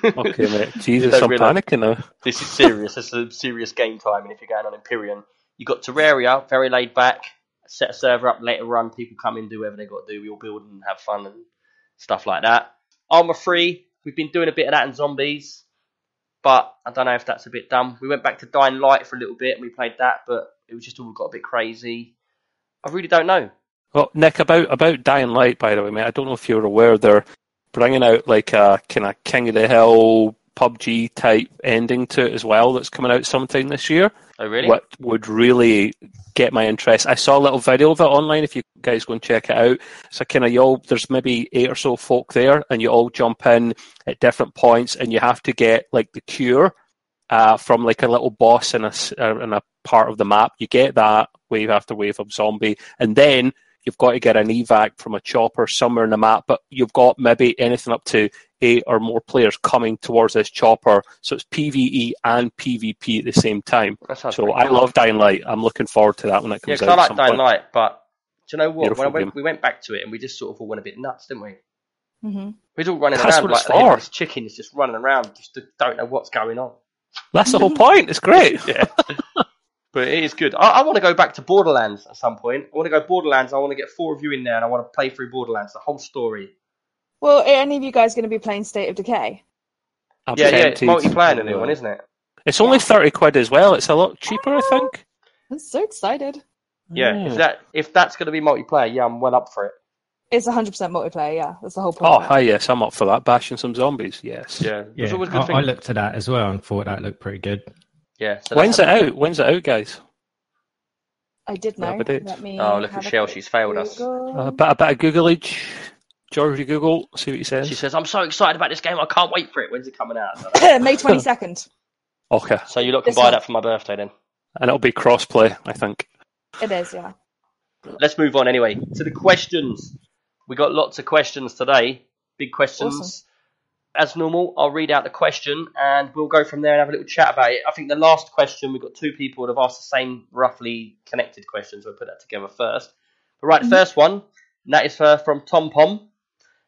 Okay, mate. Jesus, I'm realise- panicking now. this is serious. This is a serious game time, and if you're going on Empyrion, you've got Terraria, very laid back. Set a server up, let it run. People come in, do whatever they've got to do. We all build and have fun and stuff like that. Arma 3. We've been doing a bit of that in zombies, but I don't know if that's a bit dumb. We went back to Dying Light for a little bit and we played that, but it was just all got a bit crazy. I really don't know. Well, Nick, about about Dying Light, by the way, mate. I don't know if you're aware they're bringing out like a kind of King of the Hill PUBG type ending to it as well. That's coming out sometime this year. Oh, really? What would really get my interest? I saw a little video of it online. If you guys go and check it out, so kind of you all there's maybe eight or so folk there, and you all jump in at different points, and you have to get like the cure uh, from like a little boss in a uh, in a part of the map. You get that wave after wave of zombie, and then you've got to get an evac from a chopper somewhere in the map. But you've got maybe anything up to eight or more players coming towards this chopper, so it's PVE and PvP at the same time. So pretty I love Dying Light. I'm looking forward to that when it Yeah, comes because I out. at like some Dying point. Light, but do you know what? When went, we went back to it and we just sort of all went a bit nuts, didn't we? hmm We're all running That's around like it's the head of for. this chicken is just running around, just don't know what's going on. That's the whole point. It's great. Yeah. But it is good. I, I want to go back to Borderlands at some point. I want to go Borderlands. I want to get four of you in there, and I want to play through Borderlands, the whole story. Well, are any of you guys going to be playing State of Decay? I'm yeah, yeah, it's tempted. multiplayer, the new one, isn't it? It's only thirty quid as well. It's a lot cheaper, I think. I'm so excited. Yeah. Hmm. If that if that's going to be multiplayer, yeah, I'm well up for it. It's 100% multiplayer, yeah. That's the whole point. Oh, hi, yes, I'm up for that. Bashing some zombies, yes. Yeah. Yeah, good I, thing. I looked at that as well and thought that looked pretty good. Yeah. So When's it out? When's it out, guys? I did Yeah, know. Let me Oh, look at a Shell. She's failed us. Google. Uh, a bit, a bit of Googleage. George, you Google, see what he says. She says, "I'm so excited about this game. I can't wait for it. When's it coming out?" May 22nd. Okay, so you lot can This buy month. that for my birthday then. and it'll be crossplay, I think. It is, yeah. Let's move on anyway to the questions. We got lots of questions today. Big questions. Awesome. As normal, I'll read out the question and we'll go from there and have a little chat about it. I think the last question we've got two people that have asked the same roughly connected questions. We'll put that together first. But right, the first one, and that is uh, from Tom Pom,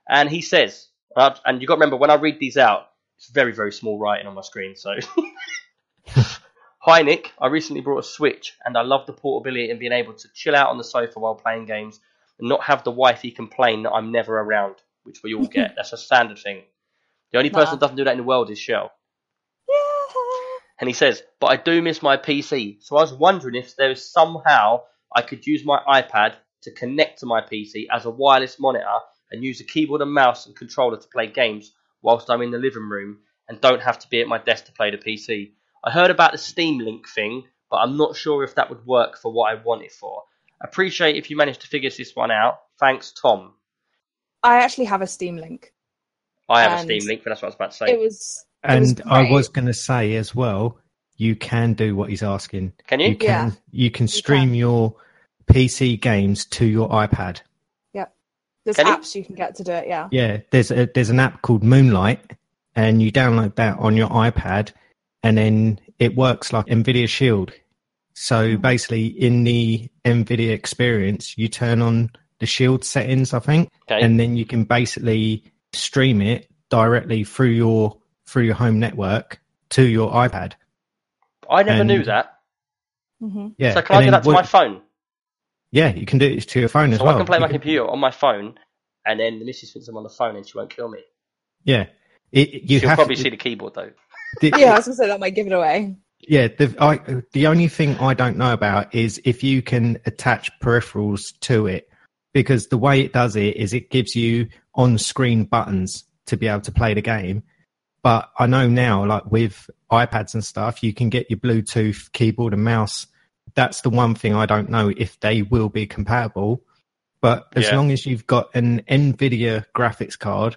and he says, uh, and you've got to remember when I read these out, it's very very small writing on my screen, so. Hi Nick, I recently bought a Switch and I love the portability and being able to chill out on the sofa while playing games. and not have the wifey complain that I'm never around, which we all get. That's a standard thing. The only person Nah. that doesn't do that in the world is Shell. Yeah. And he says, but I do miss my PC. So I was wondering if there is somehow I could use my iPad to connect to my PC as a wireless monitor and use a keyboard and mouse and controller to play games whilst I'm in the living room and don't have to be at my desk to play the PC. I heard about the Steam Link thing, but I'm not sure if that would work for what I want it for. Appreciate if you manage to figure this one out. Thanks, Tom. I actually have a Steam link. I have a Steam Link, but that's what I was about to say. It was. it was And I was going to say as well, you can do what he's asking. Can you? You can Yeah. you can stream your PC games to your iPad. Yep. There's Can you? apps you can get to do it. Yeah. Yeah, there's a there's an app called Moonlight, and you download that on your iPad, and then it works like Nvidia Shield. So basically, in the Nvidia experience, you turn on the Shield settings, I think, Okay. and then you can basically stream it directly through your through your home network to your iPad. I never knew and- that. hmm Yeah. so can I do that to my phone? Yeah, you can do it to your phone as well. So well. I can play You my can- computer on my phone, and then the missus thinks I'm on the phone and she won't kill me. Yeah, it, you She'll have probably to, see the keyboard though. the- Yeah, I was gonna say that might give it away. Yeah, the I, the only thing I don't know about is if you can attach peripherals to it, because the way it does it is it gives you on-screen buttons to be able to play the game. But I know now, like with iPads and stuff, you can get your Bluetooth keyboard and mouse. That's the one thing I don't know if they will be compatible. But as Yeah. long as you've got an NVIDIA graphics card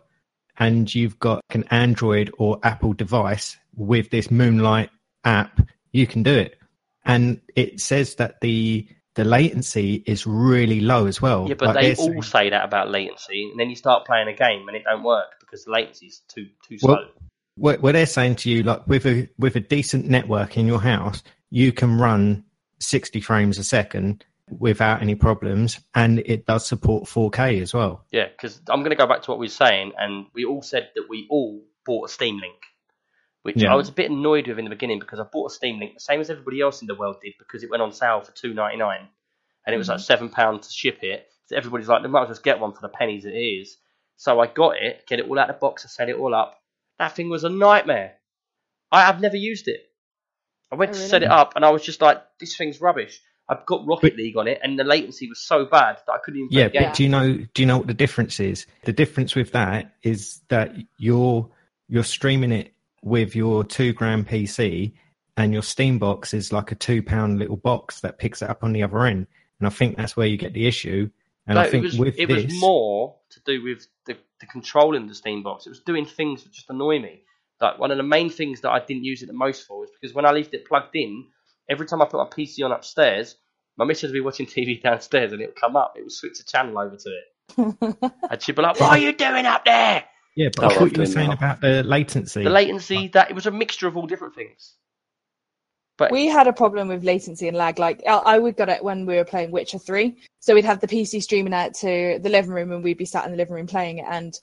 and you've got an Android or Apple device with this Moonlight app, you can do it. And it says that the the latency is really low as well. Yeah, but Like they saying- all say that about latency, and then you start playing a game and it don't work because the latency's too too slow. Well, what, what they're saying to you, like with a with a decent network in your house, you can run 60 frames a second without any problems, and it does support 4K as well. yeah, because I'm going to go back to what we were saying, and we all said that we all bought a Steam Link, which Yeah. I was a bit annoyed with in the beginning because I bought a Steam Link the same as everybody else in the world did because it went on sale for two ninety nine, and it was like mm-hmm. seven pounds to ship it. So everybody's like, they might as well just get one for the pennies it is. So I got it, get it all out of the box, I set it all up. That thing was a nightmare. I have never used it. I went Oh, to really? set it up, and I was just like, this thing's rubbish. I've got Rocket But- League on it, and the latency was so bad that I couldn't even play Yeah, game. but do you know do you know what the difference is? The difference with that is that you're you're streaming it with your two grand PC and your Steam box is like a two pound little box that picks it up on the other end. And I think that's where you get the issue. And no, I think it was with it this, was more to do with the, the controlling the Steam box. It was doing things that just annoy me. Like one of the main things that I didn't use it the most for was because when I left it plugged in, every time I put my PC on upstairs, my missus would be watching TV downstairs and it would come up. It would switch the channel over to it, and she'd be like, "What are you doing up there?" Yeah, but I I thought you were saying that. about the latency. The latency that it was a mixture of all different things. But we had a problem with latency and lag. Like I I would got it when we were playing Witcher Three. So we'd have the PC streaming out to the living room, and we'd be sat in the living room playing it. And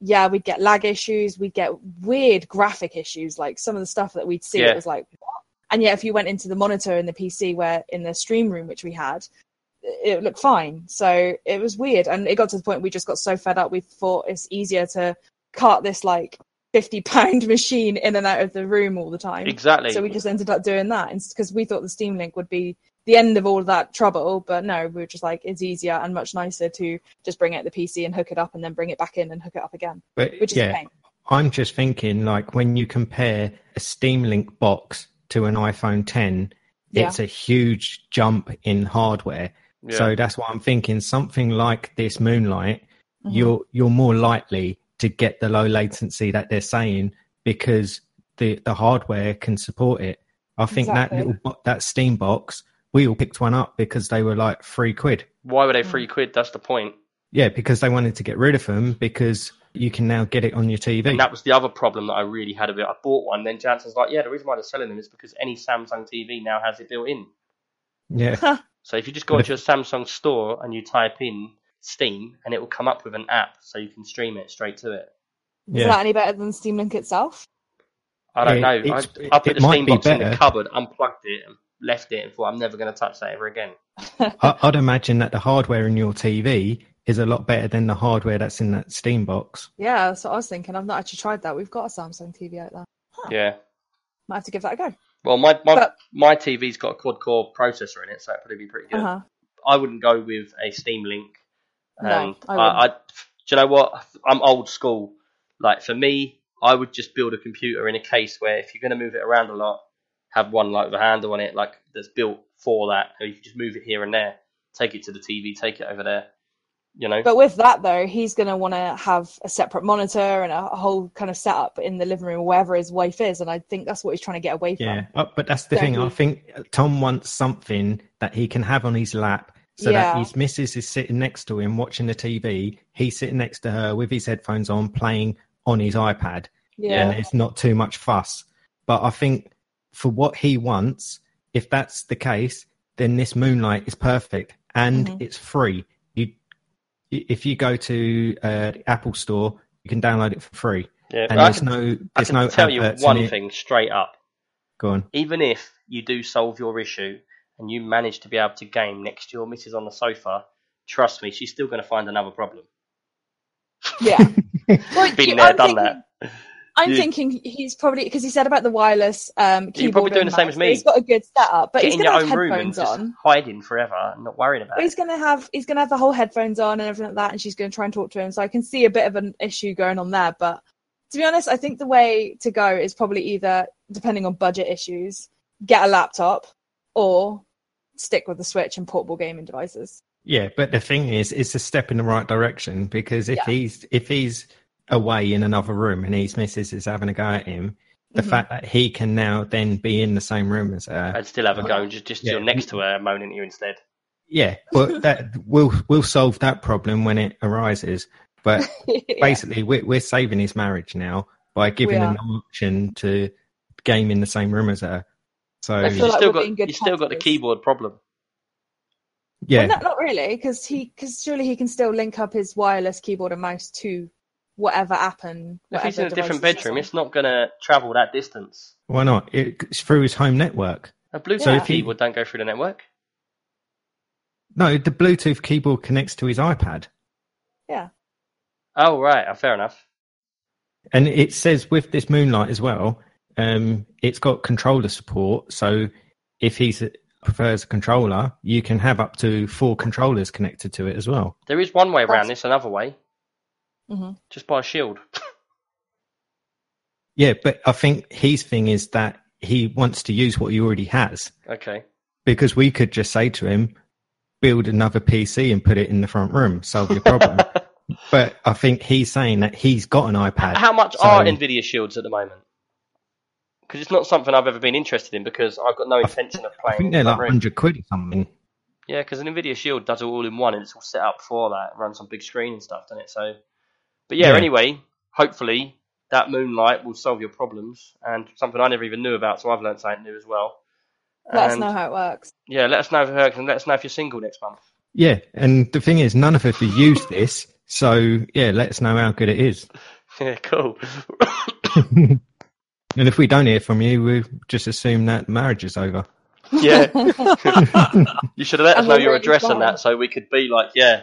yeah, we'd get lag issues. We'd get weird graphic issues. Like some of the stuff that we'd see, Yeah. it was like, what? And yet, if you went into the monitor in the PC, where in the stream room which we had, it looked fine. So it was weird, and it got to the point we just got so fed up. We thought it's easier to cart this like fifty pound machine in and out of the room all the time. exactly. So we just ended up doing that because we thought the Steam Link would be the end of all that trouble. But no, we were just like, it's easier and much nicer to just bring out the PC and hook it up and then bring it back in and hook it up again, but which is a yeah, pain. I'm just thinking like when you compare a Steam Link box to an iPhone 10, Yeah. it's a huge jump in hardware. Yeah. So that's why I'm thinking something like this Moonlight, Mhm. you're you're more likely to get the low latency that they're saying because the the hardware can support it. I think Exactly. that little that Steam box, we all picked one up because they were like three quid. Why were they Mm. three quid? That's the point. Yeah, because they wanted to get rid of them because you can now get it on your TV. And that was the other problem that I really had with it. I bought one, then Jansen's like, yeah, the reason why they're selling them is because any Samsung TV now has it built in. yeah, So if you just go But into a Samsung store and you type in Steam, and it will come up with an app so you can stream it straight to it. Is yeah. that any better than Steam Link itself? I don't It- know. I, it's- I put the might Steam be box in the better. cupboard, unplugged it, and left it and thought I'm never going to touch that ever again. I, I'd imagine that the hardware in your TV is a lot better than the hardware that's in that Steam box. Yeah, that's what I was thinking. I've not actually tried that. We've got a Samsung TV out there. Yeah. Might have to give that a go. Well, my my, But- my TV's got a quad core processor in it, so it'd probably be pretty good. Uh-huh. I wouldn't go with a Steam Link. No, I I, I, do you know what? I'm old school. Like for me, I would just build a computer in a case where if you're going to move it around a lot, have one like with a handle on it, like that's built for that. And you can just move it here and there, take it to the TV, take it over there. You know, But with that though, he's going to want to have a separate monitor and a whole kind of setup in the living room, wherever his wife is, and I think that's what he's trying to get away from. Yeah, uh, but that's the Don't thing. I think Tom wants something that he can have on his lap, so Yeah. that his missus is sitting next to him watching the TV. He's sitting next to her with his headphones on, playing on his iPad, Yeah. and it's not too much fuss. But I think for what he wants, if that's the case, then this Moonlight is perfect and Mhm. it's free. You, if you go to uh, the Apple Store, you can download it for free, yeah. and I there's can, no I there's can no tell you one thing straight up. Go on. Even if you do solve your issue and you manage to be able to game next to your missus on the sofa, trust me, she's still going to find another problem. Yeah. Been there, I'm done thinking- that. I'm You- tking he's probably because he said about the wireless um, keyboard. You're probably doing the same as me. He's got a good setup, but Get he's in going your to own have room headphones on. hiding forever and not worrying about But it. he's going to have he's going to have the whole headphones on and everything like that, and she's going to try and talk to him. So I can see a bit of an issue going on there. But to be honest, I think the way to go is probably either, depending on budget issues, get a laptop or stick with the Switch and portable gaming devices. Yeah, but the thing is, it's a step in the right direction because if Yeah. he's if he's away in another room and his missus is having a go at him, the Mhm. fact that he can now then be in the same room as her, I'd still have a go and just, just Yeah. chill next to her, moaning at you instead. yeah, but that will will solve that problem when it arises. But Yeah. basically, we're we're saving his marriage now by giving We him an option to game in the same room as her. So I you like still got being good still got the keyboard problem. yeah, Well, no, not really, because he because surely he can still link up his wireless keyboard and mouse to whatever app and If he's in a different bedroom, it's not going to travel that distance. why not? It, it's through his home network. A Bluetooth So if he- keyboard don't go through the network. No, the Bluetooth keyboard connects to his iPad. yeah. Oh right, oh, fair enough. And it says with this Moonlight as well, um, it's got controller support. So if he prefers a controller, you can have up to four controllers connected to it as well. There is one way around That's- this, another way. Hmm Just buy a shield. Yeah, but I think his thing is that he wants to use what he already has Okay. because we could just say to him, build another PC and put it in the front room, solve your problem. but I think he's saying that he's got an iPad. How much So- are Nvidia shields at the moment? Because it's not something I've ever been interested in because I've got no intention of playing. I think they're like room. 100 quid or something. Yeah, because an Nvidia Shield does it all in one, and it's all set up for that. It runs on big screen and stuff, doesn't it? So, but yeah, Yeah. Anyway, hopefully that Moonlight will solve your problems, and something I never even knew about, so I've learned something new as well. Let us know how it works. Yeah, let us know if it works, and let us know if you're single next month. Yeah, and the thing is, none of us have used this, so yeah, let us know how good it is. Yeah, cool. and if we don't hear from you, we just assume that marriage is over. yeah, you should have let us know your address and sorry. that, so we could be like, yeah,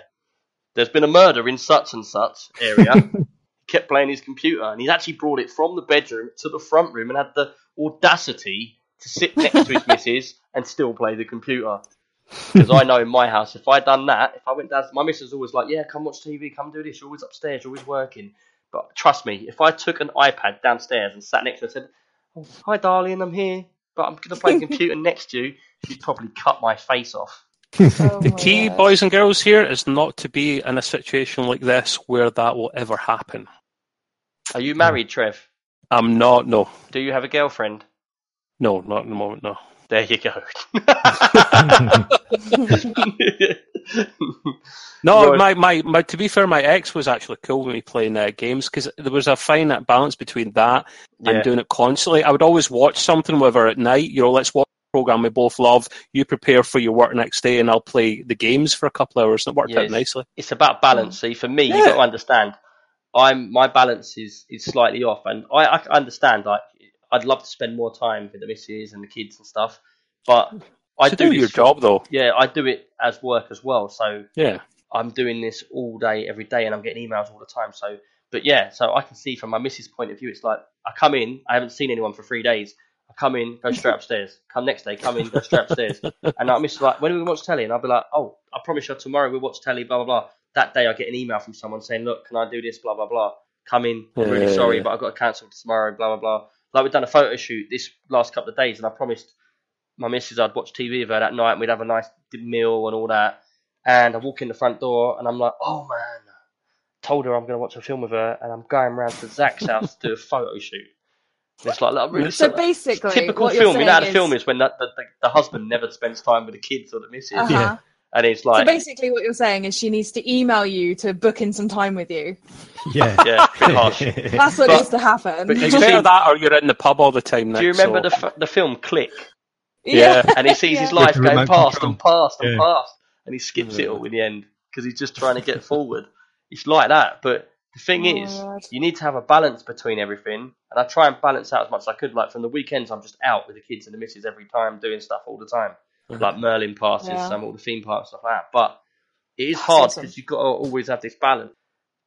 there's been a murder in such and such area. he kept playing his computer, and he's actually brought it from the bedroom to the front room and had the audacity to sit next to his missus and still play the computer. Because I know in my house, if I'd done that, if I went down, my missus was always like, "Yeah, come watch TV, come do this. You're always upstairs, you're always working." But trust me, if I took an iPad downstairs and sat next to her and said, oh, "Hi, darling, I'm here, but I'm gonna play computer next to you," she'd probably cut my face off. Oh The key, word. boys and girls, here is not to be in a situation like this where that will ever happen. Are you married, Trev? I'm not. No, Do you have a girlfriend? no, not at the moment. No. There you go. No, Right. my, my, my, to be fair, my ex was actually cool with me playing uh, games because there was a fine balance between that yeah. and doing it constantly. I would always watch something with her at night. You know, let's watch a program we both love. You prepare for your work next day, and I'll play the games for a couple hours, and it worked Yes. out nicely. it's about balance. See, for me, you've got to understand. I'm my balance is is slightly off, and I, I understand. Like, I'd love to spend more time with the missus and the kids and stuff, But I do do your job though. Yeah, I do it as work as well. So Yeah. I'm doing this all day, every day, and I'm getting emails all the time. So, but yeah, so I can see from my missus' point of view, it's like I come in, I haven't seen anyone for three days. Come in, go straight upstairs. Come next day, come in, go straight upstairs. And missus is like, when do we watch telly? And I'll be like, oh, I promise you tomorrow we'll watch telly, blah, blah, blah. That day I get an email from someone saying, look, can I do this, blah, blah, blah. Come in, I'm really Yeah. sorry, but I've got to cancel tomorrow, blah, blah, blah. Like we've done a photo shoot this last couple of days, and I promised my missus I'd watch TV with her that night, and we'd have a nice meal and all that. And I walk in the front door, and I'm like, oh man, told her I'm going to watch a film with her, and I'm going round to Zach's house to do a photo shoot. And it's like, like really So sort of- basically, typical what you're film. You know how saying the film is- is when the, the, the, the husband never spends time with the kids or the missus, Uh-huh. Yeah. and it's like. So like, basically, what you're saying is she needs to email you to book in some time with you. Yeah. yeah, a harsh. That's what But- needs to happen. but you see- that or you're in the pub all the time. Do you remember so- the f- the film Click? Yeah. And he sees his life going past control. and past and past, and he skips it all in the end because he's just trying to get forward. It's like that, but the thing Oh is, God. you need to have a balance between everything, and I try and balance out as much as I could. Like from the weekends, I'm just out with the kids and the missus every time, doing stuff all the time, Mhm. like Merlin passes, Yeah. some all the theme parks stuff like that. But it is That's hard awesome. because you've got to always have this balance.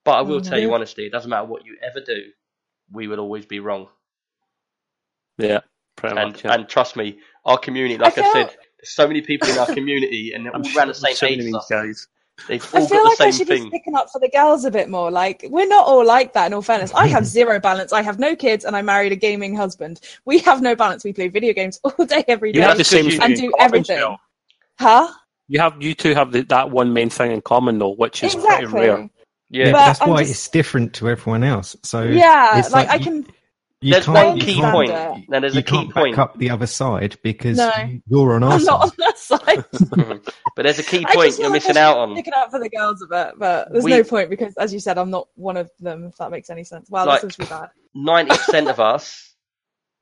But I will Mhm. tell you honestly, it doesn't matter what you ever do, we will always be wrong. Yeah, pretty and much. Yeah. and trust me, our community, like I, feel- said, there's so many people in our community, and they're all around the same so age. of these stuff. guys. They've I feel got like the I should thing. be sticking up for the girls a bit more. Like we're not all like that. In all fairness, I have zero balance. I have no kids, and I married a gaming husband. We have no balance. We play video games all day, every You day, have the same good you- thing and do everything. Jill. Huh? You have you two have the, that one main thing in common though, which is pretty Exactly. rare. Yeah, Yeah, But that's I'm why just- it's different to everyone else. So Yeah, it's like, I you- can. You there's one key can't- point. understand Now there's you a key can't point, back up the other side because No. you're on our I'm not side. on that side. but there's a key point you're like I missing should out on. Sticking up for the girls a bit, but there's We- no point because, as you said, I'm not one of them. If that makes any sense. Wow, Like- this is really bad. Ninety percent of us,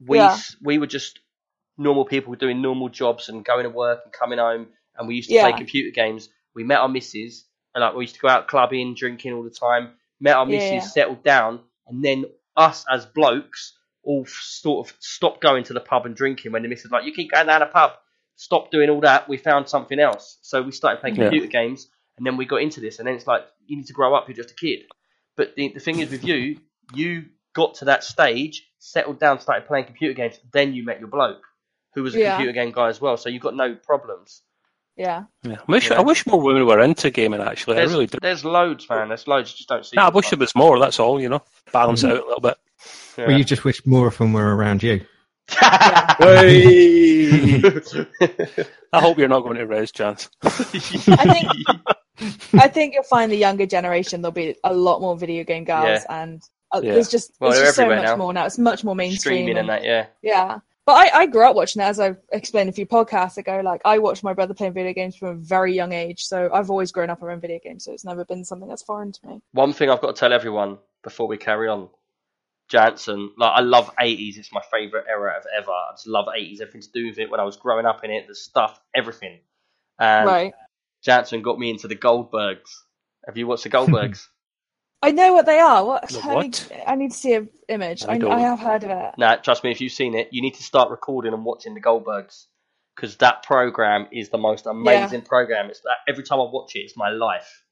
we Yeah. we were just normal people doing normal jobs and going to work and coming home, and we used to Yeah. play computer games. We met our misses, and like we used to go out clubbing, drinking all the time. Met our Yeah, missus, yeah. settled down, and then us as blokes all sort of stopped going to the pub and drinking when the missus was like, "You keep going down the pub." Stop doing all that. We found something else, so we started playing Yeah. computer games, and then we got into this. And then it's like you need to grow up. You're just a kid. But the, the thing is with you, you got to that stage, settled down, started playing computer games. Then you met your bloke, who was a Yeah. computer game guy as well. So you got no problems. Yeah. Yeah. I wish Yeah. I wish more women were into gaming. Actually, There's, I really do. there's loads, man. There's loads. You just don't see. Yeah, I them. wish there was more. That's all. You know, balance it out a little bit. Yeah. Well, you just wish more of them were around you. I hope you're not going to raise Chance. I think I think you'll find the younger generation there'll be a lot more video game girls, and uh, Yeah. there's just Well, there's just so much now. more now. It's much more mainstream. streaming and that. Yeah. Yeah. But I, I grew up watching it as I explained a few podcasts ago. Like I watched my brother playing video games from a very young age, so I've always grown up around video games. So it's never been something that's foreign to me. One thing I've got to tell everyone before we carry on. Jansen, like I love 80s. It's my favorite era of ever. I just love 80s. Everything to do with it when I was growing up in it, the stuff, everything. And right. Jansen got me into the Goldbergs. Have you watched the Goldbergs? I know what they are. What? The I. Need, I need to see an image. I I. I have heard of it. nah, trust me, if you've seen it, you need to start recording and watching the Goldbergs because that program is the most amazing program. It's that every time I watch it, it's my life.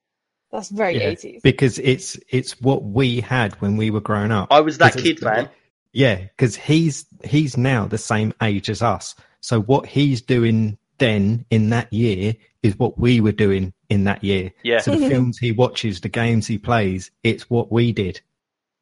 That's very Yeah, 80s. because it's it's what we had when we were growing up. I was that kid, man. Yeah, because he's he's now the same age as us. So what he's doing then in that year is what we were doing in that year. Yeah, So the films he watches, the games he plays, it's what we did.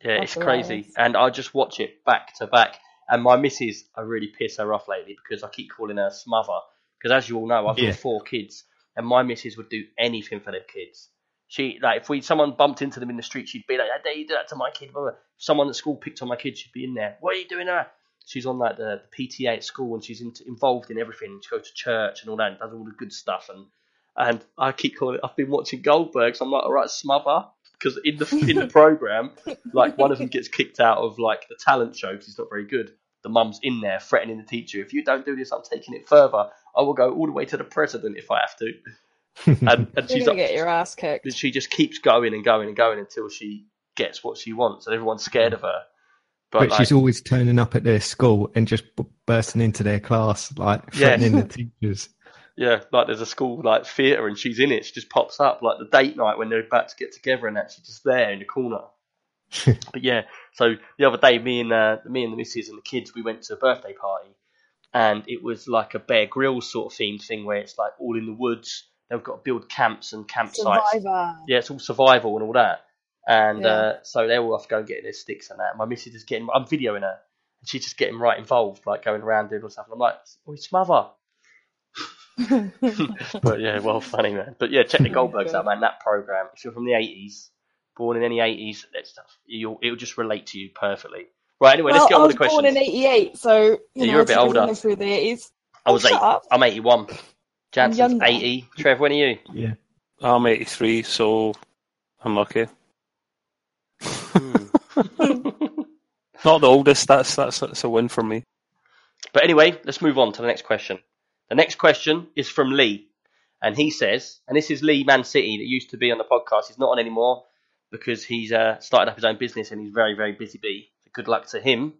yeah, That's it's crazy. hilarious. And I just watch it back to back. And my missus, I really piss her off lately because I keep calling her smother. Because as you all know, I've Yeah. got four kids, and my missus would do anything for their kids. She like if we someone bumped into them in the street, she'd be like, "How dare you do that to my kid?" Blah, blah. Someone at school picked on my kid, she'd be in there. What are you doing there? She's on like the, the PTA at school, and she's in, involved in everything. She goes to church and all that, and does all the good stuff. And and I keep calling. it. I've been watching Goldbergs. I'm like, all right, smother, because in the in the program, like one of them gets kicked out of like the talent show because he's not very good. The mum's in there threatening the teacher. If you don't do this, I'm taking it further. I will go all the way to the president if I have to. And, and she's gonna get your ass kicked. she just keeps going and going and going until she gets what she wants, and everyone's scared mm. of her. But, But, like, she's always turning up at their school and just b- bursting into their class, like Yeah. threatening the teachers. yeah, like there's a school like theatre and she's in it. She just pops up like the date night when they're about to get together and actually just there in the corner. but yeah, so the other day, me and uh, me and the missus and the kids, we went to a birthday party, and it was like a Bear Grylls sort of themed thing where it's like all in the woods. They've got to build camps and campsites. Survivor. Yeah, it's all survival and all that. And Yeah. uh, so they're all off going getting their sticks and that. My missus is getting, I'm videoing her, and she's just getting right involved, like going around doing all stuff. And I'm like, oh, it's mother. but yeah, well, funny man. But yeah, check the Goldbergs out, man. That program. If you're from the '80s, born in any '80s, that stuff, you'll, it'll just relate to you perfectly. Right. Anyway, well, let's get I on with the questions. I was born in '88, so you Yeah, know, you're a I bit older. Through the '80s. I was Oh, eight. shut up. I'm 81. Jansen's younger. 80. Trev, when are you? Yeah. I'm 83, so I'm lucky. Not the oldest. That's that's that's a win for me. But anyway, let's move on to the next question. The next question is from Lee, and he says, and this is Lee Man City that used to be on the podcast. He's not on anymore because he's uh, started up his own business and he's very, very busy bee. So good luck to him.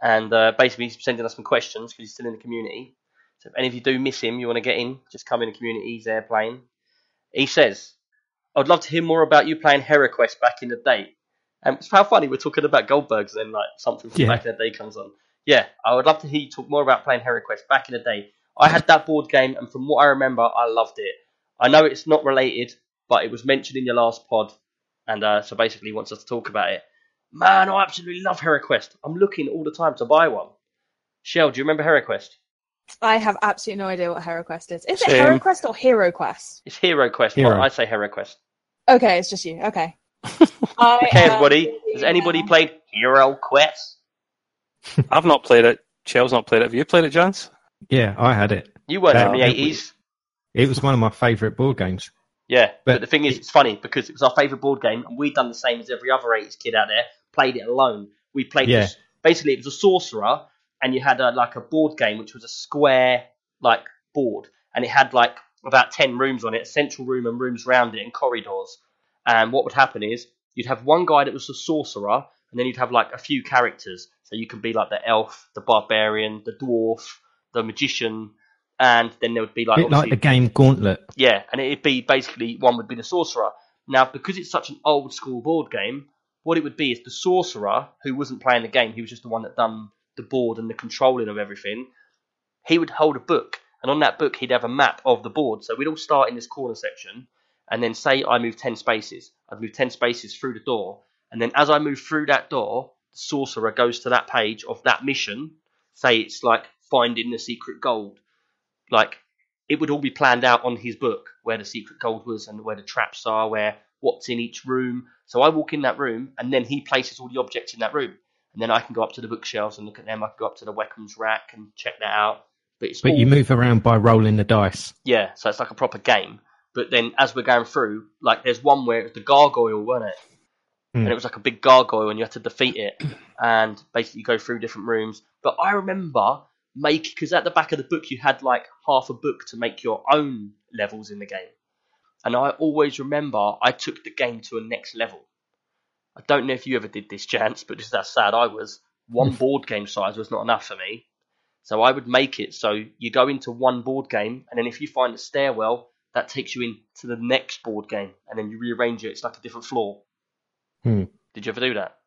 And uh, basically, he's sending us some questions because he's still in the community. So if any of you do miss him, you want to get in, just come in the community. He's there playing. He says, "I'd love to hear more about you playing HeroQuest back in the day." And it's how funny we're talking about Goldbergs and then like something from Yeah. back in the day comes on. Yeah, I would love to hear you talk more about playing HeroQuest back in the day. I had that board game, and from what I remember, I loved it. I know it's not related, but it was mentioned in your last pod, and uh, so basically he wants us to talk about it. Man, I absolutely love HeroQuest. I'm looking all the time to buy one. Shell, do you remember HeroQuest? I have absolutely no idea what HeroQuest is. Is it Same. HeroQuest or HeroQuest? It's HeroQuest, Hero. but I say HeroQuest. Okay, it's just you. Okay. I, Okay, everybody. Has anybody played Hero Quest? I've not played it. Shell's not played it. Have you played it, Jans? Yeah, I had it. You weren't Yeah, the 80s. It was one of my favourite board games. Yeah, but, But the thing is, it's funny because it was our favourite board game, and we'd done the same as every other 80s kid out there. Played it alone. We played Yeah. this. Basically, it was a sorcerer, and you had a, like a board game which was a square like board, and it had like about ten rooms on it, a central room and rooms around it, and corridors. And what would happen is you'd have one guy that was the sorcerer, and then you'd have like a few characters. So you can be like the elf, the barbarian, the dwarf, the magician, and then there would be like bit like the game Gauntlet. yeah, and it'd be basically one would be the sorcerer. Now, because it's such an old school board game, what it would be is the sorcerer who wasn't playing the game, he was just the one that done the board and the controlling of everything. He would hold a book, and on that book he'd have a map of the board. So we'd all start in this corner section, and then say I move ten spaces, I'd move ten spaces through the door, and then as I move through that door, the sorcerer goes to that page of that mission. Say it's like finding the secret gold like it would all be planned out on his book where the secret gold was and where the traps are, where what's in each room. So I walk in that room and then he places all the objects in that room. And then I can go up to the bookshelves and look at them. I can go up to the weapons rack and check that out. But it's But all, you move around by rolling the dice. yeah, so it's like a proper game. But then as we're going through, like there's one where it was the gargoyle, wasn't it? Hmm. And it was like a big gargoyle and you had to defeat it and basically go through different rooms. But I remember make because at the back of the book you had like half a book to make your own levels in the game. And I always remember I took the game to a next level. I don't know if you ever did this, Jance, but just how sad I was. One board game size was not enough for me. So I would make it so you go into one board game, and then if you find a stairwell, that takes you into the next board game, and then you rearrange it. It's like a different floor. Hmm. Did you ever do that?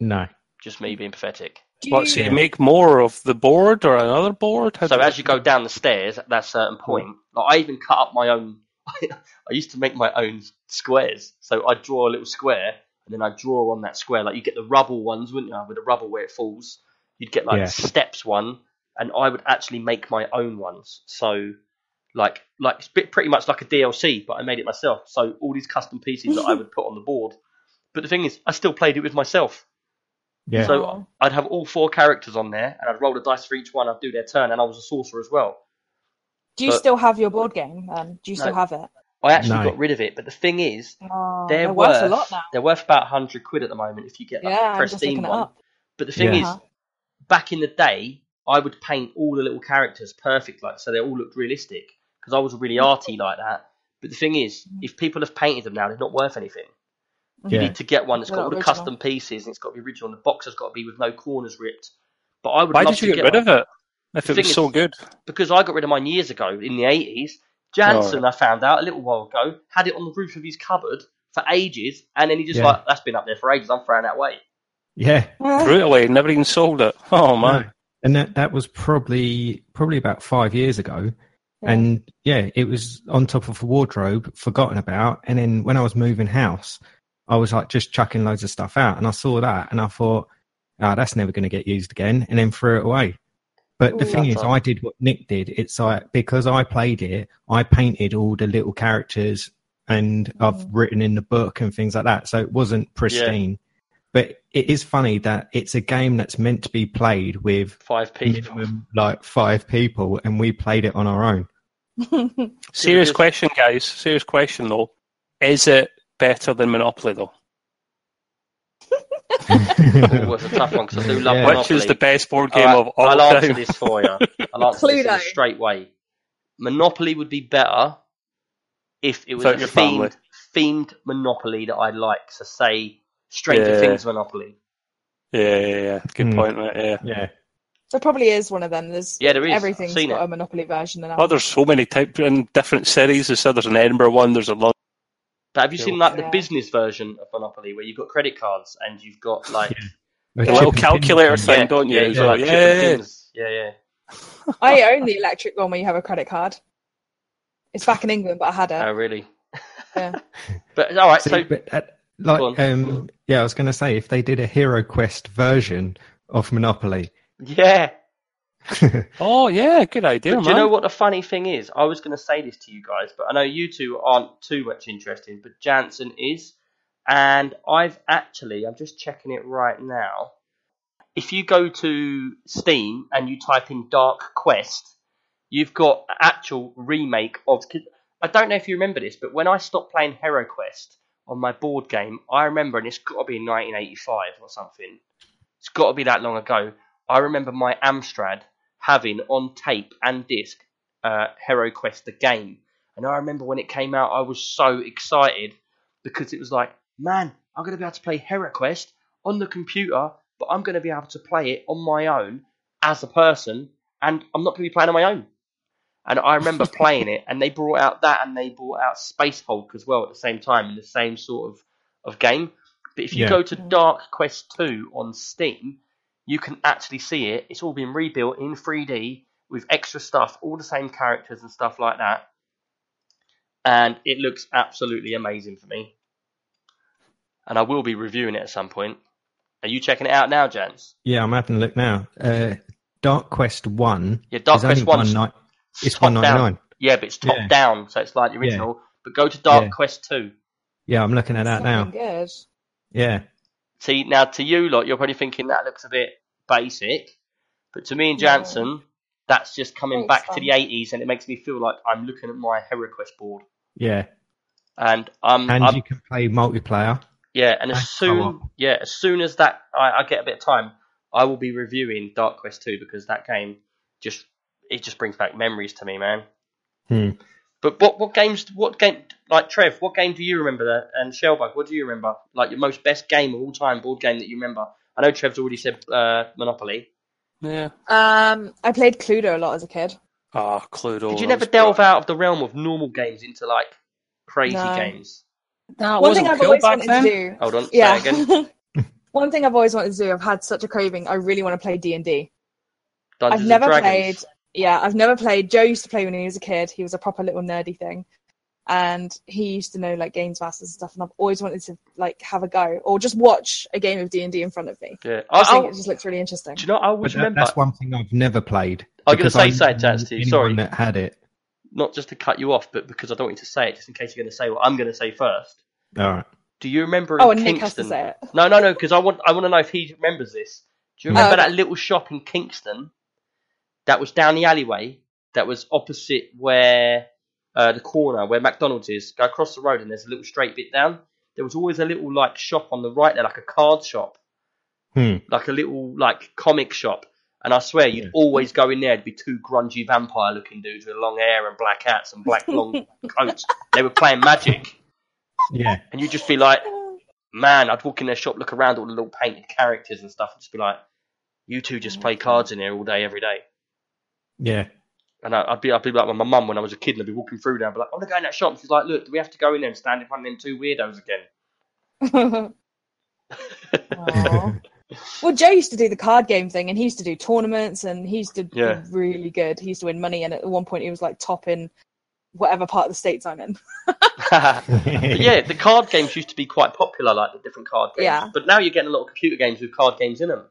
No. Just me being pathetic. Do What? So you- you make more of the board or another board? How So do- as you go down the stairs at that certain point, like I even cut up my own. I used to make my own squares. So I draw a little square, and then I draw on that square. Like you get the rubble ones, wouldn't you? With the rubble where it falls, you'd get like Yeah. steps one, and I would actually make my own ones. So like like it's bit- pretty much like a DLC, but I made it myself. So all these custom pieces that I would put on the board. But the thing is, I still played it with myself. Yeah. So. I'd have all four characters on there, and I'd roll the dice for each one. I'd do their turn, and I was a sorcerer as well. Do you but- still have your board game? Then do you still have it? I actually No. got rid of it, but the thing is, Oh, they're, they're worth, worth a lot now. They're worth about hundred quid at the moment if you get like Yeah, a I'm just pristine one. But the thing Yeah. is, back in the day, I would paint all the little characters perfect, like so they all looked realistic because I was really arty like that. But the thing is, Mm. if people have painted them now, they're not worth anything. You Yeah. need to get one that's They're got all the original. custom pieces and it's got to be original. And the box has got to be with no corners ripped. But I would Why love did to you get rid one. of it? If The it was so is- good. because I got rid of mine years ago in the 80s. Jansen, I found out a little while ago, had it on the roof of his cupboard for ages, and then he just Yeah. like, that's been up there for ages, I'm throwing that away. Yeah. Brutally, never even sold it. Oh man. No. And that, that was probably probably about five years ago. Yeah. And yeah, it was on top of a wardrobe, forgotten about. And then when I was moving house, I was like just chucking loads of stuff out. And I saw that and I thought, oh, that's never going to get used again. And then threw it away. But the Ooh, thing is, up. I did what Nick did. It's like because I played it, I painted all the little characters and I've Mm. written in the book and things like that. So it wasn't pristine. But it is funny that it's a game that's meant to be played with Five people. minimum like five people, and we played it on our own. Serious question, guys. Serious question though. Is it better than Monopoly though? Oh, it's a tough one because I do love Yeah. Which is the best board game right, of all I'll answer time? this for you. I'll answer this Cluedo. straight way. Monopoly would be better if it was Without a themed, themed Monopoly that I like. So, say Stranger Yeah. Things Monopoly. Yeah, yeah, yeah. Good Hmm. point, mate. Yeah. yeah, there probably is one of them. There's Yeah, there is. I've everything's seen got it. a Monopoly version now. Oh, there's so many types in different series. They said there's an Edinburgh one. There's a London. But have you seen like the Yeah. business version of Monopoly where you've got credit cards and you've got like A The little and pin calculator thing. thing, don't you? Yeah, yeah, like yeah, yeah. yeah, yeah. I own the electric one where you have a credit card. It's back in England, but I had it. Oh, really? Yeah. But all right, See, so but, uh, like, um, yeah, I was going to say if they did a Hero Quest version of Monopoly, yeah. Oh, yeah. Good idea, But do you know what the funny thing is? I was going to say this to you guys, but I know you two aren't too much interested, but Jansen is. And I've actually, I'm just checking it right now. If you go to Steam and you type in Dark Quest, you've got actual remake of. 'cause I don't know if you remember this, but when I stopped playing Hero Quest on my board game, I remember, and it's got to be in 1985 or something. It's got to be that long ago. I remember my Amstrad having on tape and disc uh, Hero Quest the game. And I remember when it came out, I was so excited because it was like, man, I'm going to be able to play Hero Quest on the computer, but I'm going to be able to play it on my own as a person, and I'm not going to be playing on my own. And I remember playing it, and they brought out that, and they brought out Space Hulk as well at the same time in the same sort of, of game. But if you Yeah. go to Dark Quest 2 on Steam, you can actually see it. It's all been rebuilt in 3D with extra stuff, all the same characters and stuff like that. And it looks absolutely amazing for me. And I will be reviewing it at some point. Are you checking it out now, Jance? yeah, I'm having a look now. Uh, Dark Quest One Yeah, Dark Quest only 1's one ni- it's top one ninety down. Yeah, but it's top Yeah. down, so it's like the Yeah. original. But go to Dark Yeah. Quest 2. Yeah, I'm looking at that now. Fucking Good. Yeah, See, now to you lot, you're probably thinking that looks a bit basic. But to me and No. Jansen, that's just coming It's back to the 80s, and it makes me feel like I'm looking at my HeroQuest board. yeah, And um, and I'm, you can play multiplayer. yeah, and and as soon, yeah, as soon as that I, I get a bit of time, I will be reviewing Dark Quest 2 because that game just it just brings back memories to me, man. Hmm. But what what games? What game? Like Trev, what game do you remember? That and Shellbug, what do you remember? Like your most best game of all time, board game that you remember? I know Trev's already said uh, Monopoly. Yeah. Um, I played Cluedo a lot as a kid. Ah, Cluedo. Did you never delve brilliant. out of the realm of normal games into like crazy No. games? No, One thing wasn't I've cool always wanted then. to do. Hold on, Yeah. it again. One thing I've always wanted to do. I've had such a craving. I really want to play D and D. Dungeons I've never and played. Dragons. Yeah, I've never played. Joe used to play when he was a kid. He was a proper little nerdy thing, and he used to know like games masters and stuff. And I've always wanted to like have a go or just watch a game of D and D in front of me. Yeah, I I, think I, it just looks really interesting. do you know? I But always that- remember. that's one thing I've never played. I'm gonna because say I something, to you, anyone sorry. that had it. Not just to cut you off, but because I don't want you to say it, just in case you're going to say what I'm going to say first. All right. Do you remember Oh, and Kingston? Nick has to say it. No, no, no, because I want I want to know if he remembers this. Do you Oh, remember okay. that little shop in Kingston that was down the alleyway that was opposite where uh, the corner where McDonald's is? Go across the road and there's a little straight bit down. There was always a little like shop on the right there, like a card shop, Hmm. like a little like comic shop. And I swear you'd Yeah. always go in there. It'd be two grungy vampire looking dudes with long hair and black hats and black long coats. They were playing magic, Yeah. and you'd just be like, man, I'd walk in their shop, look around all the little painted characters and stuff, and just be like, "You two just play cards in here all day, every day." Yeah. And I- I'd be, I'd be like with my mum when I was a kid, and I'd be walking through there, and I'd be like, "I want to go in that shop." She's like, "Look, do we have to go in there and stand in front of them two weirdos again?" Well, Joe used to do the card game thing, and he used to do tournaments, and he used to Yeah. be really good. He used to win money, and at one point, he was like top in whatever part of the states I'm in. Yeah, the card games used to be quite popular, like the different card games. Yeah. But now you're getting a lot of computer games with card games in them.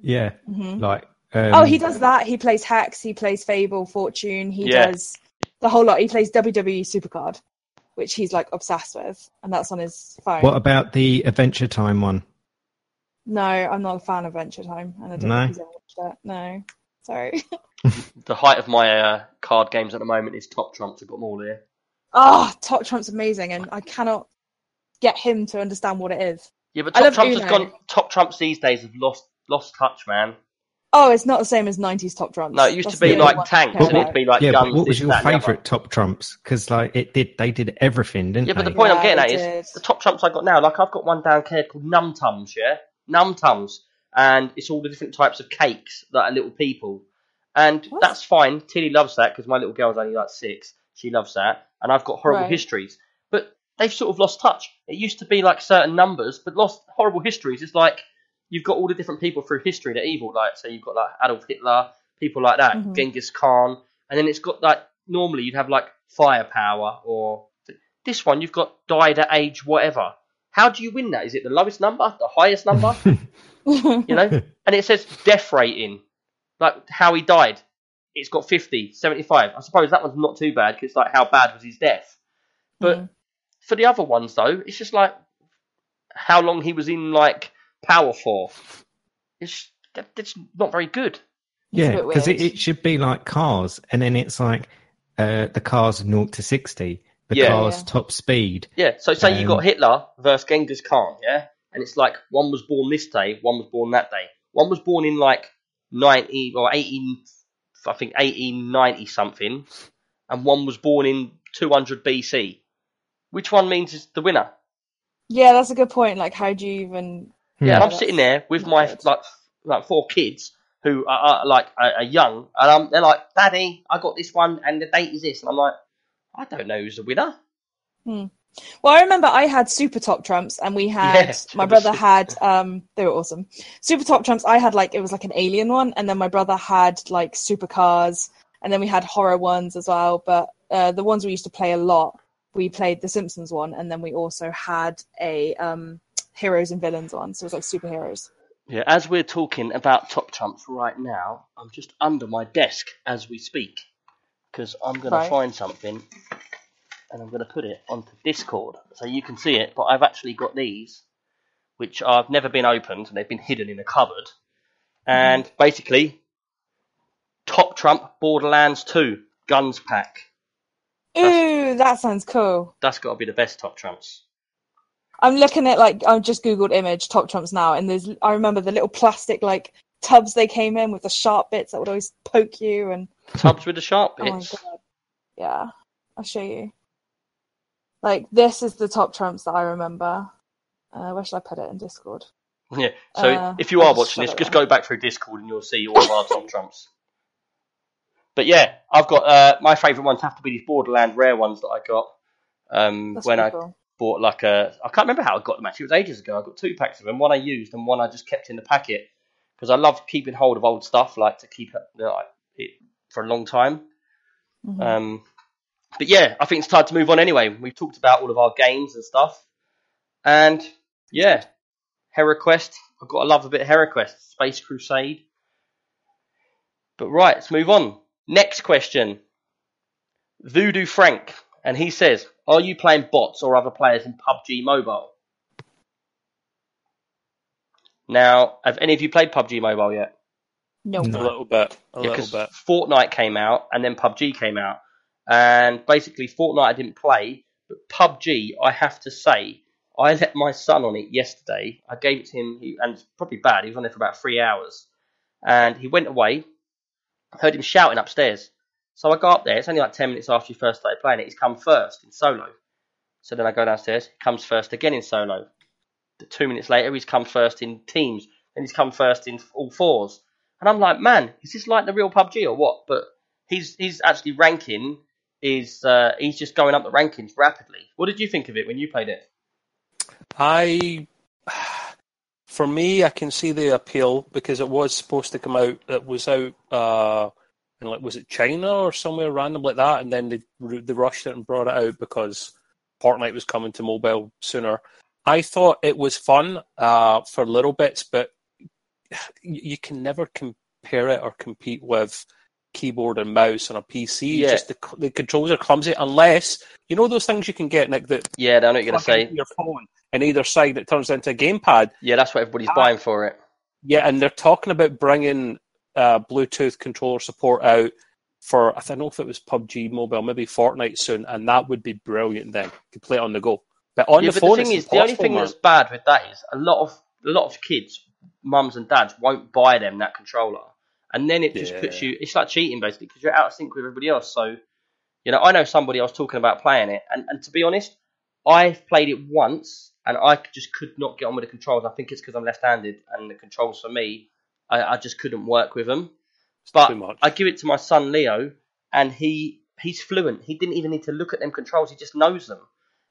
Yeah. Mhm. Like. Um, oh, he does that. He plays Hex. He plays Fable, Fortune. He Yeah. does the whole lot. He plays WWE Supercard, which he's like obsessed with, and that's on his phone. What about the Adventure Time one? No, I'm not a fan of Adventure Time, and I don't No? think he's ever watched it. No, sorry. The height of my uh, card games at the moment is Top Trumps. I've got them all here. Oh, Top Trump's amazing, and I cannot get him to understand what it is. Yeah, but Top love Trumps has gone. Top Trumps these days have lost lost touch, man. Oh, it's not the same as '90s Top Trumps. No, it used That's to be like one tanks, care and it about. to be like yeah, guns. but what was your that, and the other. favourite Top Trumps? Because like it did, they did everything, didn't they? Yeah, but the point I'm getting at they is the top trumps I got now. Like I've got one down here called Num Tums, yeah, Num Tums, and it's all the different types of cakes that are little people, and What? that's fine. Tilly loves that because my little girl's only like six. She loves that, and I've got horrible Right. histories, but they've sort of lost touch. It used to be like certain numbers, but lost horrible histories. It's like you've got all the different people through history that are evil. Like so, you've got like Adolf Hitler, people like that, Mhm. Genghis Khan, and then it's got like normally you'd have like firepower or this one you've got died at age whatever. How do you win that? Is it the lowest number, the highest number? you know, and it says death rating, like how he died. It's got 50, 75. I suppose that one's not too bad because it's like how bad was his death. But Mm. for the other ones though, it's just like how long he was in like power for. It's that, that's not very good. It's yeah, because it, it should be like cars, and then it's like uh, the cars naught to sixty, the Yeah. cars Yeah. top speed. Yeah. So say you Um, got Hitler versus Genghis Khan, yeah, and it's like one was born this day, one was born that day. One was born in like ninety or eighteen, I think eighteen ninety something, and one was born in two hundred BC. Which one means is the winner? yeah, that's a good point. Like, how do you even? Yeah, and I'm sitting there with my like like four kids who are, are like are, are young, and um, they're like, "Daddy, I got this one, and the date is this," and I'm like, "I don't know who's the winner." Hmm. Well, I remember I had Super Top Trumps, and we had Yeah, my brother had um they were awesome. Super Top Trumps, I had like it was like an alien one, and then my brother had like supercars, and then we had horror ones as well. But uh, the ones we used to play a lot, we played the Simpsons one, and then we also had a um heroes and villains on. so it was like superheroes. Yeah, as we're talking about top trumps right now, I'm just under my desk as we speak because I'm going Right. to find something and I'm going to put it onto Discord so you can see it. But I've actually got these, which I've never been opened and they've been hidden in a cupboard. And mm-hmm. basically, Top Trump Borderlands 2 Guns Pack. Ooh, that sounds cool. That's got to be the best Top Trumps. I'm looking at like I've just googled image top trumps now, and there's I remember the little plastic like tubs they came in with the sharp bits that would always poke you, and Tubs with the sharp oh my bits. god, yeah, I'll show you. Like this is the top trumps that I remember. Uh, where should I put it in Discord? Yeah. So Uh, if you are watching this, just go back through Discord and you'll see all of our top trumps. But yeah, I've got uh, my favourite ones have to be these Borderland rare ones that I got um, when I cool. Bought like a. I can't remember how I got them actually. It was ages ago. I got two packs of them. One I used and one I just kept in the packet because I love keeping hold of old stuff, like to keep it, like, it for a long time. Mhm. Um, but yeah, I think it's time to move on anyway. We've talked about all of our games and stuff. And yeah, HeroQuest. I've got to love a bit of HeroQuest. Space Crusade. But right, let's move on. Next question. Voodoo Frank. And he says, Are you playing bots or other players in PUBG Mobile? Now, have any of you played PUBG Mobile yet? no. A little bit. A Yeah, little 'cause bit. Fortnite came out and then PUBG came out. And basically, Fortnite I didn't play, but PUBG, I have to say, I let my son on it yesterday. I gave it to him, he, and it's probably bad. He was on there for about three hours. And he went away. I heard him shouting upstairs. So I go up there. It's only like 10 minutes after you first started playing it. He's come first in solo. So then I go downstairs. He comes first again in solo. two minutes later, he's come first in teams, and he's come first in all fours. And I'm like, man, is this like the real PUBG or what? But he's he's actually ranking is uh, he's just going up the rankings rapidly. What did you think of it when you played it? I, for me, I can see the appeal because it was supposed to come out. It was out, uh, like was it China or somewhere random like that, and then they they rushed it and brought it out because Fortnite was coming to mobile sooner. I thought it was fun uh, for little bits, but you can never compare it or compete with keyboard and mouse on a PC. Yeah. Just the, the controls are clumsy unless you know those things you can get, Nick, that Yeah, I know you're gonna say. your phone and either side it turns into a gamepad. Yeah, that's what everybody's Ah. buying for it. Yeah, and they're talking about bringing uh, Bluetooth controller support out for I don't know if it was PUBG Mobile, maybe Fortnite soon, and that would be brilliant. Then you could play it on the go. But on yeah, the but phone, the thing is, the only thing that's bad with that is a lot of a lot of kids, mums and dads, won't buy them that controller, and then it just puts you. It's like cheating basically because you're out of sync with everybody else. So, you know, I know somebody I was talking about playing it, and, and to be honest, I've played it once, and I just could not get on with the controls. I think it's because I'm left-handed, and the controls for me, I, I just couldn't work with them. It's But. I give it to my son Leo, and he he's fluent. He didn't even need to look at them controls; he just knows them.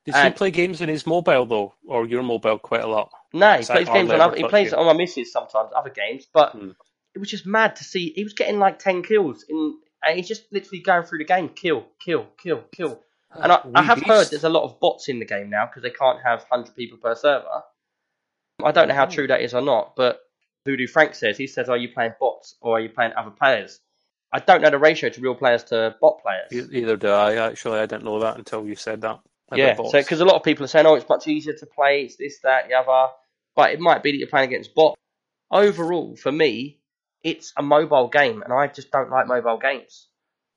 Does he play games on his mobile though, or your mobile quite a lot? No, he plays games on other. He plays on my missus sometimes, other games. But Hmm. it was just mad to see. He was getting like ten kills in, and he's just literally going through the game, kill, kill, kill, kill. And I, I have heard there's a lot of bots in the game now because they can't have hundred people per server. I don't know how Oh. true that is or not, but Voodoo Frank says he says, "Are you playing bots or are you playing other players?" I don't know the ratio to real players to bot players. Either do I. Actually, I didn't know that until you said that. Yeah, bots. so because a lot of people are saying, "Oh, it's much easier to play. It's this, that, the other," but it might be that you're playing against bots. Overall, for me, it's a mobile game, and I just don't like mobile games.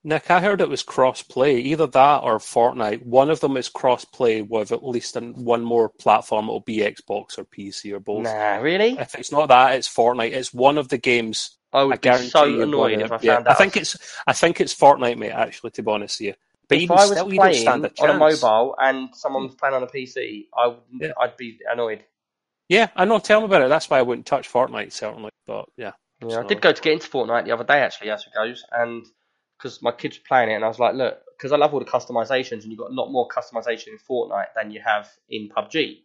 Nick, I heard it was cross-play. Either that or Fortnite. One of them is cross-play with at least an, one more platform. It'll be Xbox or PC or both. Nah, really? If it's not that, it's Fortnite. It's one of the games. Oh, I I would be so annoyed if I yeah, found I think it's. I think it's Fortnite, mate. Actually, to be honest with you. But if even I was still, playing a on a mobile and someone hmm. was playing on a PC, I would, Yeah. I'd be annoyed. Yeah, I know. Tell me about it. That's why I wouldn't touch Fortnite certainly. But yeah, Yeah, I did go to get into Fortnite the other day actually, as it goes, and because my kids were playing it, and I was like, look, because I love all the customizations, and you've got a lot more customization in Fortnite than you have in PUBG.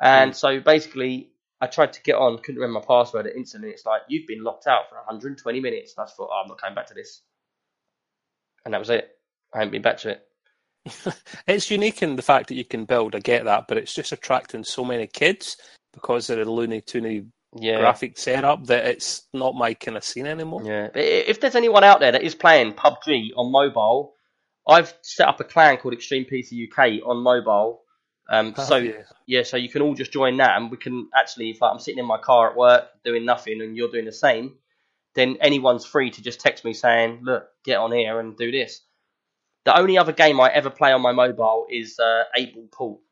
And hmm. so basically, I tried to get on, couldn't remember my password, and instantly it's like, you've been locked out for 120 minutes. And I just thought, oh, I'm not coming back to this. And that was it. I haven't been back to it. it's unique in the fact that you can build. I get that, but it's just attracting so many kids because they're the loony toony Yeah. graphic setup that it's not my kind of scene anymore. Yeah. If there's anyone out there that is playing PUBG on mobile, I've set up a clan called Extreme PC UK on mobile. Um, so yeah. yeah, so you can all just join that, and we can actually, if like, I'm sitting in my car at work doing nothing, and you're doing the same, then anyone's free to just text me saying, "Look, get on here and do this." The only other game I ever play on my mobile is uh, Ball Pool,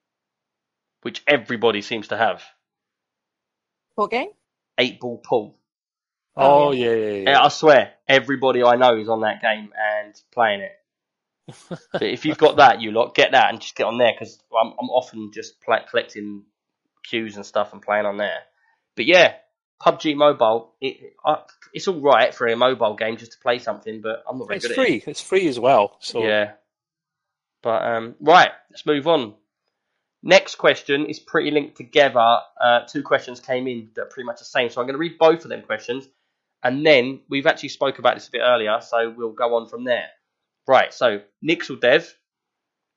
which everybody seems to have. What game? Eight Ball Pool. Oh Oh, yeah, yeah, yeah. Yeah, I swear, everybody I know is on that game and playing it. but if you've got that, you lot get that and just get on there because I'm, I'm often just play, collecting cues and stuff and playing on there. But yeah, PUBG Mobile, it, I, it's all right for a mobile game just to play something, but I'm not very good. It's good free. It's free as well. So. Yeah. But um, right, let's move on. Next question is pretty linked together. Uh, two questions came in that are pretty much the same, so I'm going to read both of them questions, and then we've actually spoke about this a bit earlier, so we'll go on from there. Right, so Nixel Dev,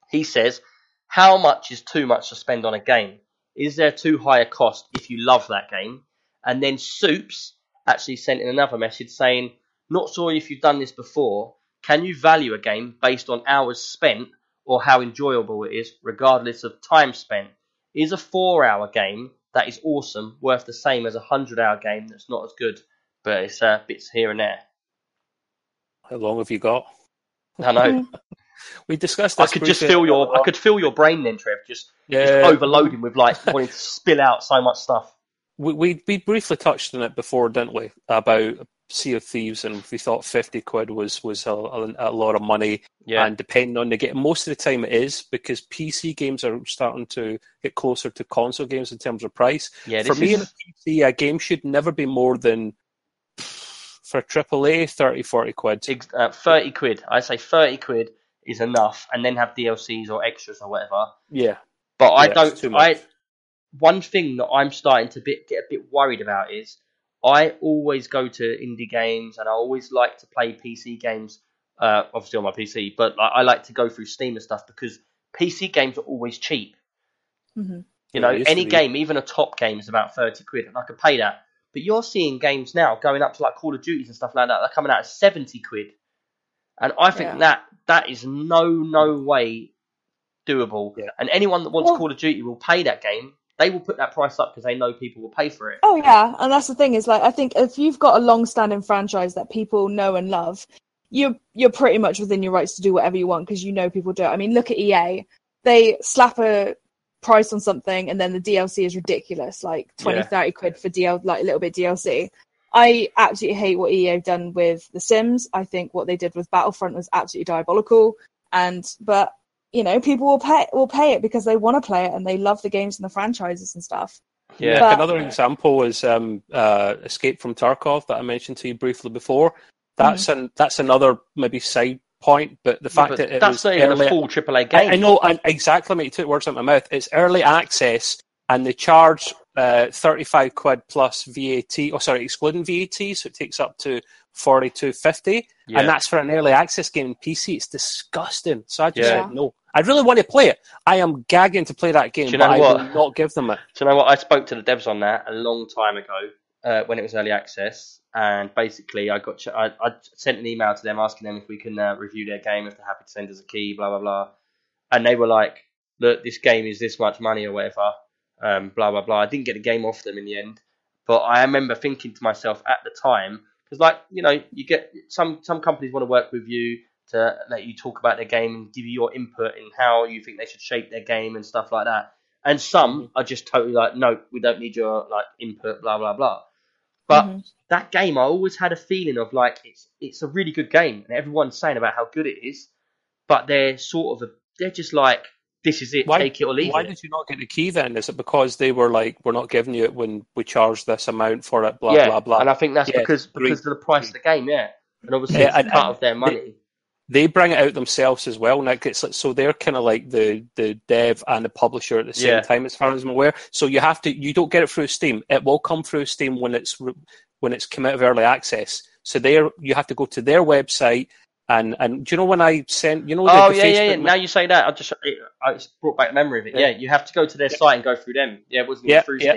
he says, how much is too much to spend on a game? Is there too high a cost if you love that game? And then Soups actually sent in another message saying, not sure if you've done this before. Can you value a game based on hours spent or how enjoyable it is, regardless of time spent? Is a four hour game that is awesome worth the same as a hundred hour game that's not as good, but it's uh, bits here and there? how long have you got? I know. We discussed I could just feel your, I could feel your brain then, Trev, just, just overloading with like wanting to spill out so much stuff. We, we we briefly touched on it before, didn't we? About Sea of Thieves, and we thought fifty quid was was a, a, lot of money. Yeah. And depending on the game, most of the time it is because PC games are starting to get closer to console games in terms of price. Yeah, For me, is- a PC, a game should never be more than for a AAA 30, 40 quid. Uh, 30 quid. I say 30 quid is enough, and then have DLCs or extras or whatever. Yeah, But I Yeah, too don't. much. I one thing that I'm starting to bit, get a bit worried about is I always go to indie games, and I always like to play PC games. Uh, obviously on my PC, but I, I like to go through Steam and stuff because PC games are always cheap. hmm You know, it any game, even a top game, is about thirty quid, and I could pay that. But you're seeing games now going up to like Call of Duties and stuff like that. They're coming out at seventy quid, and I think Yeah. that that is no no way doable. Yeah. And anyone that wants Well- Call of Duty will pay that game. They will put that price up because they know people will pay for it. Oh yeah, and that's the thing is like I think if you've got a long-standing franchise that people know and love, you're you're pretty much within your rights to do whatever you want because you know people do it. I mean, look at EA; they slap a price on something and then the DLC is ridiculous, like 20, Yeah. 30 quid for DL, like a little bit DLC. I absolutely hate what EA have done with The Sims. I think what they did with Battlefront was absolutely diabolical. And but you know, people will pay will pay it because they want to play it and they love the games and the franchises and stuff. Yeah, But- another example is um, uh, Escape from Tarkov that I mentioned to you briefly before. That's an that's another maybe side point, but the fact But that it that's was not even early, a full AAA game. I know, and exactly, mate. You took words out of my mouth. It's early access, and they charge uh, thirty-five quid plus VAT. Oh, sorry, excluding VAT, so it takes up to forty-two fifty, Yeah. and that's for an early access game in PC. It's disgusting. So I just Yeah. said no. I really want to play it. I am gagging to play that game, Do you but know I what? will not give them it. Do you know what? I spoke to the devs on that a long time ago uh, when it was early access, and basically I got ch- I, I sent an email to them asking them if we can uh, review their game, if they're happy to send us a key, blah blah blah, and they were like, "Look, this game is this much money or whatever." Um, blah blah blah. I didn't get the game off them in the end, but I remember thinking to myself at the time because, like, you know, you get some some companies want to work with you to let you talk about their game and give you your input in how you think they should shape their game and stuff like that. And some are just totally like, no, we don't need your like input, blah blah blah. But Mhm. that game, I always had a feeling of like it's it's a really good game, and everyone's saying about how good it is, but they're sort of a, they're just like, this is it, Why- take it or leave Why it. did you not get the key then? Is it because they were like, we're not giving you it when we charge this amount for it, blah yeah, blah blah? and I think that's Yeah, because agreed. because of the price of the game, yeah, and obviously Yeah, it's and- cut and of their money. they bring it out themselves as well, Nick. It's like, so they're kind of like the the dev and the publisher at the same Yeah. time, as far as I'm aware. So you have to, you don't get it through Steam. It will come through Steam when it's when it's come out of early access. So there, you have to go to their website. And, and do you know when I sent you know the, Oh the yeah, yeah, yeah. Now you say that, I just it, I just brought back memory of it. Yeah, Yeah. you have to go to their site and go through them. Yeah, it wasn't Yeah, through yeah.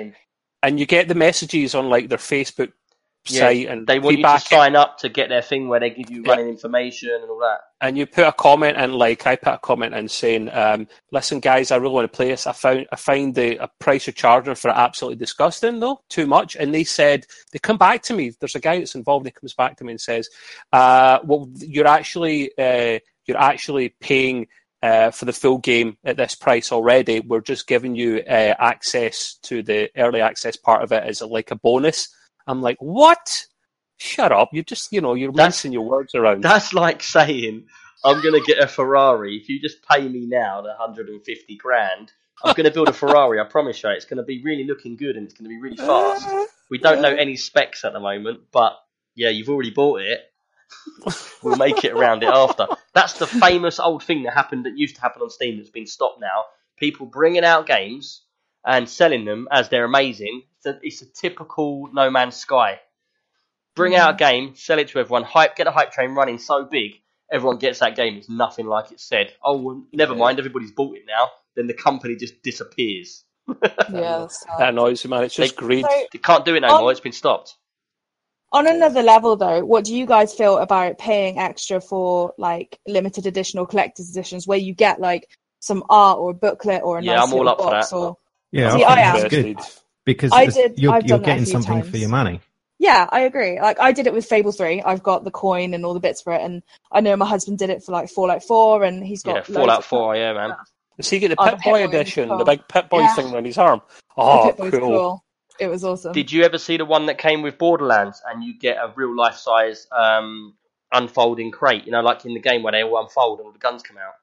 And you get the messages on like their Facebook Yeah, site and They want you to sign up to get their thing where they give you running information and all that. and you put a comment in, like I put a comment in saying, um, "Listen, guys, I really want to play this. I found I find the a price you're charging for it absolutely disgusting, though, too much." And they said they come back to me. There's a guy that's involved. and He comes back to me and says, uh, "Well, you're actually uh, you're actually paying." Uh, for the full game at this price already, we're just giving you uh, access to the early access part of it as a, like a bonus. I'm like, what? Shut up! You're just, you know, you're That's- mincing your words around. That's like saying I'm gonna get a Ferrari. If you just pay me now the 150 grand, I'm gonna build a Ferrari. I promise you, it's gonna be really looking good and it's gonna be really fast. We don't know any specs at the moment, but yeah, you've already bought it. we'll make it around it after. That's the famous old thing that happened that used to happen on Steam that's been stopped now. People bringing out games and selling them as they're amazing. It's a, it's a typical No Man's Sky. Bring out a game, sell it to everyone, hype, get a hype train running so big, everyone gets that game. It's nothing like it said. Oh, well, never mind, everybody's bought it now. Then the company just disappears. Yeah. That annoys me, man. It's just They- greed. So, They can't do it no Um, more. It's been stopped. on another level, though, what do you guys feel about paying extra for like limited edition or collector's editions, where you get like some art or a booklet or a Yeah, nice I'm all little up for box? that. Or Yeah, See, I I am. good Interested. Because I did- you're, I've you're done that a getting something times. for your money. yeah, I agree. Like I did it with Fable Three. I've got the coin and all the bits for it, and I know my husband did it for like Fallout Four, and he's got Yeah, loads Fallout of- 4, yeah, man. Does he get the Oh, the Pit Pit Boy Boy edition, the big Pip-Boy Yeah. thing on his arm? The Oh, Pip-Boy's cool. It was awesome. Did you ever see the one that came with Borderlands and you get a real life size um, unfolding crate? You know, like in the game where they all unfold and all the guns come out.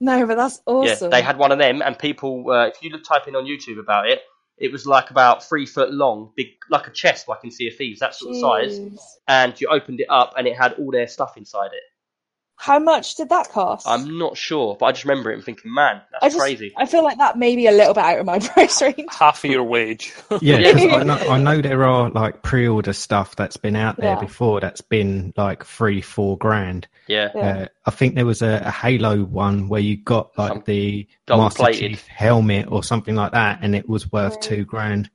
no, but that's awesome. Yeah, they had one of them, and people, uh, if you look type in on YouTube about it, it was like about three foot long, big, like a chest, like in Sea of Thieves, that sort of size. Jeez. And you opened it up, and it had all their stuff inside it. How much did that cost? I'm not sure, but I just remember it and thinking, man, that's I just, crazy. I feel like that may be a little bit out of my price range. Half of your wage. Yeah, Yeah. 'cause I, know, I know there are like pre-order stuff that's been out there Yeah. before that's been like three, four grand. Yeah, Yeah. Uh, I think there was a, a Halo one where you got like Some the Master plated. Chief helmet or something like that, and it was worth Right. two grand.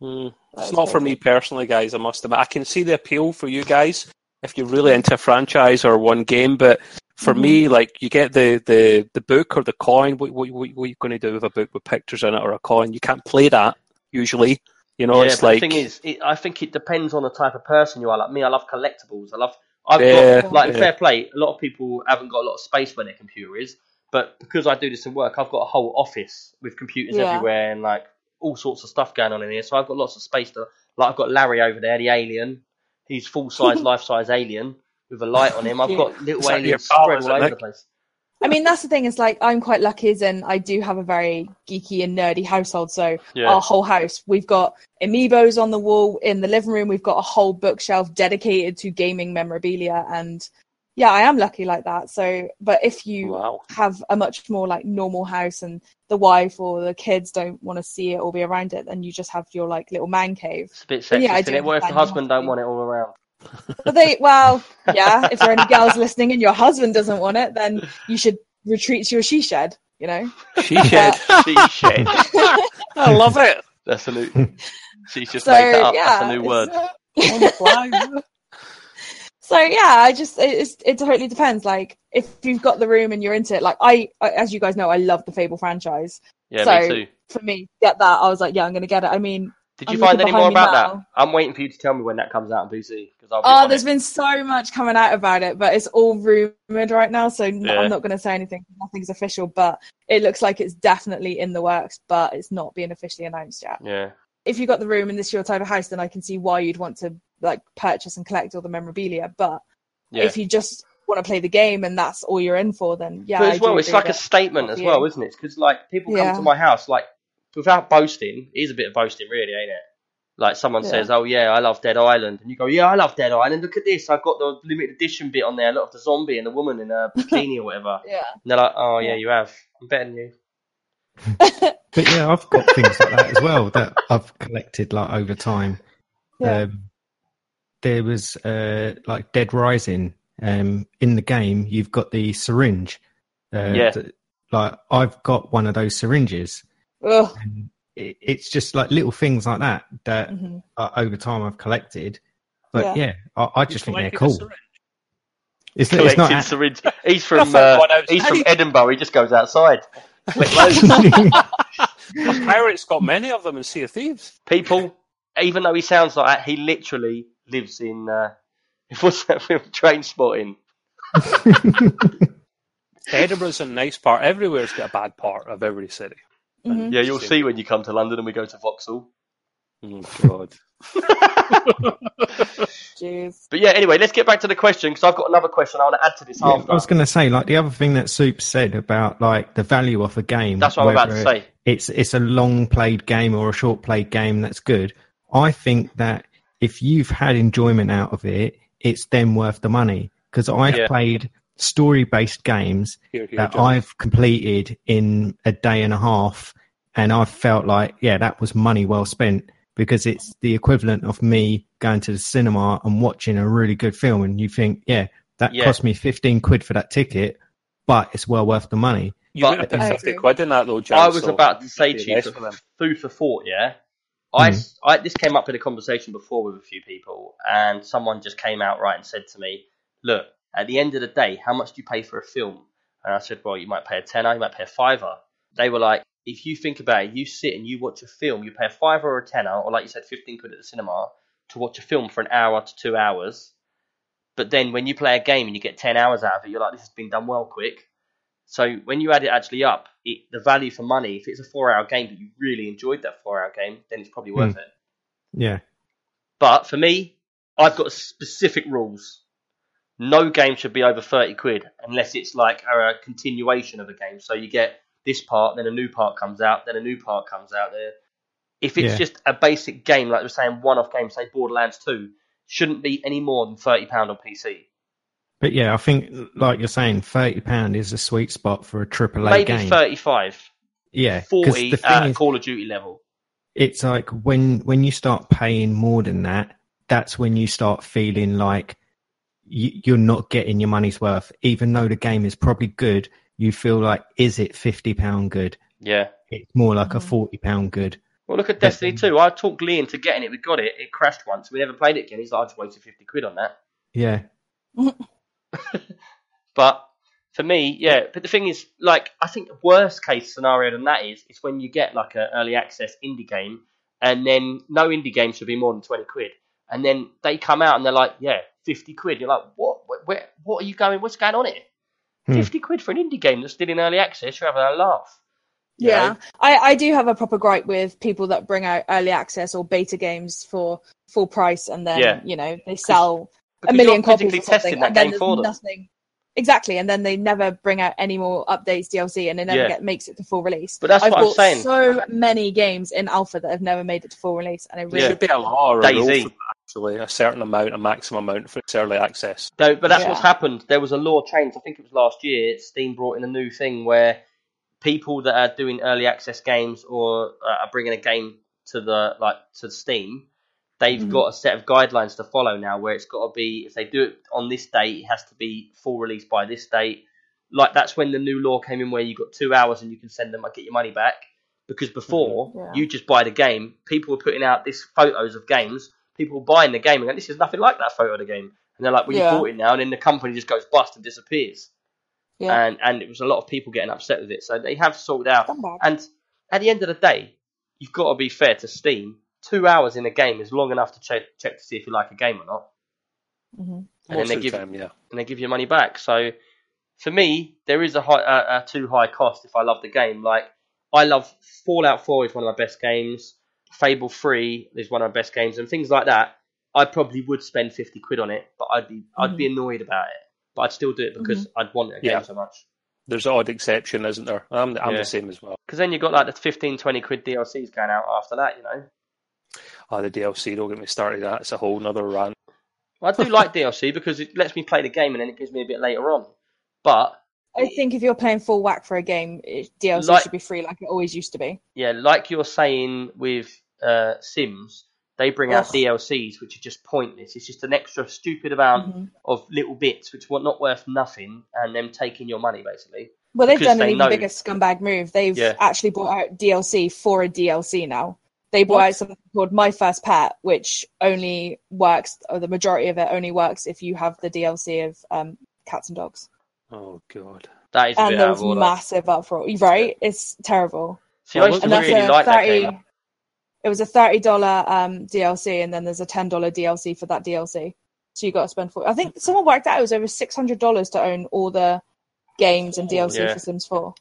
Mm, it's not for me personally, guys. I must admit, I can see the appeal for you guys if you're really into a franchise or one game. But for Mhm. me, like you get the, the, the book or the coin. What, what, what, what are you going to do with a book with pictures in it or a coin? You can't play that usually. You know, yeah. it's like the thing is, it, I think it depends on the type of person you are. Like me, I love collectibles. I love. I've Yeah, got like yeah. fair play. A lot of people haven't got a lot of space where their computer is, but because I do this in work, I've got a whole office with computers Yeah. everywhere and like all sorts of stuff going on in here. So I've got lots of space to. Like I've got Larry over there, the alien. He's full size, life size alien with a light on him. I've got little Is aliens pal, spread all over the place. I mean, that's the thing. Is like I'm quite lucky, as in I do have a very geeky and nerdy household. So Yeah. our whole house, we've got amiibos on the wall in the living room. We've got a whole bookshelf dedicated to gaming memorabilia, and yeah, I am lucky like that. So, but if you wow. have a much more like normal house and the wife or the kids don't want to see it or be around it, then you just have your like little man cave. It's a bit But sexist, yeah, I isn't do it? What if the husband don't want it all around? But they, well, yeah, if there are any girls listening and your husband doesn't want it, then you should retreat to your she shed. You know. She shed. She shed. I love it. That's a new. She's just so made that up. yeah, That's a new word. uh, On the fly. So yeah, I just it, it totally depends. Like if you've got the room and you're into it, like I, I as you guys know, I love the Fable franchise. Yeah, so me too. for me, get that. I was like, yeah, I'm gonna get it. I mean, Did you I'm find any more about me that? I'm waiting for you to tell me when that comes out on PC because oh, there's it. been so much coming out about it, but it's all rumored right now. So Yeah. I'm not gonna say anything. Nothing's official, but it looks like it's definitely in the works, but it's not being officially announced yet. Yeah, if you got the room and this is your type of house, then I can see why you'd want to like purchase and collect all the memorabilia. But yeah. if you just want to play the game and that's all you're in for, then yeah. but as well, it's like a statement as well, isn't it? Because like people Yeah. come to my house, like without boasting, it is a bit of boasting, really, ain't it? Like someone Yeah. says, "Oh yeah, I love Dead Island," and you go, "Yeah, I love Dead Island. Look at this, I've got the limited edition bit on there. Look at the zombie and the woman in a bikini or whatever." Yeah. And they're like, "Oh yeah, Yeah. you have. I'm better than you." But yeah, I've got things like that as well that I've collected like over time. Yeah. Um, there was uh, like Dead Rising. Um, in the game, you've got the syringe. Uh, Yeah. that- like I've got one of those syringes. Ugh. And it, it's just like little things like that that Mhm. uh, over time I've collected. But Yeah. yeah, I, I just think they're cool. syringe. It's, it's Collecting not. syringe. He's from uh, he's from Edinburgh. He just goes outside. Collect loads. A pirate's got many of them in Sea of Thieves. People, even though he sounds like that, he literally lives in. Uh, what's that film? Trainspotting. Edinburgh's a nice part. Everywhere's got a bad part of every city. Mhm. Yeah, you'll see when you come to London and we go to Vauxhall. Oh, God. Jeez. But yeah, anyway, let's get back to the question because I've got another question I want to add to this Yeah, after. I was going to say, like the other thing that Soup said about like the value of a game. That's what I'm about to whether say. It's it's a long played game or a short played game that's good. I think that if you've had enjoyment out of it, it's then worth the money. Because I've Yeah. played story based games Here, here, that John. I've completed in a day and a half, and I've felt like, yeah, that was money well spent because it's the equivalent of me going to the cinema and watching a really good film, and you think, yeah, that Yeah. cost me fifteen quid for that ticket, but it's well worth the money. You But- would have put I 50 quid in that, though, John. I was so about to say to you, for for them. food for thought, yeah. I, mm. s- I- this came up in a conversation before with a few people, and someone just came out right and said to me, "Look, at the end of the day, how much do you pay for a film?" And I said, "Well, you might pay a tenner, you might pay a fiver." They were like, "If you think about it, you sit and you watch a film, you pay a fiver or a tenner, or like you said, fifteen quid at the cinema to watch a film for an hour to two hours. But then when you play a game and you get ten hours out of it, you're like, this has been done well quick." So when you add it actually up, it, the value for money, if it's a four-hour game but you really enjoyed that four-hour game, then it's probably worth hmm. it. Yeah. But for me, I've got specific rules. No game should be over 30 quid unless it's like a continuation of a game. So you get this part, then a new part comes out, then a new part comes out there. If it's Yeah. just a basic game, like we're saying, one off game, say Borderlands 2, shouldn't be any more than £30 on PC. But yeah, I think, like you're saying, thirty pound is a sweet spot for a triple A Maybe game. 35, Yeah, 40 the at is, Call of Duty level. it's like when when you start paying more than that, that's when you start feeling like you, you're not getting your money's worth. Even though the game is probably good, you feel like, is it fifty pound good? Yeah. It's more like a Mhm. forty pound good. Well, look at Destiny 2. I talked Lee into getting it. We got it. It crashed once. We never played it again. He's like, I just wasted 50 quid on that. Yeah, But for me, yeah. But the thing is, like, I think the worst case scenario than that is is when you get like an early access indie game, and then no indie game should be more than twenty quid, and then they come out and they're like, yeah, fifty quid. You're like, what? Where? what are you going? What's going on here? Hmm. Fifty quid for an indie game that's still in early access. You're having a laugh. Yeah, know? I, I do have a proper gripe with people that bring out early access or beta games for full price and then Yeah. you know they sell a million you're copies physically or something, testing that and then game there's for them. nothing. Exactly, and then they never bring out any more updates, DLC, and it never Yeah. get makes it to full release. But that's I've what I'm saying. so many games in alpha that have never made it to full release, and it There Yeah. should be a law or a rule Daisy. actually, a certain amount, a maximum amount for early access. No, but that's Yeah. what's happened. There was a law change. I think it was last year. Steam brought in a new thing where people that are doing early access games or uh, are bringing a game to the like to Steam, they've Mhm. got a set of guidelines to follow now. Where it's got to be if they do it on this date, it has to be full release by this date. Like that's when the new law came in, where you got two hours and you can send them, I get your money back. Because before Yeah. you just buy the game, people were putting out these photos of games. People were buying the game and going, "This is nothing like that photo of the game." And they're like, "Well, you Yeah. bought it now," and then the company just goes bust and disappears. yeah. And and it was a lot of people getting upset with it. So they have sorted out. And at the end of the day, you've got to be fair to Steam. Two hours in a game is long enough to check check to see if you like a game or not, Mhm. and then they of the give time, yeah. and they give you money back. So for me, there is a high a, a too high cost if I love the game. Like I love Fallout 4 is one of my best games. Fable 3 is one of my best games, and things like that. I probably would spend fifty quid on it, but I'd be I'd be annoyed about it. But I'd still do it because I'd want a game Yeah. so much. There's an odd exception, isn't there? I'm, I'm Yeah. the same as well. Because then you've got like the 15, 20 quid DLCs going out after that, you know. Oh, the DLC, don't get me started. That's a whole nother rant. Well, I do like DLC because it lets me play the game and then it gives me a bit later on. But I think if you're playing full whack for a game, it, DLC Like- should be free, like it always used to be. yeah, like you're saying with uh, Sims, they bring out Ugh. DLCs which are just pointless. It's just an extra stupid amount Mhm. of little bits which were not worth nothing, and them taking your money basically. Well, they've done an they even know- bigger scumbag move. They've Yeah. actually bought out DLC for a DLC now. They brought What? out something called My First Pet, which only works, or the majority of it only works if you have the DLC of um, cats and dogs. Oh, God. That is a And bit out there's massive uproar, right? It's terrible. See, I used to really a like that game. It was a thirty dollar um, DLC, and then there's a ten dollar DLC for that DLC. So you got to spend for. I think someone worked out it was over six hundred dollars to own all the games and DLC yeah. for Sims Four.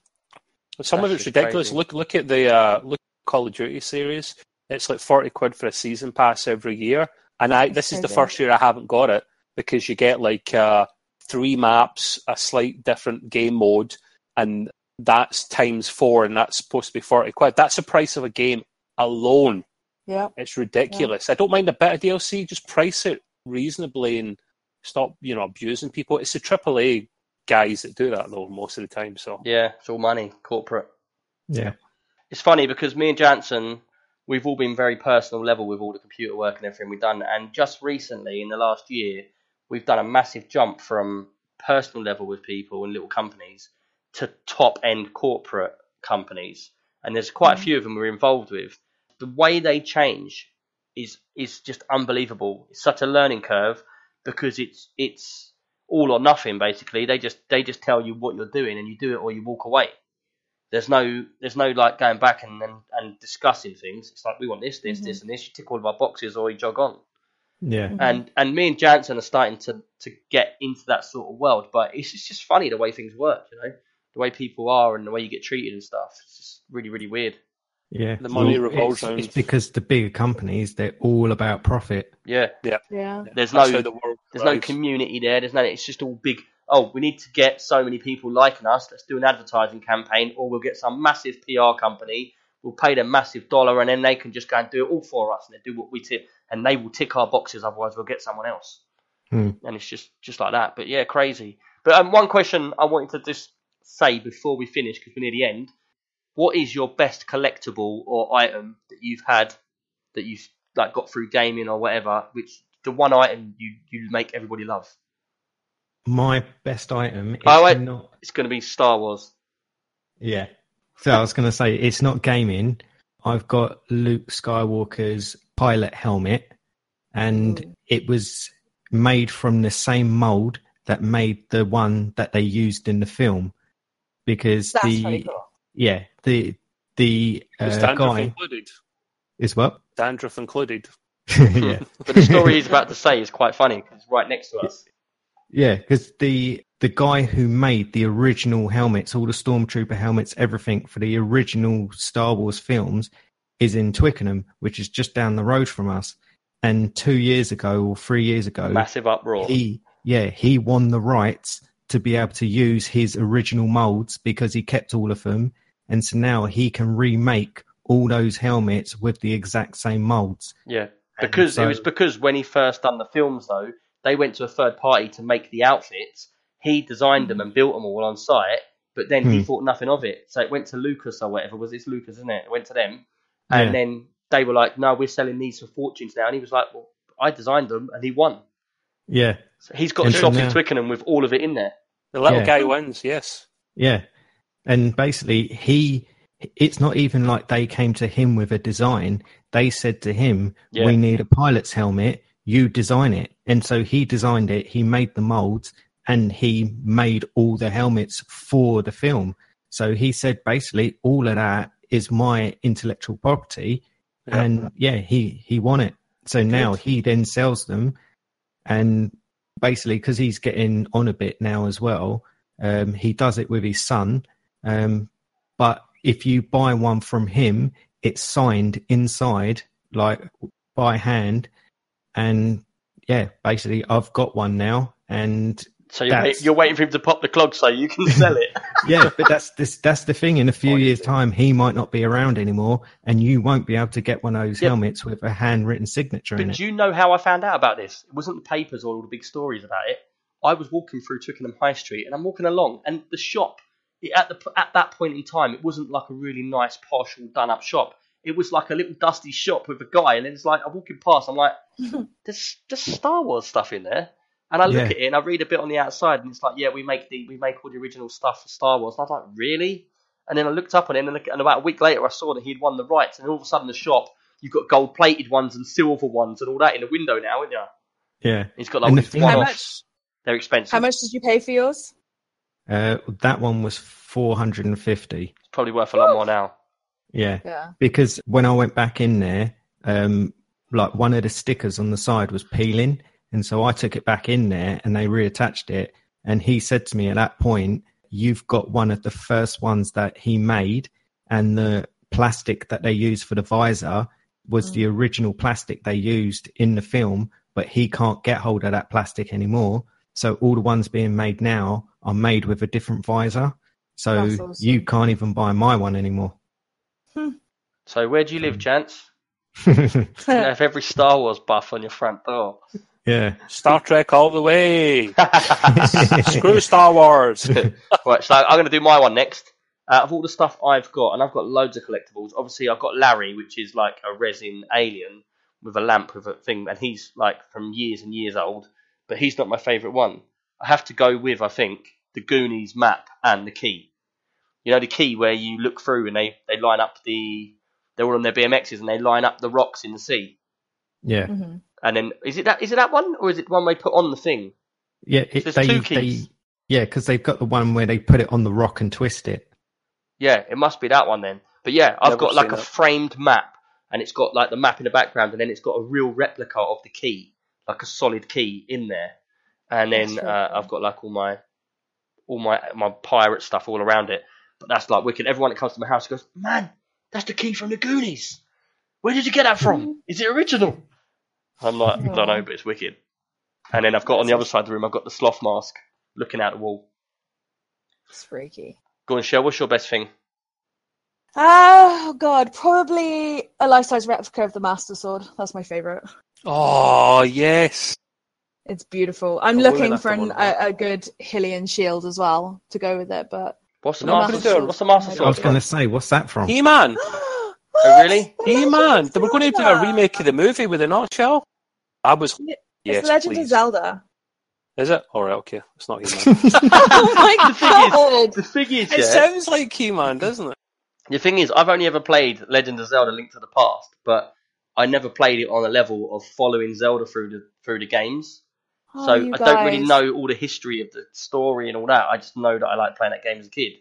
Some of it's ridiculous. crazy. Look, look at the uh, look at Call of Duty series. It's like forty quid for a season pass every year, and I this is the crazy. first year I haven't got it because you get like uh, three maps, a slight different game mode, and that's times four, and that's supposed to be forty quid. That's the price of a game alone. Yeah. It's ridiculous. I don't mind a bit of DLC. Just price it reasonably and stop, you know, abusing people. It's the AAA guys that do that though most of the time. So Yeah, it's all money, corporate. Yeah. It's funny because me and Jansen, we've all been very personal level with all the computer work and everything we've done. And just recently, in the last year, we've done a massive jump from personal level with people and little companies to top end corporate companies. And there's quite a mm-hmm. few of them we're involved with. The way they change is is just unbelievable. It's such a learning curve because it's it's all or nothing basically. They just they just tell you what you're doing and you do it or you walk away. There's no there's no like going back and and, and discussing things. It's like we want this, this, Mhm. this, and this. You tick all of our boxes or you jog on. Yeah. Mhm. And and me and Jansen are starting to to get into that sort of world. But it's just, just funny the way things work, you know. the way people are and the way you get treated and stuff. It's just really, really weird. Yeah, The money Well, revolves it's, it's because the bigger companies they're all about profit. Yeah, Yeah. yeah. there's no the world there's no community there. There's no. It's just all big. Oh, we need to get so many people liking us. Let's do an advertising campaign, or we'll get some massive PR company. We'll pay them massive dollar, and then they can just go and do it all for us, and they do what we tick, and they will tick our boxes. Otherwise, we'll get someone else. Hmm. And it's just just like that. But yeah, crazy. But um, one question I wanted to just say before we finish, because we're near the end. What is your best collectible or item that you've had that you've like got through gaming or whatever? Which the one item you you make everybody love? My best item is Oh, wait. not. It's going to be Star Wars. Yeah. So I was going to say it's not gaming. I've got Luke Skywalker's pilot helmet, and Ooh. it was made from the same mold that made the one that they used in the film. Because That's the cool. yeah the the Is uh, dandruff guy included? is what Dandruff included. yeah But the story he's about to say is quite funny because right next to us. Yeah, because the the guy who made the original helmets, all the stormtrooper helmets, everything for the original Star Wars films, is in Twickenham, which is just down the road from us. And two years ago or three years ago, Massive uproar. he yeah he won the rights to be able to use his original molds because he kept all of them, and so now he can remake all those helmets with the exact same molds. Yeah, because so- it was because when he first done the films though, they went to a third party to make the outfits. He designed them and built them all on site, but then he Hmm. thought nothing of it. So it went to Lucas or whatever. Was it's Lucas, isn't it? It went to them, and Yeah. then they were like, "No, we're selling these for fortunes now." And he was like, "Well, I designed them," and he won. Yeah, So he's got a And so shop in Twickenham with all of it in there. The little Yeah. guy wins, yes. Yeah. And basically, he, it's not even like they came to him with a design. They said to him, Yeah. We need a pilot's helmet. You design it. And so he designed it. He made the molds and he made all the helmets for the film. So he said, basically, all of that is my intellectual property. Yeah. And yeah, he, he won it. So now he then sells them. And basically, because he's getting on a bit now as well, um, he does it with his son. Um, but if you buy one from him, it's signed inside, like by hand. And yeah, basically, I've got one now. And So you're, wait, you're waiting for him to pop the clog so you can sell it. yeah, but that's this, that's the thing. In a few years' time, he might not be around anymore, and you won't be able to get one of those Yeah. helmets with a handwritten signature in But it. do you know how I found out about this? It wasn't the papers or all the big stories about it. I was walking through Twickenham High Street and I'm walking along, and the shop at the at that point in time, it wasn't like a really nice, posh, all done up shop. It was like a little dusty shop with a guy, and then it's like I'm walking past. I'm like, there's there's Star Wars stuff in there, and I look Yeah. at it and I read a bit on the outside, and it's like, yeah, we make the we make all the original stuff for Star Wars. And I was like, really? And then I looked up on him, and, then- and about a week later, I saw that he'd won the rights, and all of a sudden, the shop you've got gold plated ones and silver ones and all that in the window now, haven't you? yeah, He's got like And all the one How offs. They're expensive. How much did you pay for yours? uh, that one was four hundred and fifty. It's probably worth a lot more now. Yeah, Yeah. because when I went back in there, um, like one of the stickers on the side was peeling, and so I took it back in there and they reattached it. And he said to me at that point, "You've got one of the first ones that he made, and the plastic that they used for the visor was the original plastic they used in the film, but he can't get hold of that plastic anymore. So all the ones being made now are made with a different visor. So awesome. you can't even buy my one anymore." So where do you live, hmm. Jance? You have every Star Wars buff on your front door. yeah. Star Trek all the way. Screw Star Wars. right, so I'm going to do my one next. Out of all the stuff I've got, and I've got loads of collectibles. Obviously, I've got Larry, which is like a resin alien with a lamp with a thing, and he's like from years and years old. But he's not my favourite one. I have to go with, I think, the Goonies map and the key. You know, the key where you look through and they, they line up the. They're all on their BMXs and they line up the rocks in the sea. Yeah. hmm And then is it that is it that one or is it one they put on the thing? Yeah. It, There's they, two keys. They, yeah, because they've got the one where they put it on the rock and twist it. Yeah, it must be that one then. But yeah, I've Never got like seen a that. framed map, and it's got like the map in the background, and then it's got a real replica of the key, like a solid key in there. And then uh. I've got like all my all my my pirate stuff all around it. But that's like wicked. Everyone that comes to my house goes, man, that's the key from the Goonies. Where did you get that from? Is it original? I'm like, I don't know, but it's wicked. And then I've got on the other side of the room, I've got the sloth mask looking out the wall. It's freaky. Go on, Shell. What's your best thing? Oh god, probably a life-size replica of the Master Sword. That's my favorite. Oh yes. It's beautiful. I'm I will looking for an, a, a good Hylian shield as well to go with it, but What's the No, master Master sword? Sword. What's the master I sword? I was going to say, what's that from? He Man. Oh, really? He Man. They were going to do a remake of the movie with a nutshell. I was. It's Yes, Legend please. of Zelda. Is it? All right. Okay. It's not He Man. oh my god! The thing is, it yeah, sounds like He Man, doesn't it? the thing is, I've only ever played Legend of Zelda: Link to the Past, but I never played it on a level of following Zelda through the through the games. Oh, so you I don't really know all the history of the story and all that. I just know that I like playing that game as a kid.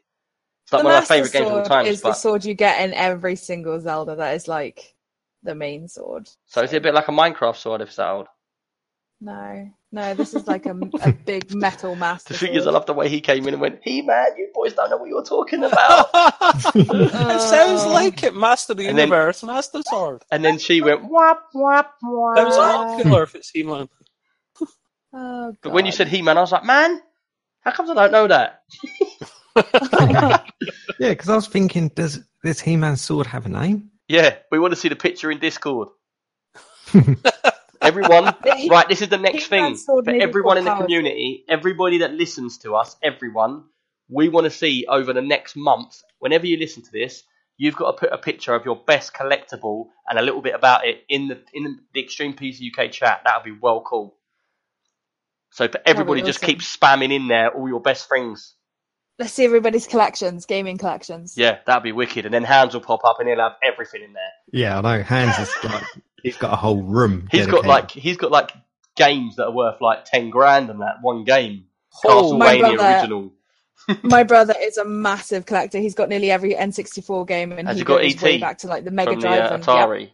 It's like the one of my Master favorite games of all Sword time. is the sword you get in every single Zelda. That is like the main sword. so is it a bit like a Minecraft sword if it's that old? No, no, this is like a, a big metal master. The thing is, I love the way he came in and went, "He man, you boys don't know what you're talking about." it sounds like it. Master of the And then- Universe, Master Sword. and then she went, "Wap wap wap." Sounds a lot cooler if it's He Man. Oh, But when you said He Man, I was like, "Man, how comes I don't know that?" Yeah, because I was thinking, does this He-Man sword have a name? Yeah, we want to see the picture in Discord. Everyone, he- right, this is the next thing He-Man's sword for everyone in the powerful. community, everybody that listens to us, everyone, we want to see over the next month, whenever you listen to this, you've got to put a picture of your best collectible and a little bit about it in the in the Extreme PC UK chat. That would be well cool. So for everybody, just awesome. keep spamming in there all your best things. Let's see everybody's collections, gaming collections. Yeah, that'd be wicked. And then Hans will pop up and he'll have everything in there. Yeah, I know. Hans is like, he's got a whole room. He's got like he's got like games that are worth like ten grand and that one game. Oh, my Castlevania brother- original. My brother is a massive collector. He's got nearly every N64 game, and Has he he got goes ET way back to like the Mega from the Drive. uh, and, yeah, Atari.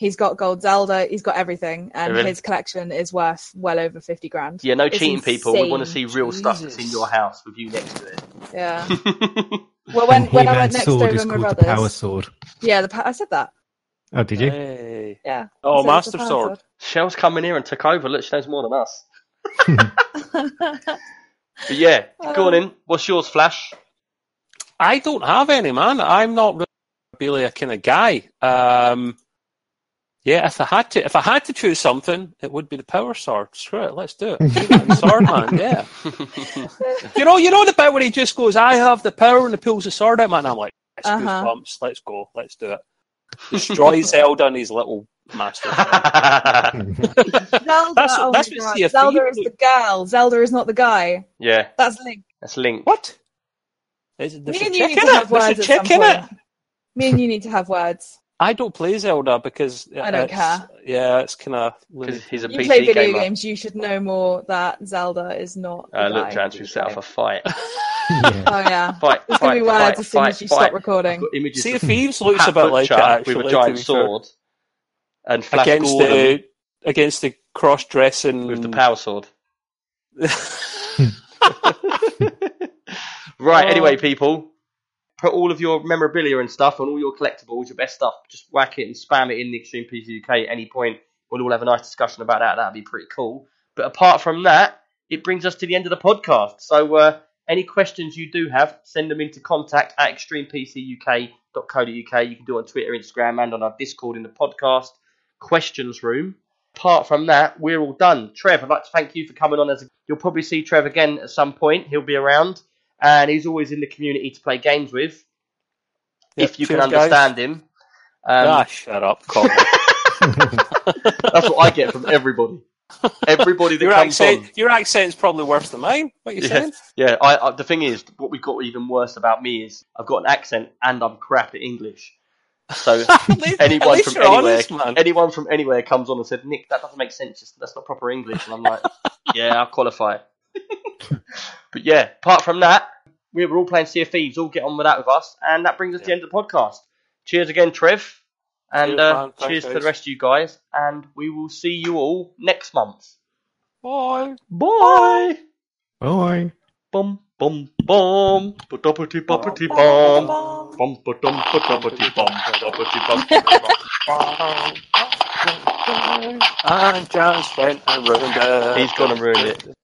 He's got Gold Zelda. He's got everything, and Really? his collection is worth well over fifty grand. Yeah, no It's cheating, people. We want to see insane. real stuff that's in your house with you next to it. Yeah. Well, when when I went next sword over is to my called the brother's, Power Sword. yeah, the pa- I said that. Oh, did you? Hey. Yeah. Oh, I said it's Master the Power Sword. Shell's come in here and took over. Look, she knows more than us. But yeah, go on Um, in. What's yours, Flash? I don't have any, man. I'm not really a kind of guy. Um, yeah, if I had to, if I had to choose something, it would be the power sword. Screw it, let's do it. He-Man, sword man, yeah. you know, you know the bit where he just goes, "I have the power," and he pulls the sword out, man. I'm like, "Let's Uh-huh. goosebumps. Let's go. Let's do it." Destroy Zelda and his little master. Zelda. That's oh that's my what God. Zelda is the girl. Zelda is not the guy. yeah, That's Link. that's Link. what? Is it, there's Me and you chick need to have words a at some chick in it. point. Me and you need to have words. I don't play Zelda because I don't care. Yeah, it's kind of. Because he's a You PC play video gamer. games. You should know more that Zelda is not. Uh, look, Jance, who set off a fight. yeah. Oh yeah. Fight, There's gonna be fight, words fight, as soon fight, as you fight. stop recording. I've images Sea of of Thieves looks Pat a bit like it Butcher actually. with a giant be fair. sword and Flash against Gordon the against the cross dressing with the power sword. right, Oh. anyway, people, put all of your memorabilia and stuff on all your collectibles, your best stuff. Just whack it and spam it in the Extreme PC UK at any point. We'll all have a nice discussion about that. That'd be pretty cool. But apart from that, it brings us to the end of the podcast. So, uh, any questions you do have, send them into contact at extremepcuk.co.uk. You can do it on Twitter, Instagram, and on our Discord in the podcast questions room. Apart from that, we're all done. Trev, I'd like to thank you for coming on. As a, you'll probably see Trev again at some point. He'll be around, and he's always in the community to play games with. Yep, if you can cheers, guys. understand him, um, ah, shut up, Colin. that's what I get from everybody. Everybody that your comes accent, on. your accent's probably worse than mine. What you Yeah, saying? yeah. I, I, the thing is, what we've got even worse about me is I've got an accent and I'm crap at English. So least- anyone from anywhere, honest, anyone from anywhere comes on and said, "Nick, that doesn't make sense. That's not proper English." And I'm like, "Yeah, I'll qualify." But yeah, apart from that, we were all playing Sea of Thieves. All get on with that with us, and that brings us to the end of the podcast. Cheers again, Trev, and Cheers, uh. Thanks, cheers to the rest of you guys. And we will see you all next month. Bye. Bye. Bye. Bum Bum bum, ba-duppity buppity bum, bum ba-dum ba-duppity bum, ba-duppity bum. I just went and ruined it. He's gonna ruin it.